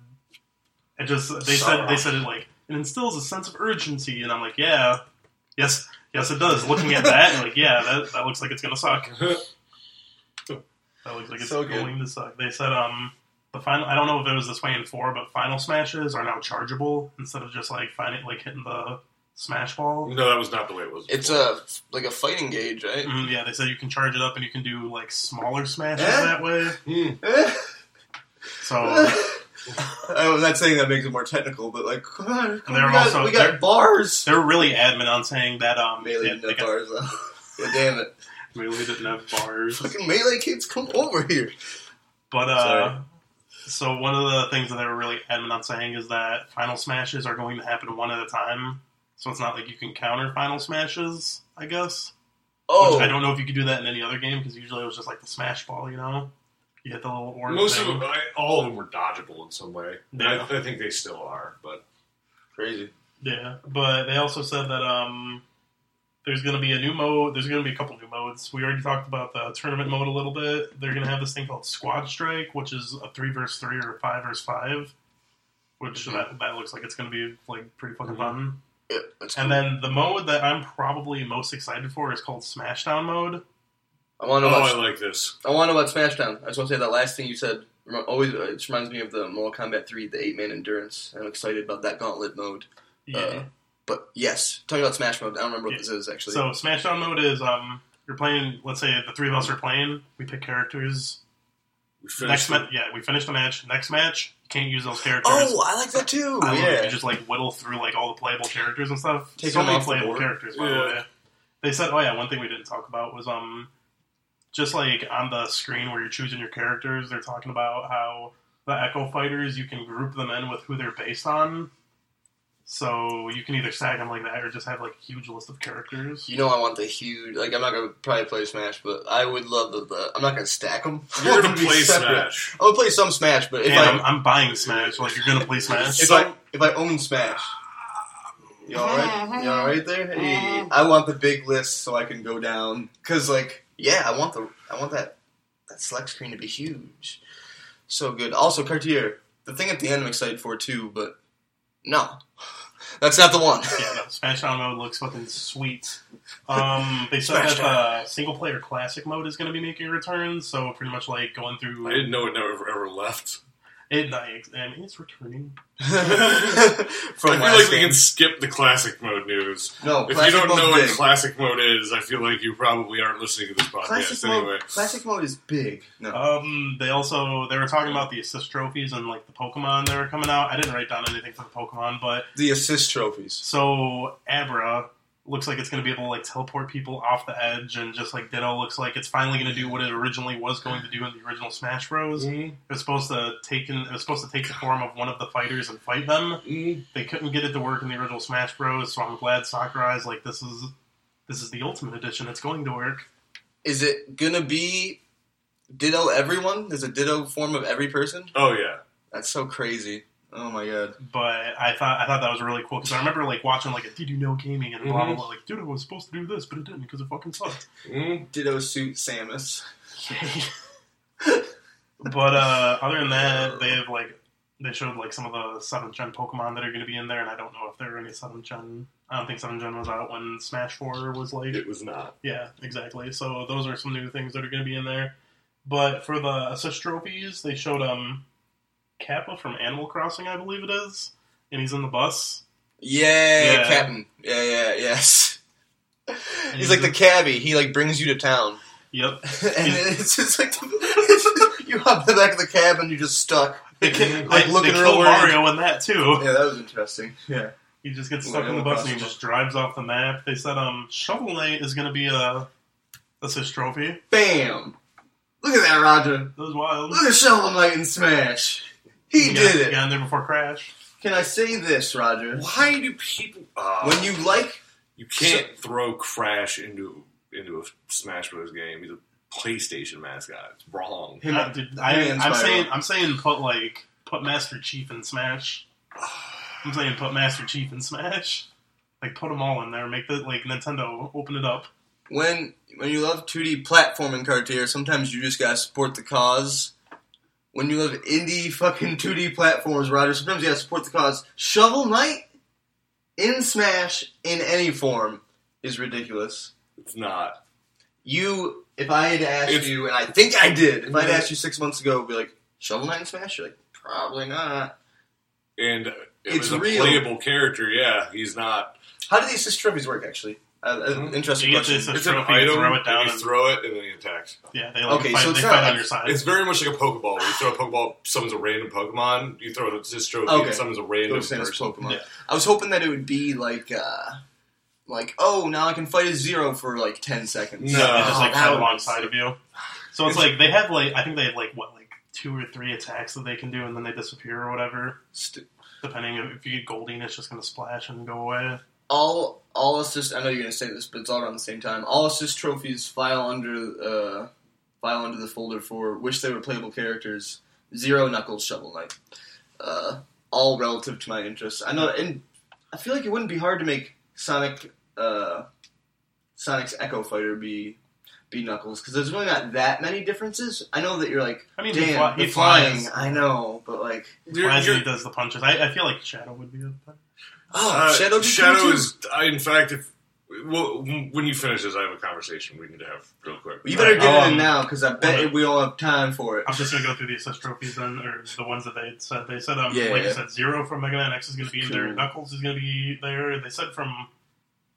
Speaker 1: it just they said they said it like it instills a sense of urgency, and I'm like, yeah, yes, yes, it does. Looking at that, and like, yeah, that that looks like it's gonna suck. <laughs> That looks like it's
Speaker 2: So
Speaker 1: going to suck. They said um the final. I don't know if it was this way in four, but final smashes are now chargeable instead of just like finding like hitting the smash ball.
Speaker 3: No, that was not the way it was.
Speaker 2: It's a like a fighting gauge, right?
Speaker 1: Mm, yeah, they said you can charge it up and you can do like smaller smashes
Speaker 2: Eh?
Speaker 1: that way.
Speaker 3: Mm.
Speaker 1: So <laughs>
Speaker 2: I'm not saying that makes it more technical, but like, come on, come
Speaker 1: They're
Speaker 2: we got,
Speaker 1: also-
Speaker 2: we got
Speaker 1: they're-
Speaker 2: bars.
Speaker 1: they're really adamant on saying that um
Speaker 2: Melee
Speaker 1: they,
Speaker 2: didn't
Speaker 1: they
Speaker 2: have bars though. <laughs> yeah, damn it!
Speaker 1: really didn't have bars.
Speaker 2: Fucking melee kids, come over here.
Speaker 1: But uh,
Speaker 2: Sorry.
Speaker 1: so one of the things that they were really adamant on saying is that final smashes are going to happen one at a time. So it's not like you can counter final smashes. I guess.
Speaker 2: Oh,
Speaker 1: Which I don't know if you could do that in any other game because usually it was just like the smash ball. You know, you hit the little orange
Speaker 3: Most
Speaker 1: thing.
Speaker 3: of them, I, all of them were dodgeable in some way.
Speaker 1: Yeah.
Speaker 3: I, I think they still are, but
Speaker 2: crazy.
Speaker 1: Yeah, but they also said that um, there's going to be a new mode. There's going to be a couple new modes. We already talked about the tournament mode a little bit. They're going to have this thing called Squad Strike, which is a three versus three or five versus five, which
Speaker 2: Mhm.
Speaker 1: that, that looks like it's going to be like pretty fucking
Speaker 3: Mhm.
Speaker 1: fun.
Speaker 2: Yeah,
Speaker 1: And
Speaker 2: cool.
Speaker 1: then the mode that I'm probably most excited for is called Smashdown mode.
Speaker 2: I want to
Speaker 3: Oh,
Speaker 2: know.
Speaker 3: I like this.
Speaker 2: I want to know about Smashdown. I just want to say that last thing you said. Always, uh, it reminds me of the Mortal Kombat 3, the eight man endurance. I'm excited about that gauntlet mode.
Speaker 1: Yeah.
Speaker 2: Uh, But yes, talking about Smash mode. I don't remember what
Speaker 1: Yeah.
Speaker 2: this is actually.
Speaker 1: So Smashdown mode is um you're playing. Let's say the three of us are playing. We pick characters.
Speaker 3: We
Speaker 1: Next
Speaker 3: finished.
Speaker 1: ma- yeah, we finish the match. Next match, you can't use those characters.
Speaker 2: oh, I like that too.
Speaker 1: I love it.
Speaker 2: yeah.
Speaker 1: You just like whittle through like all the playable characters and stuff.
Speaker 2: Take
Speaker 1: so many
Speaker 2: off the
Speaker 1: playable
Speaker 2: board.
Speaker 1: characters, by
Speaker 3: Yeah.
Speaker 1: the way. They said, oh yeah, one thing we didn't talk about was um, just like on the screen where you're choosing your characters, they're talking about how the Echo Fighters you can group them in with who they're based on. So you can either stack them like that or just have like a huge list of characters.
Speaker 2: You know, I want the huge. Like, I'm not gonna probably play Smash, but I would love the. the I'm not gonna stack them. <laughs>
Speaker 3: You're gonna play Smash.
Speaker 2: I would play some Smash, but if
Speaker 1: yeah,
Speaker 2: I
Speaker 1: I'm, I'm buying Smash. Like you're gonna play Smash.
Speaker 2: if I if I own Smash, you all right? <laughs> You all right there? Hey, I want the big list so I can go down. Cause like, yeah, I want the I want that that select screen to be huge. So good. Also, Cartier. The thing at the end I'm excited for too, but no, that's not the one.
Speaker 1: yeah, no, Smashdown mode looks fucking sweet. <laughs> Um, they said that
Speaker 2: Smashdown.
Speaker 1: the single player classic mode is going to be making a return, so pretty much like going through
Speaker 3: I didn't know it never ever left.
Speaker 1: It. I mean, it's returning. <laughs> <laughs>
Speaker 2: From
Speaker 3: I feel
Speaker 2: last
Speaker 3: like we
Speaker 2: game.
Speaker 3: can skip the classic mode news.
Speaker 2: No,
Speaker 3: If you don't
Speaker 2: mode's
Speaker 3: know what
Speaker 2: big.
Speaker 3: classic mode is, I feel like you probably aren't listening to this podcast
Speaker 2: classic
Speaker 3: anyway.
Speaker 2: mode, classic mode is big. No,
Speaker 1: Um, they also they were talking about the assist trophies and like the Pokemon that were coming out. I didn't write down anything for the Pokemon, but
Speaker 2: the assist trophies.
Speaker 1: so Abra looks like it's going to be able to like teleport people off the edge, and just like Ditto looks like it's finally going to do what it originally was going to do in the original Smash Bros. Mm-hmm. It was supposed to take in, it was supposed to take the form of one of the fighters and fight them. Mm-hmm. They couldn't get it to work in the original Smash Bros. So I'm glad Sakurai's like this is this is the Ultimate Edition. It's going to work.
Speaker 2: Is it gonna be Ditto everyone? Is a Ditto form of every person.
Speaker 3: Oh yeah.
Speaker 2: That's so crazy. Oh my god.
Speaker 1: But I thought I thought that was really cool because I remember like watching like a Did you know gaming and blah blah
Speaker 3: Mhm.
Speaker 1: blah like dude I was supposed to do this but it didn't because it fucking sucked.
Speaker 3: Mm.
Speaker 2: Ditto suit Samus. <laughs>
Speaker 1: but uh, other than that, they have like they showed like some of the seventh gen Pokemon that are going to be in there, and I don't know if there are any seventh gen. I don't think seventh gen was out when Smash Four was like
Speaker 3: It was not.
Speaker 1: Yeah, exactly. So those are some new things that are going to be in there. But for the assist trophies, they showed um Kapp'n from Animal Crossing, I believe it is, and he's in the bus.
Speaker 2: Yeah,
Speaker 1: Yeah.
Speaker 2: Captain. Yeah, yeah, yes.
Speaker 1: And
Speaker 2: He's like the cabbie. He like brings you to town,
Speaker 1: Yep. <laughs>
Speaker 2: and it's just like <laughs> you hop in the back of the cab and you're just stuck.
Speaker 1: They,
Speaker 2: Like
Speaker 1: like
Speaker 2: looking
Speaker 1: they
Speaker 2: real
Speaker 1: kill. Mario in that too.
Speaker 2: Yeah, that was interesting. Yeah.
Speaker 1: He just gets stuck in the bus and he just drives off the map. They said um Shovel Knight is going to be a assist trophy.
Speaker 2: Bam! Look at that, Roger.
Speaker 1: That was wild.
Speaker 2: Look at Shovel Knight in Smash. He
Speaker 1: got,
Speaker 2: did
Speaker 1: he
Speaker 2: it.
Speaker 1: got in there before Crash.
Speaker 2: Can I say this, Roger?
Speaker 3: Why do people? Uh,
Speaker 2: When you like,
Speaker 3: you can't throw Crash into into a Smash Bros. game. He's a PlayStation mascot. It's wrong.
Speaker 2: him,
Speaker 1: Uh, dude, I, I'm saying I'm saying put like put Master Chief in Smash. I'm saying put Master Chief in Smash. Like put them all in there. Make the like Nintendo open it up.
Speaker 2: when when you love 2D platforming Cartier, sometimes you just gotta support the cause. When you love indie fucking 2D platforms, Roger, sometimes you gotta support the cause. Shovel Knight in Smash in any form is ridiculous.
Speaker 3: It's not.
Speaker 2: You, if I had asked
Speaker 3: It's-
Speaker 2: you, and I think I did, if I'd mhm. asked you six months ago, be like, Shovel Knight in Smash? You're like, probably not.
Speaker 3: And
Speaker 2: It's
Speaker 3: it's a
Speaker 2: real.
Speaker 3: playable character. Yeah, he's not.
Speaker 2: How do these assist trophies work, actually? Uh, uh,
Speaker 3: Mhm.
Speaker 2: Interesting
Speaker 1: You get
Speaker 2: question.
Speaker 1: this-
Speaker 3: It's an item.
Speaker 1: throw it down
Speaker 3: and you
Speaker 1: and-
Speaker 3: throw it, and then he attacks.
Speaker 1: Yeah, they like
Speaker 2: Okay,
Speaker 1: fight,
Speaker 2: so it's
Speaker 1: they
Speaker 2: not
Speaker 1: fight on your side.
Speaker 3: It's very much like a Pokeball. Where you throw a Pokeball, summons a random Pokemon. You throw this trophy,
Speaker 2: Okay.
Speaker 3: and summons a random
Speaker 2: Those famous
Speaker 3: person.
Speaker 2: Pokemon.
Speaker 1: Yeah.
Speaker 2: I was hoping that it would be like, uh, like, oh, now I can fight a zero for like ten seconds.
Speaker 3: No.
Speaker 1: They just like
Speaker 2: that
Speaker 1: fight alongside of you. So it's like they have like I think they have like what like two or three attacks that they can do and then they disappear or whatever.
Speaker 2: St-
Speaker 1: Depending if you get Goldeen, it's just gonna splash and go away.
Speaker 2: All all assist. I know you're gonna say this, but it's all around the same time. All assist trophies file under uh, file under the folder for wish they were playable characters. Zero Knuckles, Shovel Knight. Uh, all relative to my interests. I know, and I feel like it wouldn't be hard to make Sonic uh, Sonic's Echo Fighter be be Knuckles? Because there's really not that many differences. I know that you're like,
Speaker 1: I mean, he,
Speaker 2: damn,
Speaker 1: fly, he
Speaker 2: the flying.
Speaker 1: flies.
Speaker 2: I know, but like,
Speaker 1: He
Speaker 3: You're- you're-
Speaker 1: he does the punches. I, I feel like Shadow would be a
Speaker 2: oh,
Speaker 3: Uh,
Speaker 2: Shadow.
Speaker 3: Shadow is. I, in fact, if well, when you finish this, I have a conversation we need to have real quick.
Speaker 2: You better get it
Speaker 1: Um,
Speaker 2: in now because I bet
Speaker 1: well,
Speaker 2: we all have time for it.
Speaker 1: I'm just gonna go through the assist trophies then, or the ones that they said. They said, um,
Speaker 2: Yeah,
Speaker 1: like
Speaker 2: yeah.
Speaker 1: you said, Zero from Mega Man X is gonna be in there. Knuckles is gonna be there. They said from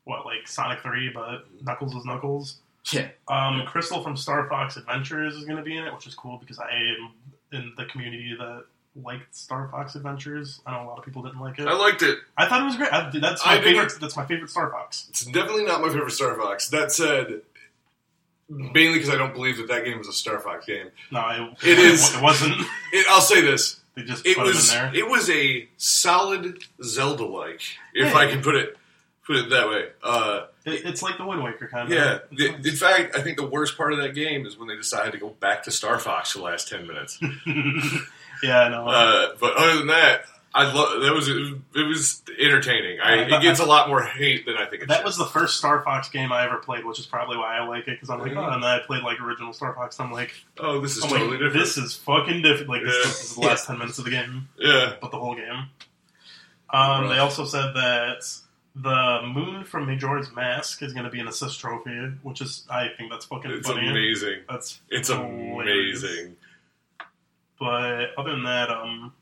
Speaker 1: what, like Sonic Three, but Knuckles is Knuckles.
Speaker 2: Yeah.
Speaker 1: Um, Krystal from Star Fox Adventures is gonna be in it, which is cool because I am in the community that liked Star Fox Adventures. I know a lot of people didn't like it.
Speaker 3: I liked it.
Speaker 1: I thought it was great. I, that's my
Speaker 3: didn't-
Speaker 1: favorite. That's my favorite Star Fox.
Speaker 3: It's definitely not my favorite Star Fox. That said, mainly because I don't believe that that game was a Star Fox game.
Speaker 1: No, it,
Speaker 3: It is-
Speaker 1: It wasn't. <laughs>
Speaker 3: It, I'll say this:
Speaker 1: They just
Speaker 3: it
Speaker 1: put
Speaker 3: was
Speaker 1: it in there.
Speaker 3: it was a solid Zelda-like, if
Speaker 1: Yeah.
Speaker 3: I can put it put it that way. Uh,
Speaker 1: It, it's like the Wind Waker kind of.
Speaker 3: yeah. In fact, I think the worst part of that game is when they decided to go back to Star Fox for the last ten minutes. <laughs>
Speaker 1: yeah, I know.
Speaker 3: Uh, but other than that, I love that was it was entertaining. I, it gets a lot more hate than I think it
Speaker 1: that
Speaker 3: should.
Speaker 1: was the first Star Fox game I ever played, which is probably why I like it because I'm like, oh, and then I played like original Star Fox. And I'm like,
Speaker 3: oh, this is
Speaker 1: I'm
Speaker 3: totally
Speaker 1: like,
Speaker 3: different.
Speaker 1: this is fucking different. Like this,
Speaker 3: Yeah.
Speaker 1: this is the last <laughs> ten minutes of the game,
Speaker 3: yeah.
Speaker 1: but the whole game. Um,
Speaker 3: Rough.
Speaker 1: they also said that the moon from Majora's Mask is going to be an assist trophy, which is I think that's fucking
Speaker 3: It's
Speaker 1: funny.
Speaker 3: amazing.
Speaker 1: That's
Speaker 3: It's
Speaker 1: hilarious.
Speaker 3: amazing.
Speaker 1: But other than that, um,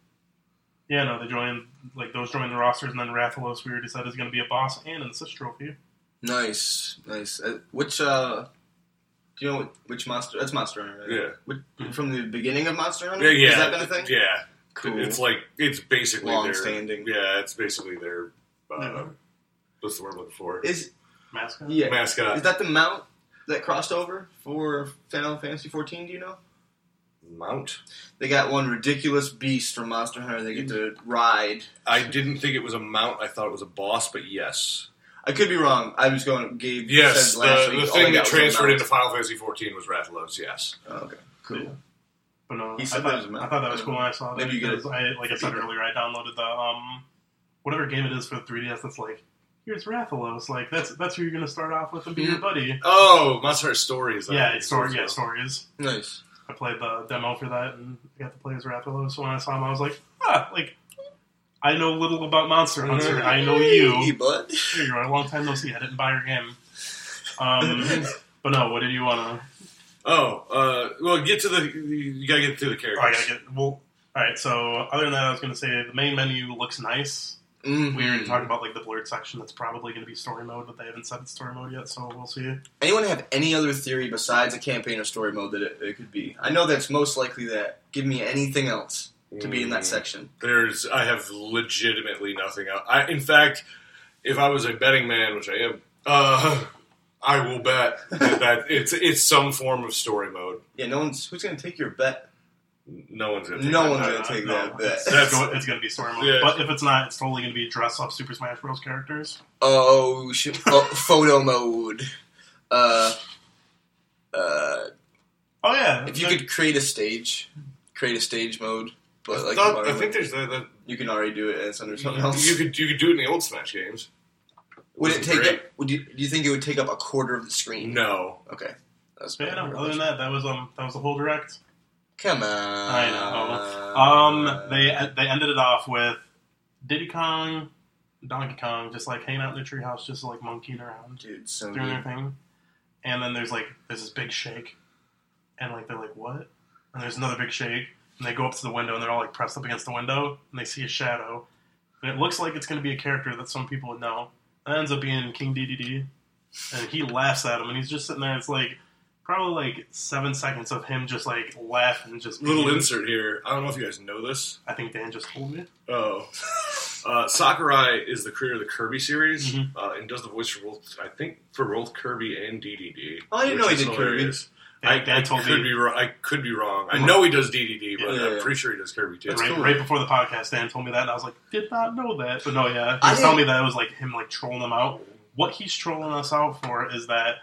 Speaker 1: yeah, no, they joined like those joined the rosters, and then Rathalos we already said is going to be a boss and an assist trophy.
Speaker 2: Nice, nice. Uh, which uh, do you know which monster? That's Monster Hunter, right?
Speaker 3: Yeah.
Speaker 2: Which, from the beginning of Monster Hunter.
Speaker 3: Yeah, yeah.
Speaker 2: Has that been a thing?
Speaker 3: Yeah.
Speaker 2: Cool.
Speaker 3: It's like it's basically their
Speaker 2: Long-standing.
Speaker 3: Yeah, it's basically their uh,
Speaker 1: Yeah.
Speaker 3: what's the word I'm looking for?
Speaker 2: Is
Speaker 1: Mascot.
Speaker 2: yeah.
Speaker 3: Mascot
Speaker 2: Is that the mount that crossed over for Final Fantasy 14? Do you know?
Speaker 3: Mount.
Speaker 2: They got one ridiculous beast from Monster Hunter. They get to ride.
Speaker 3: I didn't think it was a mount. I thought it was a boss, but yes,
Speaker 2: I could be wrong. I was going. Gabe
Speaker 3: yes.
Speaker 2: said last
Speaker 3: The,
Speaker 2: week.
Speaker 3: the thing that
Speaker 2: got was a
Speaker 3: transferred into Final Fantasy 14 was Rathalos. Yes.
Speaker 2: Oh, okay, cool.
Speaker 1: Yeah. But no,
Speaker 2: He
Speaker 1: I thought,
Speaker 2: that was.
Speaker 1: I thought that was cool when I saw that.
Speaker 2: Maybe
Speaker 1: because I, like I said earlier, I downloaded the um, whatever game it is for the 3DS. That's like, here's Rathalos. Like that's that's who you're gonna start off with and be
Speaker 2: Mm-hmm.
Speaker 1: your buddy.
Speaker 3: Oh, Monster Stories.
Speaker 1: Yeah, it's story. Yeah, stories.
Speaker 2: Nice.
Speaker 1: I played the demo for that and I got to play as Rathalos. So when I saw him, I was like, ah, like I know little about Monster Hunter. I know
Speaker 2: Hey,
Speaker 1: you.
Speaker 2: bud.
Speaker 1: Here you are. A long time no see. I didn't buy your game. Um, <laughs> but no, what did you want to?
Speaker 3: Oh, uh, well, get to the. You gotta get to the characters.
Speaker 1: Oh, I gotta get. Well, all right. So other than that, I was gonna say the main menu looks nice.
Speaker 2: Mhm.
Speaker 1: We already talked about like the blurred section. That's probably going to be story mode, but they haven't said it's story mode yet, so we'll see.
Speaker 2: Anyone have any other theory besides a campaign or story mode that it, it could be? I know that's most likely that. Give me anything else to be in that
Speaker 3: Mm.
Speaker 2: section.
Speaker 3: There's, I have legitimately nothing else. I, in fact, if I was a betting man, which I am, uh, I will bet that, that it's it's some form of story mode.
Speaker 2: Yeah, no one's who's going to take your bet.
Speaker 3: No one's gonna. Take
Speaker 2: No
Speaker 3: that
Speaker 2: one's gonna take
Speaker 1: no,
Speaker 2: that bet.
Speaker 1: It's,
Speaker 3: That's-
Speaker 1: go- it's going to be story mode,
Speaker 3: Yeah.
Speaker 1: but if it's not, it's totally going to be dress up Super Smash Bros. characters.
Speaker 2: Oh, shit. oh photo mode. Uh, uh,
Speaker 1: Oh yeah,
Speaker 2: if you could create a stage, create a stage mode, but like
Speaker 3: thought-
Speaker 2: Mario,
Speaker 3: I think there's that. that
Speaker 2: you can already do it and it's under something else.
Speaker 3: you could you could do it in the old Smash games.
Speaker 2: would it
Speaker 3: Wasn't
Speaker 2: take
Speaker 3: great.
Speaker 2: up? Would you, do you think it would take up a quarter of the screen?
Speaker 3: No,
Speaker 2: Okay, that's
Speaker 1: yeah, no, other than that, that was um that was the whole direct.
Speaker 2: Come on.
Speaker 1: I know. Um, they they ended it off with Diddy Kong, Donkey Kong, just like hanging out in the treehouse, just like monkeying around.
Speaker 2: dude, so
Speaker 1: doing their thing. And then there's like there's this big shake, and like they're like what? And there's another big shake, and they go up to the window and they're all like pressed up against the window, and they see a shadow, and it looks like it's going to be a character that some people would know. It ends up being King Dedede, and he laughs at him, and he's just sitting there. It's like probably like seven seconds of him just like laughing, and just
Speaker 3: little
Speaker 1: being-
Speaker 3: insert here. I don't know if you guys know this.
Speaker 1: I think Dan just told me.
Speaker 3: Oh. <laughs> Uh, Sakurai is the creator of the Kirby series
Speaker 1: Mhm.
Speaker 3: uh, and does the voice for both, I think, for both Kirby and Dedede.
Speaker 2: Oh, I didn't know he
Speaker 3: is
Speaker 2: did Kirby.
Speaker 3: hilarious. I,
Speaker 1: Dan
Speaker 3: I
Speaker 1: told
Speaker 3: could
Speaker 1: me
Speaker 3: be wrong. I could be wrong. I know he does Dedede, but
Speaker 2: Yeah,
Speaker 3: I'm pretty sure he does Kirby too.
Speaker 1: Right,
Speaker 2: cool.
Speaker 1: right before the podcast, Dan told me that, and I was like, did not know that. But no, yeah, he
Speaker 2: I
Speaker 1: telling me
Speaker 2: didn't-
Speaker 1: that it was like him like trolling them out. What he's trolling us out for is that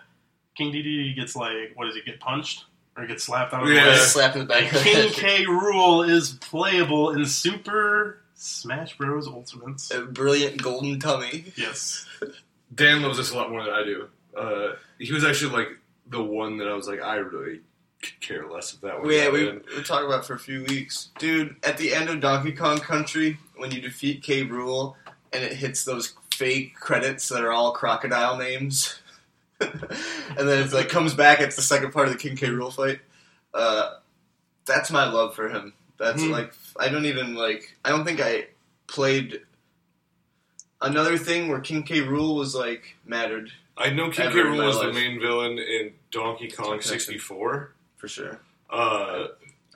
Speaker 1: King DD gets like, what does he get punched or he gets slapped out of the
Speaker 3: Yeah.
Speaker 1: way?
Speaker 2: Slap in the back
Speaker 1: And
Speaker 2: of the
Speaker 1: King. K. Rool is playable in Super Smash Bros. Ultimates.
Speaker 2: A brilliant golden tummy.
Speaker 1: Yes,
Speaker 3: Dan loves this a lot more than I do. Uh, he was actually like the one that I was like, I really could care less if that one.
Speaker 2: Yeah, we,
Speaker 3: happened.
Speaker 2: we talked about it for a few weeks. Dude, at the end of Donkey Kong Country, when you defeat K. Rool and it hits those fake credits that are all crocodile names, and then it's like comes back, it's the second part of the King K. Rool fight. Uh, that's my love for him. That's
Speaker 3: Hmm.
Speaker 2: like, I don't even like, I don't think I played another thing where King K. Rool was like mattered
Speaker 3: I know King K.
Speaker 2: my
Speaker 3: was the main villain in Donkey Kong 64.
Speaker 2: for sure.
Speaker 3: Uh,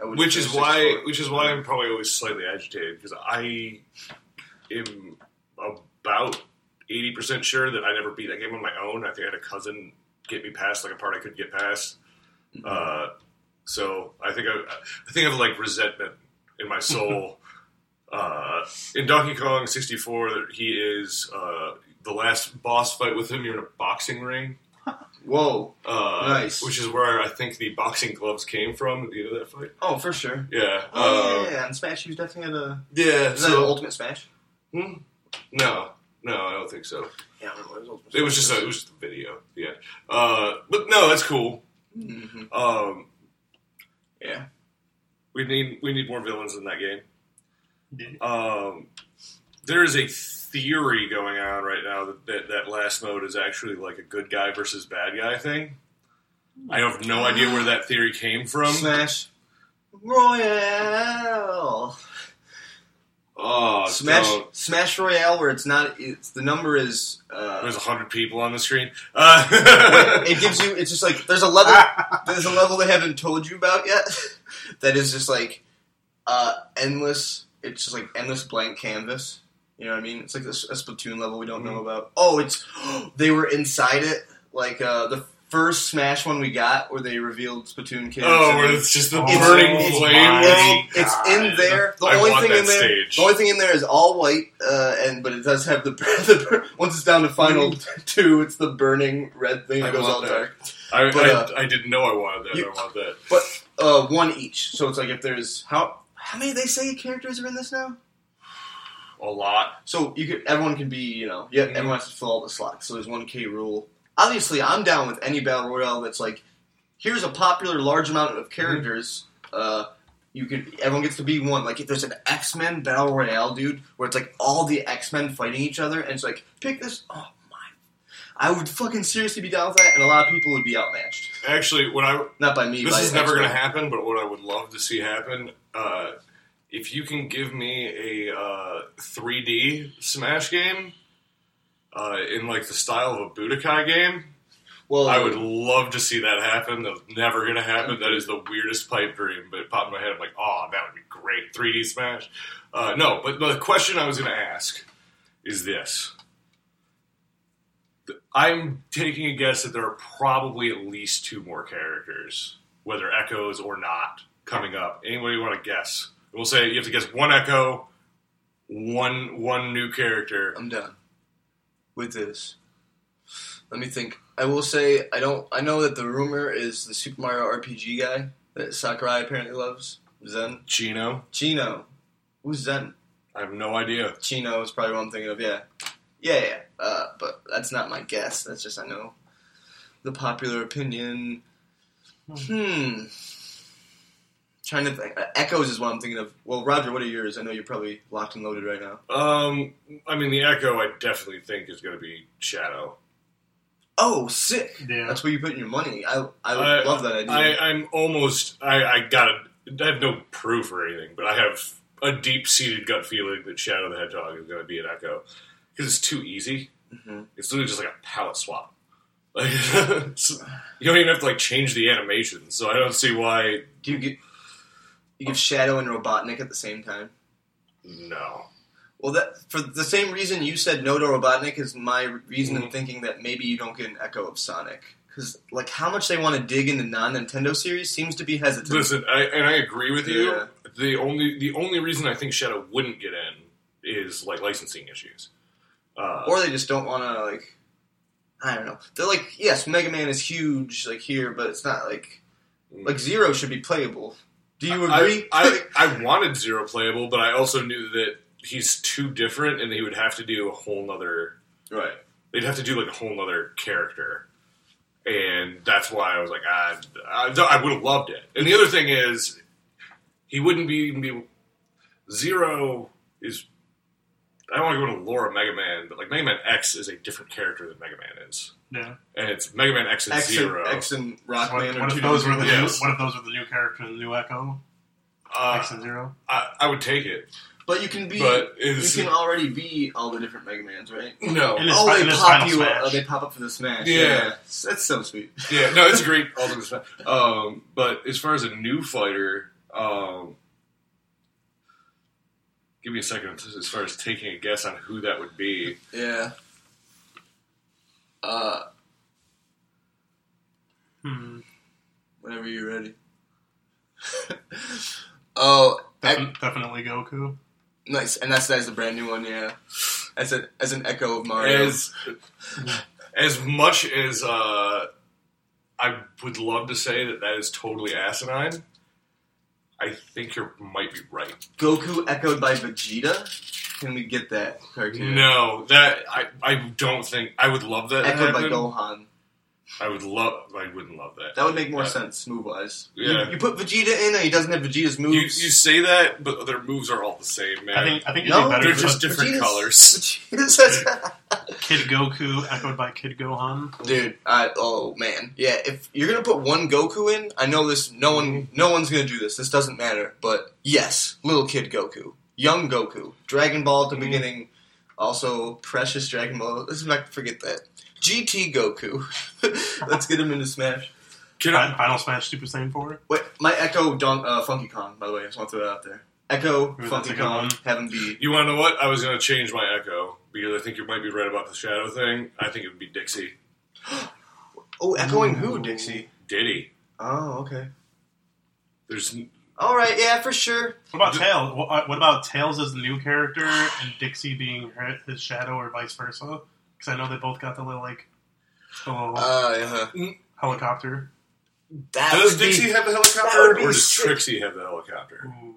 Speaker 3: which is why
Speaker 2: 64.
Speaker 3: which is why I'm probably always slightly agitated because I am about eighty percent sure that I never beat that game on my own. I think I had a cousin get me past like a part I couldn't get past. Uh, so I think I, I think I have like resentment in my soul. <laughs> uh, in Donkey Kong sixty four, he is uh, the last boss fight with him. You're in a boxing ring. <laughs>
Speaker 2: Whoa.
Speaker 3: Uh,
Speaker 2: Nice.
Speaker 3: Which is where I think the boxing gloves came from at the end of that fight.
Speaker 2: Oh, for sure.
Speaker 3: Yeah.
Speaker 2: Oh,
Speaker 3: uh,
Speaker 2: yeah, yeah, and Smash, he was definitely at a.
Speaker 3: Yeah,
Speaker 2: Is that
Speaker 3: so
Speaker 2: Ultimate Smash?
Speaker 3: Hmm? no, no, I don't think so.
Speaker 2: Yeah, I don't know what his Ultimate
Speaker 3: It was just a, it was just a video. Yeah. Uh, but no, that's cool.
Speaker 2: hmm
Speaker 3: Um,
Speaker 2: Yeah.
Speaker 3: we need we need more villains in that game.
Speaker 1: Yeah.
Speaker 3: Um, there is a theory going on right now that, that that last mode is actually like a good guy versus bad guy thing. I have no idea where that theory came from.
Speaker 2: Smash Royale.
Speaker 3: Oh,
Speaker 2: Smash. Smash Royale, where it's not. It's the number is. Uh,
Speaker 3: There's a hundred people on the screen. <laughs> Uh,
Speaker 2: it gives you. It's just like there's a level. <laughs> there's a level they haven't told you about yet. <laughs> that is just like uh, endless. It's just like endless blank canvas. You know what I mean? It's like this a Splatoon level we don't know about. Oh, it's <gasps> they were inside it. Like uh, the first Smash one we got, where they revealed Splatoon kids.
Speaker 3: oh, where it's just the
Speaker 2: It's-
Speaker 3: burning
Speaker 2: it's-
Speaker 3: flames.
Speaker 2: It's, it's in there. The
Speaker 3: I
Speaker 2: only
Speaker 3: want
Speaker 2: thing
Speaker 3: that
Speaker 2: in there,
Speaker 3: stage.
Speaker 2: the only thing in there is all white, uh, and but it does have the, <laughs> the once it's down to final two, it's the burning red thing.
Speaker 3: I
Speaker 2: goes
Speaker 3: want
Speaker 2: all
Speaker 3: that.
Speaker 2: dark.
Speaker 3: I,
Speaker 2: But,
Speaker 3: I,
Speaker 2: uh,
Speaker 3: I didn't know I wanted that.
Speaker 2: you-
Speaker 3: I want that.
Speaker 2: But uh, one each. So it's like if there's how how many they say characters are in this now?
Speaker 3: A lot.
Speaker 2: So you could everyone can be you know yeah
Speaker 3: Mhm.
Speaker 2: everyone has to fill all the slots. So there's one K. Rool. Obviously, I'm down with any battle royale that's like here's a popular large amount of characters. Uh, you could everyone gets to be one. Like if there's an X Men battle royale, dude, where it's like all the X Men fighting each other, and it's like pick this. Oh my. I would fucking seriously be down with that, and a lot of people would be outmatched.
Speaker 3: Actually, when I
Speaker 2: Not by me.
Speaker 3: this is never going to happen, but what I would love to see happen, uh, if you can give me a uh, 3D Smash game uh, in like the style of a Budokai game,
Speaker 2: Well,
Speaker 3: I would love to see that happen. That's never going to happen. That is the weirdest pipe dream, but it popped in my head. I'm like, oh, that would be great. 3D Smash. Uh, no, but the question I was going to ask is this. I'm taking a guess that there are probably at least two more characters, whether echoes or not, coming up. Anybody want to guess? We'll say you have to guess one echo, one one new character.
Speaker 2: I'm done with this. Let me think. I will say I don't. I know that the rumor is the Super Mario RPG guy that Sakurai apparently loves. Zen
Speaker 3: Geno.
Speaker 2: Geno. Who's Zen?
Speaker 3: I have no idea.
Speaker 2: Geno is probably what I'm thinking of. Yeah, yeah, yeah. Uh, but that's not my guess. That's just I know the popular opinion. Hmm. Trying to think. Uh, Echoes is what I'm thinking of. Well, Roger, what are yours? I know you're probably locked and loaded right now.
Speaker 3: Um, I mean, the Echo, I definitely think is going to be Shadow.
Speaker 2: Oh, sick!
Speaker 1: Yeah.
Speaker 2: That's where you put your money. I I
Speaker 3: I-
Speaker 2: love that idea.
Speaker 3: I, I'm almost. I, I got. I have no proof or anything, but I have a deep-seated gut feeling that Shadow the Hedgehog is going to be an Echo because it's too easy.
Speaker 2: Mhm.
Speaker 3: It's literally just like a palette swap. <laughs> Like <laughs> you don't even have to like change the animation, so I don't see why.
Speaker 2: Do you get you give Shadow and Robotnik at the same time?
Speaker 3: No.
Speaker 2: Well, that for the same reason you said no to Robotnik is my reason in
Speaker 3: Mhm.
Speaker 2: thinking that maybe you don't get an echo of Sonic because like how much they want to dig into non Nintendo series seems to be hesitant.
Speaker 3: Listen, I, and I agree with you.
Speaker 2: Yeah.
Speaker 3: The only the only reason I think Shadow wouldn't get in is like licensing issues. Uh,
Speaker 2: or they just don't want to like I don't know. They're like yes, Mega Man is huge like here, but it's not like like Zero should be playable. Do you
Speaker 3: I-
Speaker 2: agree?
Speaker 3: I, I, wanted Zero playable, but I also knew that he's too different, and he would have to do a whole nother.
Speaker 2: right.
Speaker 3: They'd have to do like a whole nother character. and that's why I was like, ah, I, I would have loved it. And the other thing is, he wouldn't be even be Zero is. I don't want to go into lore of Mega Man, but like Mega Man X is a different character than Mega Man is,
Speaker 1: Yeah.
Speaker 3: and it's Mega Man X and
Speaker 2: X
Speaker 3: Zero.
Speaker 2: and, X and
Speaker 1: So what,
Speaker 2: Rockman are
Speaker 1: what
Speaker 2: two
Speaker 1: if those were
Speaker 2: different
Speaker 1: the new,
Speaker 3: Yes.
Speaker 1: what if those were the new character in the new Echo?
Speaker 3: uh,
Speaker 1: X and Zero.
Speaker 3: I, I would take it,
Speaker 2: But you can be.
Speaker 3: but
Speaker 2: you can already be all the different Mega Mans, right?
Speaker 3: no,
Speaker 1: In his
Speaker 2: oh,
Speaker 1: fi-
Speaker 2: they pop you.
Speaker 1: smash.
Speaker 2: Uh, they pop up for the smash.
Speaker 3: Yeah.
Speaker 2: that's so sweet.
Speaker 3: Yeah, no, it's a great <laughs> ultimate smash. Um, but as far as a new fighter, um, give me a second as far as taking a guess on who that would be.
Speaker 2: Yeah. Uh,
Speaker 1: Hmm.
Speaker 2: whenever you're ready. <laughs> oh, Ec-
Speaker 1: Defin- definitely Goku.
Speaker 2: nice, and that's that's a brand new one. Yeah, as an as an echo of Mario.
Speaker 3: As as much as uh, I would love to say that that is totally asinine, I think you might be right.
Speaker 2: Goku echoed by Vegeta. Can we get that cartoon?
Speaker 3: No, that I I don't think I would love that.
Speaker 2: Echoed by. Gohan.
Speaker 3: I would love. I wouldn't love that.
Speaker 2: That would make more
Speaker 3: Yeah.
Speaker 2: sense move wise.
Speaker 3: Yeah.
Speaker 2: You, you put Vegeta in, and he doesn't have Vegeta's moves.
Speaker 3: You, you say that, but their moves are all the same, man.
Speaker 1: I think I think it'd
Speaker 2: No,
Speaker 1: be better
Speaker 3: they're just different
Speaker 2: Vegeta's-
Speaker 3: colors. <laughs>
Speaker 2: Vegeta's <laughs>
Speaker 1: Kid Goku echoed by Kid Gohan.
Speaker 2: Dude, I, oh man, yeah. If you're gonna put one Goku in, I know this. No one, no one's gonna do this. This doesn't matter. But yes, little kid Goku, young Goku, Dragon Ball at the
Speaker 3: Mhm.
Speaker 2: beginning. Also, precious Dragon Ball. Let's not forget that. GT Goku. <laughs> Let's get him into Smash.
Speaker 3: Can I,
Speaker 1: Fin- Final Smash Super Saiyan 4.
Speaker 2: Wait, my Echo Don, uh, Funky Kong. By the way, I just want to throw that out there. Echo
Speaker 1: Ooh,
Speaker 2: Funky
Speaker 1: a good
Speaker 2: Kong. Have him be.
Speaker 3: you want to know what? I was going to change my echo because I think you might be right about the shadow thing. I think it would be Dixie. <gasps>
Speaker 2: Oh, echoing
Speaker 1: Ooh.
Speaker 2: who? Dixie.
Speaker 3: Diddy.
Speaker 2: Oh, okay.
Speaker 3: There's
Speaker 2: All right, yeah, for sure.
Speaker 1: What about Tails? What, uh, what about Tails as the new character and Dixie being her, his shadow or vice versa? Because I know they both got the little, like, the little
Speaker 2: Uh, yeah.
Speaker 1: helicopter.
Speaker 2: That
Speaker 3: does
Speaker 2: would be-
Speaker 3: Dixie have the helicopter, or does
Speaker 2: sick.
Speaker 3: Trixie have the helicopter?
Speaker 1: Ooh.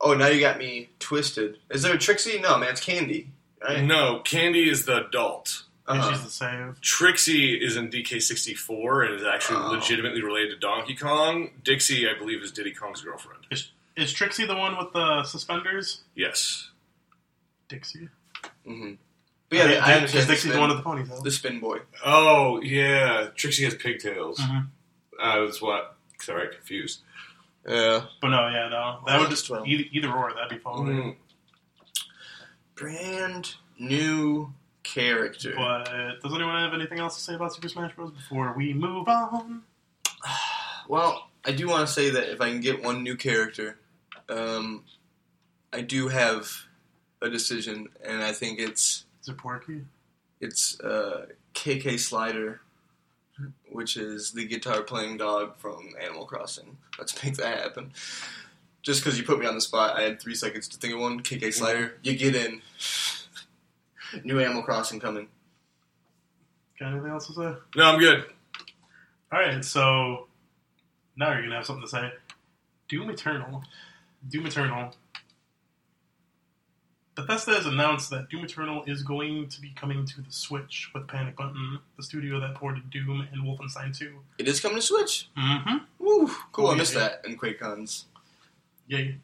Speaker 2: Oh, now you got me twisted. Is there a Trixie? No, man, it's Candy. Right?
Speaker 3: No, Candy is the adult.
Speaker 1: And
Speaker 2: Uh-huh.
Speaker 1: she's the save.
Speaker 3: Trixie is in DK64 and is actually
Speaker 2: Oh.
Speaker 3: legitimately related to Donkey Kong. Dixie, I believe, is Diddy Kong's girlfriend.
Speaker 1: Is Trixie the one with the suspenders?
Speaker 3: Yes.
Speaker 1: Dixie.
Speaker 2: Mm-hmm. But yeah, I
Speaker 1: Is
Speaker 2: understand. The
Speaker 1: Dixie's
Speaker 2: spin,
Speaker 1: the one with the ponytail.
Speaker 2: the spin boy.
Speaker 3: Oh yeah, Trixie has pigtails.
Speaker 1: Mhm.
Speaker 3: Uh, that's what. Sorry, confused.
Speaker 2: Yeah.
Speaker 1: But no, yeah, no. That
Speaker 2: I
Speaker 1: would just
Speaker 2: this
Speaker 1: either, either or. That'd be fun.
Speaker 3: Mm,
Speaker 2: Brand new character.
Speaker 1: But does anyone have anything else to say about Super Smash Bros. before we move on? <sighs>
Speaker 2: Well, I do want to say that if I can get one new character, um, I do have a decision, and I think it's
Speaker 1: Is it Porky?
Speaker 2: it's uh, KK Slider, which is the guitar playing dog from Animal Crossing. Let's make that happen. Just because you put me on the spot, I had three seconds to think of one. KK Slider, you get in. New Animal Crossing coming.
Speaker 1: Got anything else to say?
Speaker 3: no, I'm good.
Speaker 1: All right, so now you're gonna have something to say. Doom Eternal. Doom Eternal. Bethesda has announced that Doom Eternal is going to be coming to the Switch with Panic Button, the studio that ported Doom and Wolfenstein 2.
Speaker 2: It is coming to Switch.
Speaker 1: Mm-hmm.
Speaker 2: Woo, cool.
Speaker 1: Oh,
Speaker 2: I missed
Speaker 1: yeah.
Speaker 2: that in QuakeCons.
Speaker 1: Yay.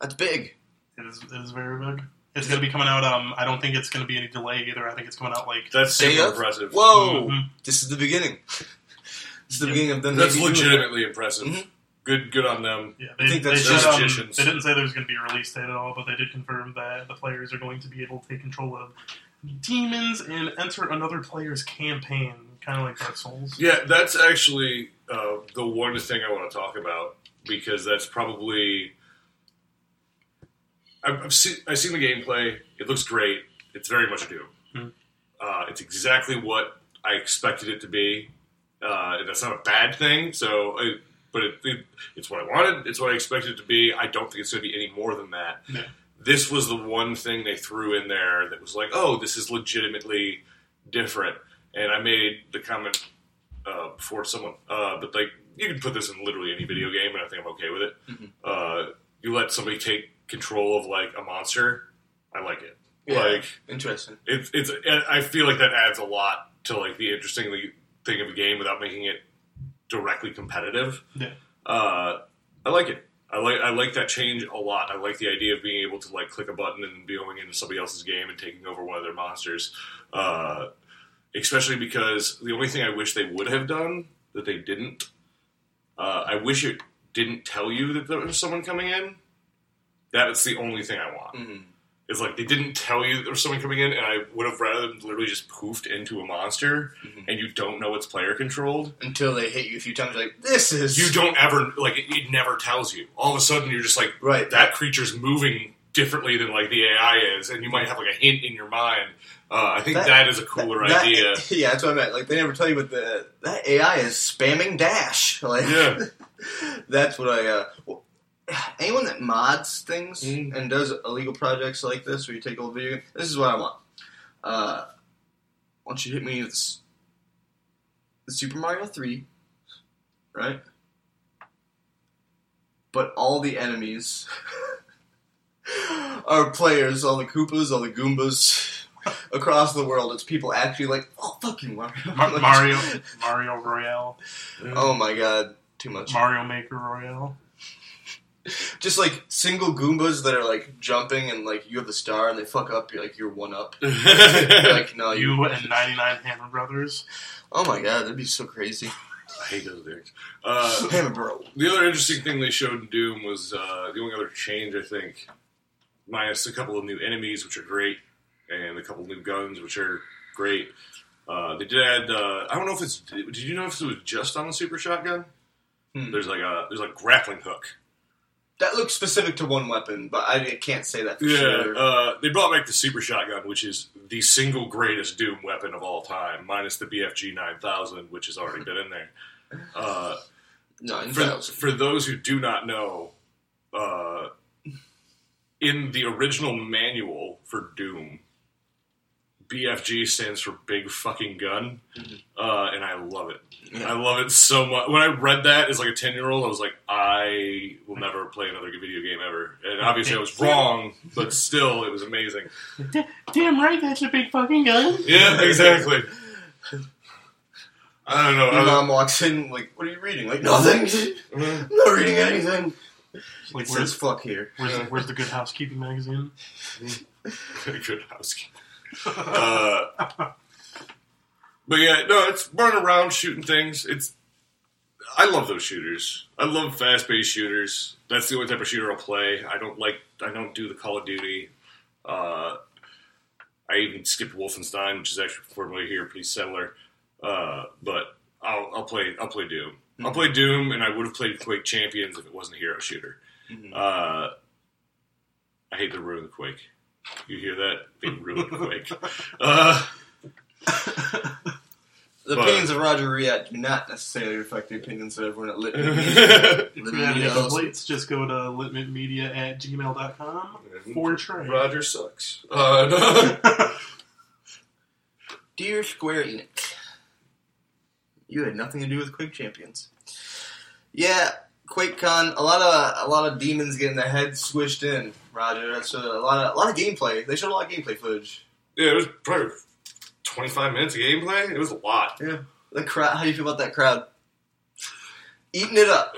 Speaker 2: That's big.
Speaker 1: It is, it is very big. It's going to be coming out, um, I don't think it's going to be any delay either. I think it's coming out like.
Speaker 3: That's
Speaker 2: Say
Speaker 3: super
Speaker 2: it.
Speaker 3: impressive.
Speaker 2: Whoa!
Speaker 1: Mhm.
Speaker 2: This is the beginning. <laughs> this is the
Speaker 1: Yeah.
Speaker 2: beginning of them.
Speaker 3: That's
Speaker 2: maybe doing
Speaker 3: legitimately impressive.
Speaker 2: Mhm.
Speaker 3: Good, good on them.
Speaker 1: Yeah,
Speaker 2: I
Speaker 1: they,
Speaker 2: think
Speaker 1: they,
Speaker 2: that's
Speaker 1: said,
Speaker 3: just
Speaker 1: um,
Speaker 3: magicians.
Speaker 1: they didn't say there's going to be a release date at all, but they did confirm that the players are going to be able to take control of demons and enter another player's campaign, kind of like Dark Souls.
Speaker 3: Yeah, that's actually uh, the one thing I want to talk about because that's probably I've, I've seen I've seen the gameplay. It looks great. It's very much Doom.
Speaker 1: Mhm.
Speaker 3: Uh, it's exactly what I expected it to be. Uh, and that's not a bad thing. So, I, but it, it, it's what I wanted. It's what I expected it to be. I don't think it's going to be any more than that.
Speaker 1: Yeah.
Speaker 3: This was the one thing they threw in there that was like, oh, this is legitimately different. And I made the comment uh, before someone, uh, but like you can put this in literally any video game, and I think I'm okay with it.
Speaker 2: Mhm.
Speaker 3: Uh, you let somebody take control of like a monster, I like it.
Speaker 2: Yeah.
Speaker 3: Like
Speaker 2: Interesting.
Speaker 3: it's it's I feel like that adds a lot to like the interesting thing of a game without making it directly competitive.
Speaker 1: Yeah.
Speaker 3: Uh, I like it. I like I like that change a lot. I like the idea of being able to like click a button and be going into somebody else's game and taking over one of their monsters. Uh, especially because the only thing I wish they would have done that they didn't. Uh, I wish it didn't tell you that there was someone coming in. That's the only thing I want.
Speaker 2: Mhm.
Speaker 3: It's like they didn't tell you that there was someone coming in, and I would have rather than literally just poofed into a monster,
Speaker 2: Mhm.
Speaker 3: and you don't know it's player controlled.
Speaker 2: Until they hit you a few times, like this is
Speaker 3: You don't ever like it, it. Never tells you. All of a sudden, you're just like
Speaker 2: right.
Speaker 3: that creature's moving differently than like the AI is, and you might have like a hint in your mind. Uh, I think
Speaker 2: That-
Speaker 3: that is a cooler
Speaker 2: That-
Speaker 3: idea. <laughs>
Speaker 2: Yeah, that's what I meant. Like they never tell you, but the that AI is spamming dash. <laughs> Like
Speaker 3: Yeah. <laughs>
Speaker 2: that's what I. Uh, <sighs> anyone that mods things
Speaker 3: Mm.
Speaker 2: and does illegal projects like this, where you take old video, this is what I want. Uh, why don't you hit me with the Super Mario Three, right? But all the enemies <laughs> are players, all the Koopas, all the Goombas <laughs> across the world. It's people actually like, oh fucking Mario. <laughs>
Speaker 1: Mario, Mario Royale,
Speaker 2: Oh my god, too much.
Speaker 1: Mario Maker Royale. <laughs>
Speaker 2: Just like single Goombas that are like jumping and like you have the star and they fuck up. You're like you're one up. <laughs> You're like no, you.
Speaker 1: You and 99 Hammer Brothers.
Speaker 2: Oh my god, that'd be so crazy. <laughs>
Speaker 3: I hate those lyrics. Uh,
Speaker 2: Hammer bro.
Speaker 3: the other interesting thing they showed in Doom was uh, the only other change I think, minus a couple of new enemies, which are great, and a couple new guns, which are great. Uh, they did add. Uh, I don't know if it's. Did you know if it was just on the super shotgun?
Speaker 2: Hmm.
Speaker 3: There's like a there's like grappling hook.
Speaker 2: That looks specific to one weapon, but I can't say that for
Speaker 3: Yeah,
Speaker 2: sure.
Speaker 3: uh, they brought back the super shotgun, which is the single greatest Doom weapon of all time, minus the BFG 9000, which has already been in there. <laughs> Uh,
Speaker 2: Nine
Speaker 3: for, for those who do not know, uh, in the original manual for Doom, BFG stands for Big Fucking Gun, mm-hmm. uh, and I love it.
Speaker 2: Yeah.
Speaker 3: I love it so much. When I read that as like a ten year old, I was like, I will never <laughs> play another video game ever. And <laughs> obviously, I was wrong, but still, it was amazing.
Speaker 1: Damn right, that's a big fucking gun.
Speaker 3: Yeah, exactly. I don't know.
Speaker 2: Your
Speaker 3: I
Speaker 2: mom walks in, like, what are you reading? Like, nothing. <laughs> Uh-huh. I'm not reading anything.
Speaker 1: Like,
Speaker 2: It says
Speaker 1: where's,
Speaker 2: fuck here.
Speaker 1: where's, the, where's the Good Housekeeping magazine?
Speaker 3: Good housekeeping. <laughs> Uh, but yeah, no, it's running around shooting things. It's I love those shooters. I love fast paced shooters. That's the only type of shooter I'll play. I don't like. I don't do the Call of Duty. Uh, I even skipped Wolfenstein, which is actually formerly here, pretty similar. Uh, but I'll, I'll play. I'll play Doom. I'll play Doom, and I would have played Quake Champions if it wasn't a hero shooter.
Speaker 2: Mhm.
Speaker 3: Uh, I hate the ruin the Quake. You hear that? They ruined Quake. Uh,
Speaker 2: The
Speaker 3: But-
Speaker 2: opinions of Roger Riat do not necessarily reflect the opinions of everyone at Lit. <laughs>
Speaker 1: If you have any complaints, just go to limitmedia at gmail.com for Trey.
Speaker 3: Roger sucks. Uh, no. <laughs>
Speaker 2: Dear Square Enix, you had nothing to do with Quake Champions. Yeah, QuakeCon, a lot of a lot of demons getting their heads squished in. Roger, that's a, lot of a lot of gameplay. They showed a lot of gameplay footage.
Speaker 3: yeah, it was probably 25 minutes of gameplay. It was a lot.
Speaker 2: Yeah, the crowd. How do you feel about that crowd? Eating it up.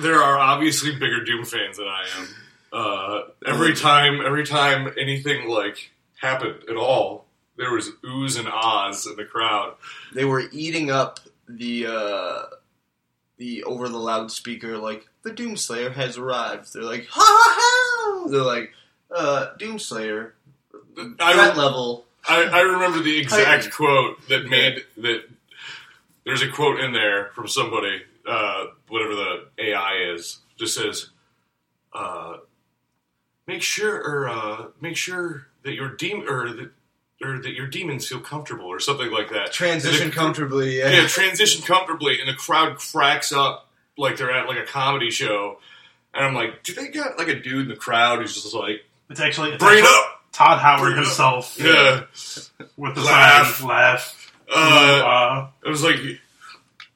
Speaker 3: there are obviously bigger Doom fans than I am. Uh, every time, every time anything like happened at all, there was oohs and ahs in the crowd.
Speaker 2: They were eating up the uh, the over the loudspeaker like the Doomslayer has arrived. They're like ha ha ha. They're like uh, Doomslayer
Speaker 3: I-
Speaker 2: threat level.
Speaker 3: I, I remember the exact <laughs> quote that made that. There's a quote in there from somebody, uh, whatever the AI is, just says, uh, "Make sure or uh, make sure that your demon or that or that your demons feel comfortable or something like that."
Speaker 2: Transition comfortably. Yeah.
Speaker 3: Yeah, transition comfortably, and the crowd cracks up like they're at like a comedy show. And I'm like, do they got like a dude in the crowd who's just like,
Speaker 1: It's actually it's
Speaker 3: bring it up?
Speaker 1: Todd Howard
Speaker 3: Bring it up.
Speaker 1: himself
Speaker 3: Yeah.
Speaker 1: with the
Speaker 3: Laugh.
Speaker 1: sign, laugh.
Speaker 3: Uh,
Speaker 1: uh,
Speaker 3: It was like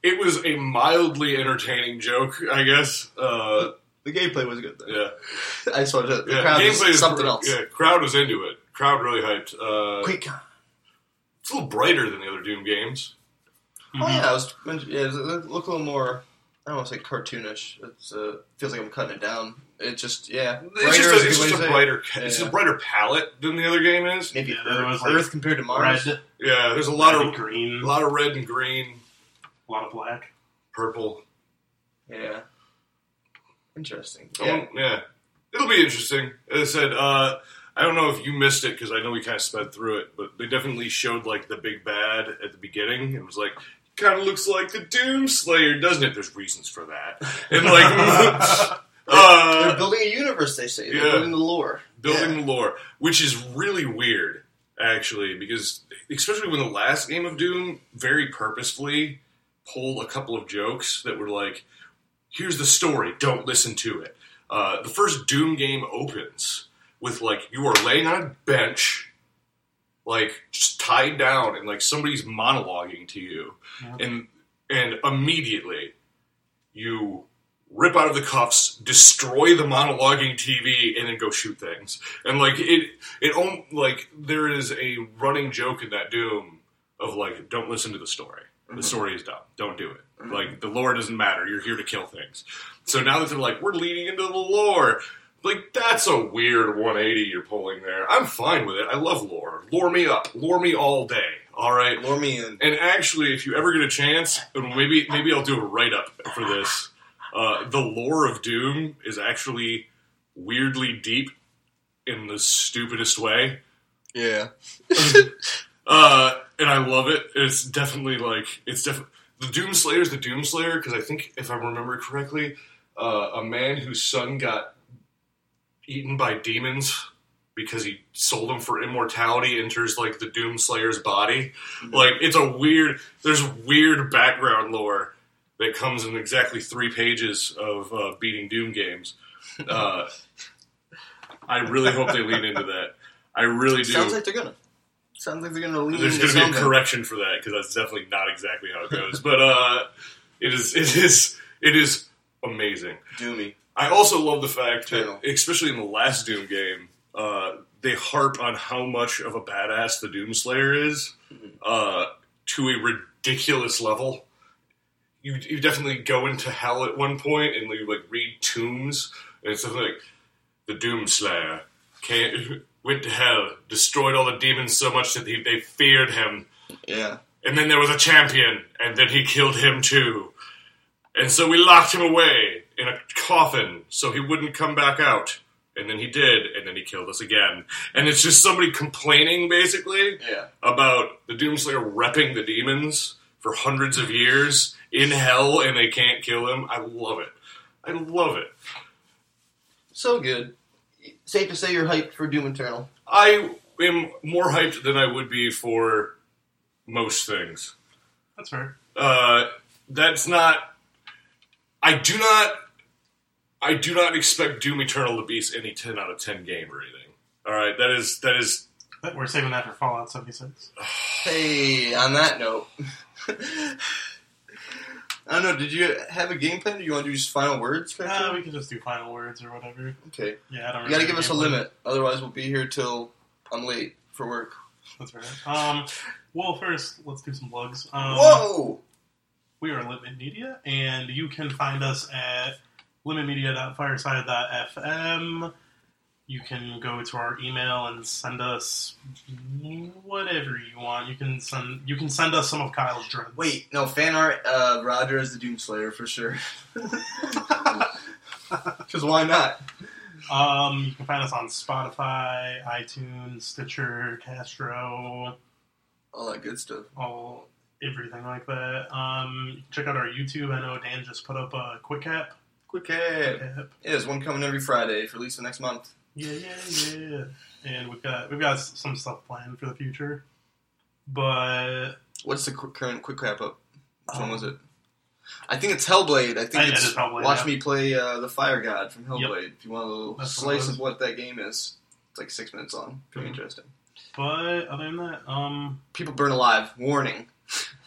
Speaker 3: it was a mildly entertaining joke, I guess. Uh,
Speaker 2: The gameplay was good though.
Speaker 3: yeah, <laughs>
Speaker 2: I just wanted to. The
Speaker 3: yeah.
Speaker 2: crowd
Speaker 3: Gameplay
Speaker 2: was
Speaker 3: is
Speaker 2: something
Speaker 3: pr-
Speaker 2: else.
Speaker 3: Yeah, crowd was into it. Crowd really hyped. Uh,
Speaker 2: QuakeCon.
Speaker 3: it's a little brighter than the other Doom games.
Speaker 2: Oh
Speaker 1: Mhm.
Speaker 2: yeah, I was yeah, it look look a little more. I don't want to say cartoonish. It's uh, feels like I'm cutting it down. It just yeah,
Speaker 3: It's just a, it's just a
Speaker 2: say it.
Speaker 3: brighter, it's a brighter palette than the other game is.
Speaker 2: Maybe
Speaker 1: Yeah,
Speaker 2: Earth,
Speaker 1: was, like,
Speaker 2: Earth compared to Mars.
Speaker 1: Red,
Speaker 3: Yeah, there's a lot
Speaker 1: red
Speaker 3: of
Speaker 1: green,
Speaker 3: a lot of red and green,
Speaker 1: a lot of black.
Speaker 3: purple.
Speaker 2: Yeah, interesting. Yeah,
Speaker 3: yeah. It'll be interesting. As I said, uh, I don't know if you missed it because I know we kind of sped through it, but they definitely showed like the big bad at the beginning. It was like kind of looks like the Doom Slayer, doesn't it? There's reasons for that, and like <laughs>
Speaker 2: they're
Speaker 3: uh,
Speaker 2: building a universe. They say they're
Speaker 3: yeah.
Speaker 2: building the lore.
Speaker 3: building
Speaker 2: Yeah.
Speaker 3: the lore, which is really weird actually, because especially when the last game of Doom very purposefully pulled a couple of jokes that were like, "Here's the story, don't listen to it." Uh, the first Doom game opens with like you are laying on a bench, like just tied down, and like somebody's monologuing to you,
Speaker 1: Yeah.
Speaker 3: and and immediately you rip out of the cuffs, destroy the monologuing TV, and then go shoot things. And like it, it like there is a running joke in that Doom of like, don't listen to the story. The
Speaker 2: Mhm.
Speaker 3: story is dumb. Don't do it.
Speaker 2: Mhm.
Speaker 3: Like the lore doesn't matter. You're here to kill things. So now that they're like, we're leading into the lore. Like that's a weird 180 you're pulling there. I'm fine with it. I love lore. Lore me up. Lore me all day. All right.
Speaker 2: Lure me in.
Speaker 3: And actually, if you ever get a chance, and maybe maybe I'll do a write up for this. Uh, the lore of Doom is actually weirdly deep in the stupidest way,
Speaker 2: Yeah. <laughs>
Speaker 3: uh, and I love it. It's definitely like it's definitely the Doom Slayer is the Doom Slayer because I think if I remember correctly, uh, a man whose son got eaten by demons because he sold him for immortality enters like the Doom Slayer's body. Like it's a weird. There's weird background lore that comes in exactly three pages of uh, beating Doom games. Uh, <laughs> I really hope they lean into that. I really do.
Speaker 2: Sounds like they're gonna. Sounds like they're gonna lean
Speaker 3: There's to be a correction for that because that's definitely not exactly how it goes. but uh, it is. It is. It is amazing.
Speaker 2: Doomy.
Speaker 3: I also love the fact that, especially in the last Doom game, uh, they harp on how much of a badass the Doom Slayer is uh, to a ridiculous level. You, you definitely go into hell at one point and you like read tombs and it's something like the Doom Slayer came, went to hell, destroyed all the demons so much that he, they feared him,
Speaker 2: Yeah.
Speaker 3: and then there was a champion, and then he killed him too. And so we locked him away in a coffin so he wouldn't come back out. And then he did, and then he killed us again. And it's just somebody complaining, basically,
Speaker 2: Yeah.
Speaker 3: about the Doomslayer repping the demons for hundreds of years in hell, and they can't kill him. I love it. I love it.
Speaker 2: So good. Safe to say you're hyped for Doom Eternal.
Speaker 3: I am more hyped than I would be for most things.
Speaker 1: That's fair.
Speaker 3: Uh, that's not. I do not. I do not expect Doom Eternal to be any ten out of ten game or anything. All right, that is that is.
Speaker 1: But we're saving that for Fallout 76.
Speaker 2: Hey, on that note. I don't know, did you have a game plan? Do you want to do just final words?
Speaker 1: Uh, we can just do final words or whatever.
Speaker 2: okay.
Speaker 1: Yeah, I don't.
Speaker 2: You gotta give us a
Speaker 1: plan.
Speaker 2: limit, otherwise we'll be here till I'm late for work.
Speaker 1: That's right. Um, well, first, let's do some plugs. Um,
Speaker 2: Whoa!
Speaker 1: We are Limit Media, and you can find us at limitmedia.fireside.fm. You can go to our email and send us whatever you want. You can send you can send us some of Kyle's dreads.
Speaker 2: Wait, no, fan art, uh, Roger is the Doom Slayer for sure. <laughs> Because why not?
Speaker 1: Um, you can find us on Spotify, iTunes, Stitcher, Castro,
Speaker 2: All that good stuff.
Speaker 1: all everything like that. Um, check out our YouTube. I know Dan just put up a quick cap.
Speaker 2: Quick cap. Yeah, there's one coming every Friday for at least the next month.
Speaker 1: Yeah, yeah, yeah. And we've got we've got some stuff planned for the future. But
Speaker 2: What's the qu- current quick cap up? Which one
Speaker 1: Um,
Speaker 2: was it? I think it's Hellblade. I think
Speaker 1: I-
Speaker 2: it's
Speaker 1: Hellblade,
Speaker 2: Watch
Speaker 1: yeah.
Speaker 2: Me Play uh, the Fire God from Hellblade. If you want a little
Speaker 1: That's
Speaker 2: slice
Speaker 1: is.
Speaker 2: of what that game is, it's like six minutes long. Pretty
Speaker 1: Mhm.
Speaker 2: interesting.
Speaker 1: but other than that, um,
Speaker 2: People burn alive. Warning.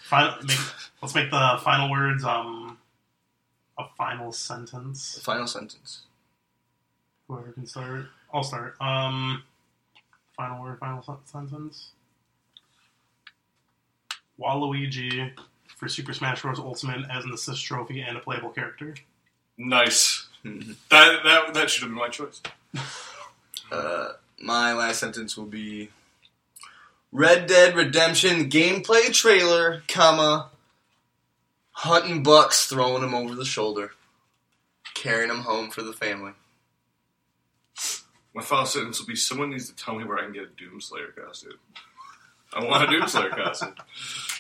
Speaker 1: final, make, let's make the final words um a final
Speaker 2: The
Speaker 1: sentence.
Speaker 2: final sentence.
Speaker 1: Whoever can start, I'll start. Um, final word, final sen- sentence. Waluigi for Super Smash Bros. Ultimate as an assist trophy and a playable character.
Speaker 3: Nice.
Speaker 2: Mhm.
Speaker 3: That that that should have been my choice. <laughs>
Speaker 2: Uh, my last sentence will be Red Dead Redemption gameplay trailer, comma, hunting bucks, throwing them over the shoulder, carrying them home for the family.
Speaker 3: My final sentence will be: Someone needs to tell me where I can get a Doomslayer costume. I want a Doomslayer costume. <laughs>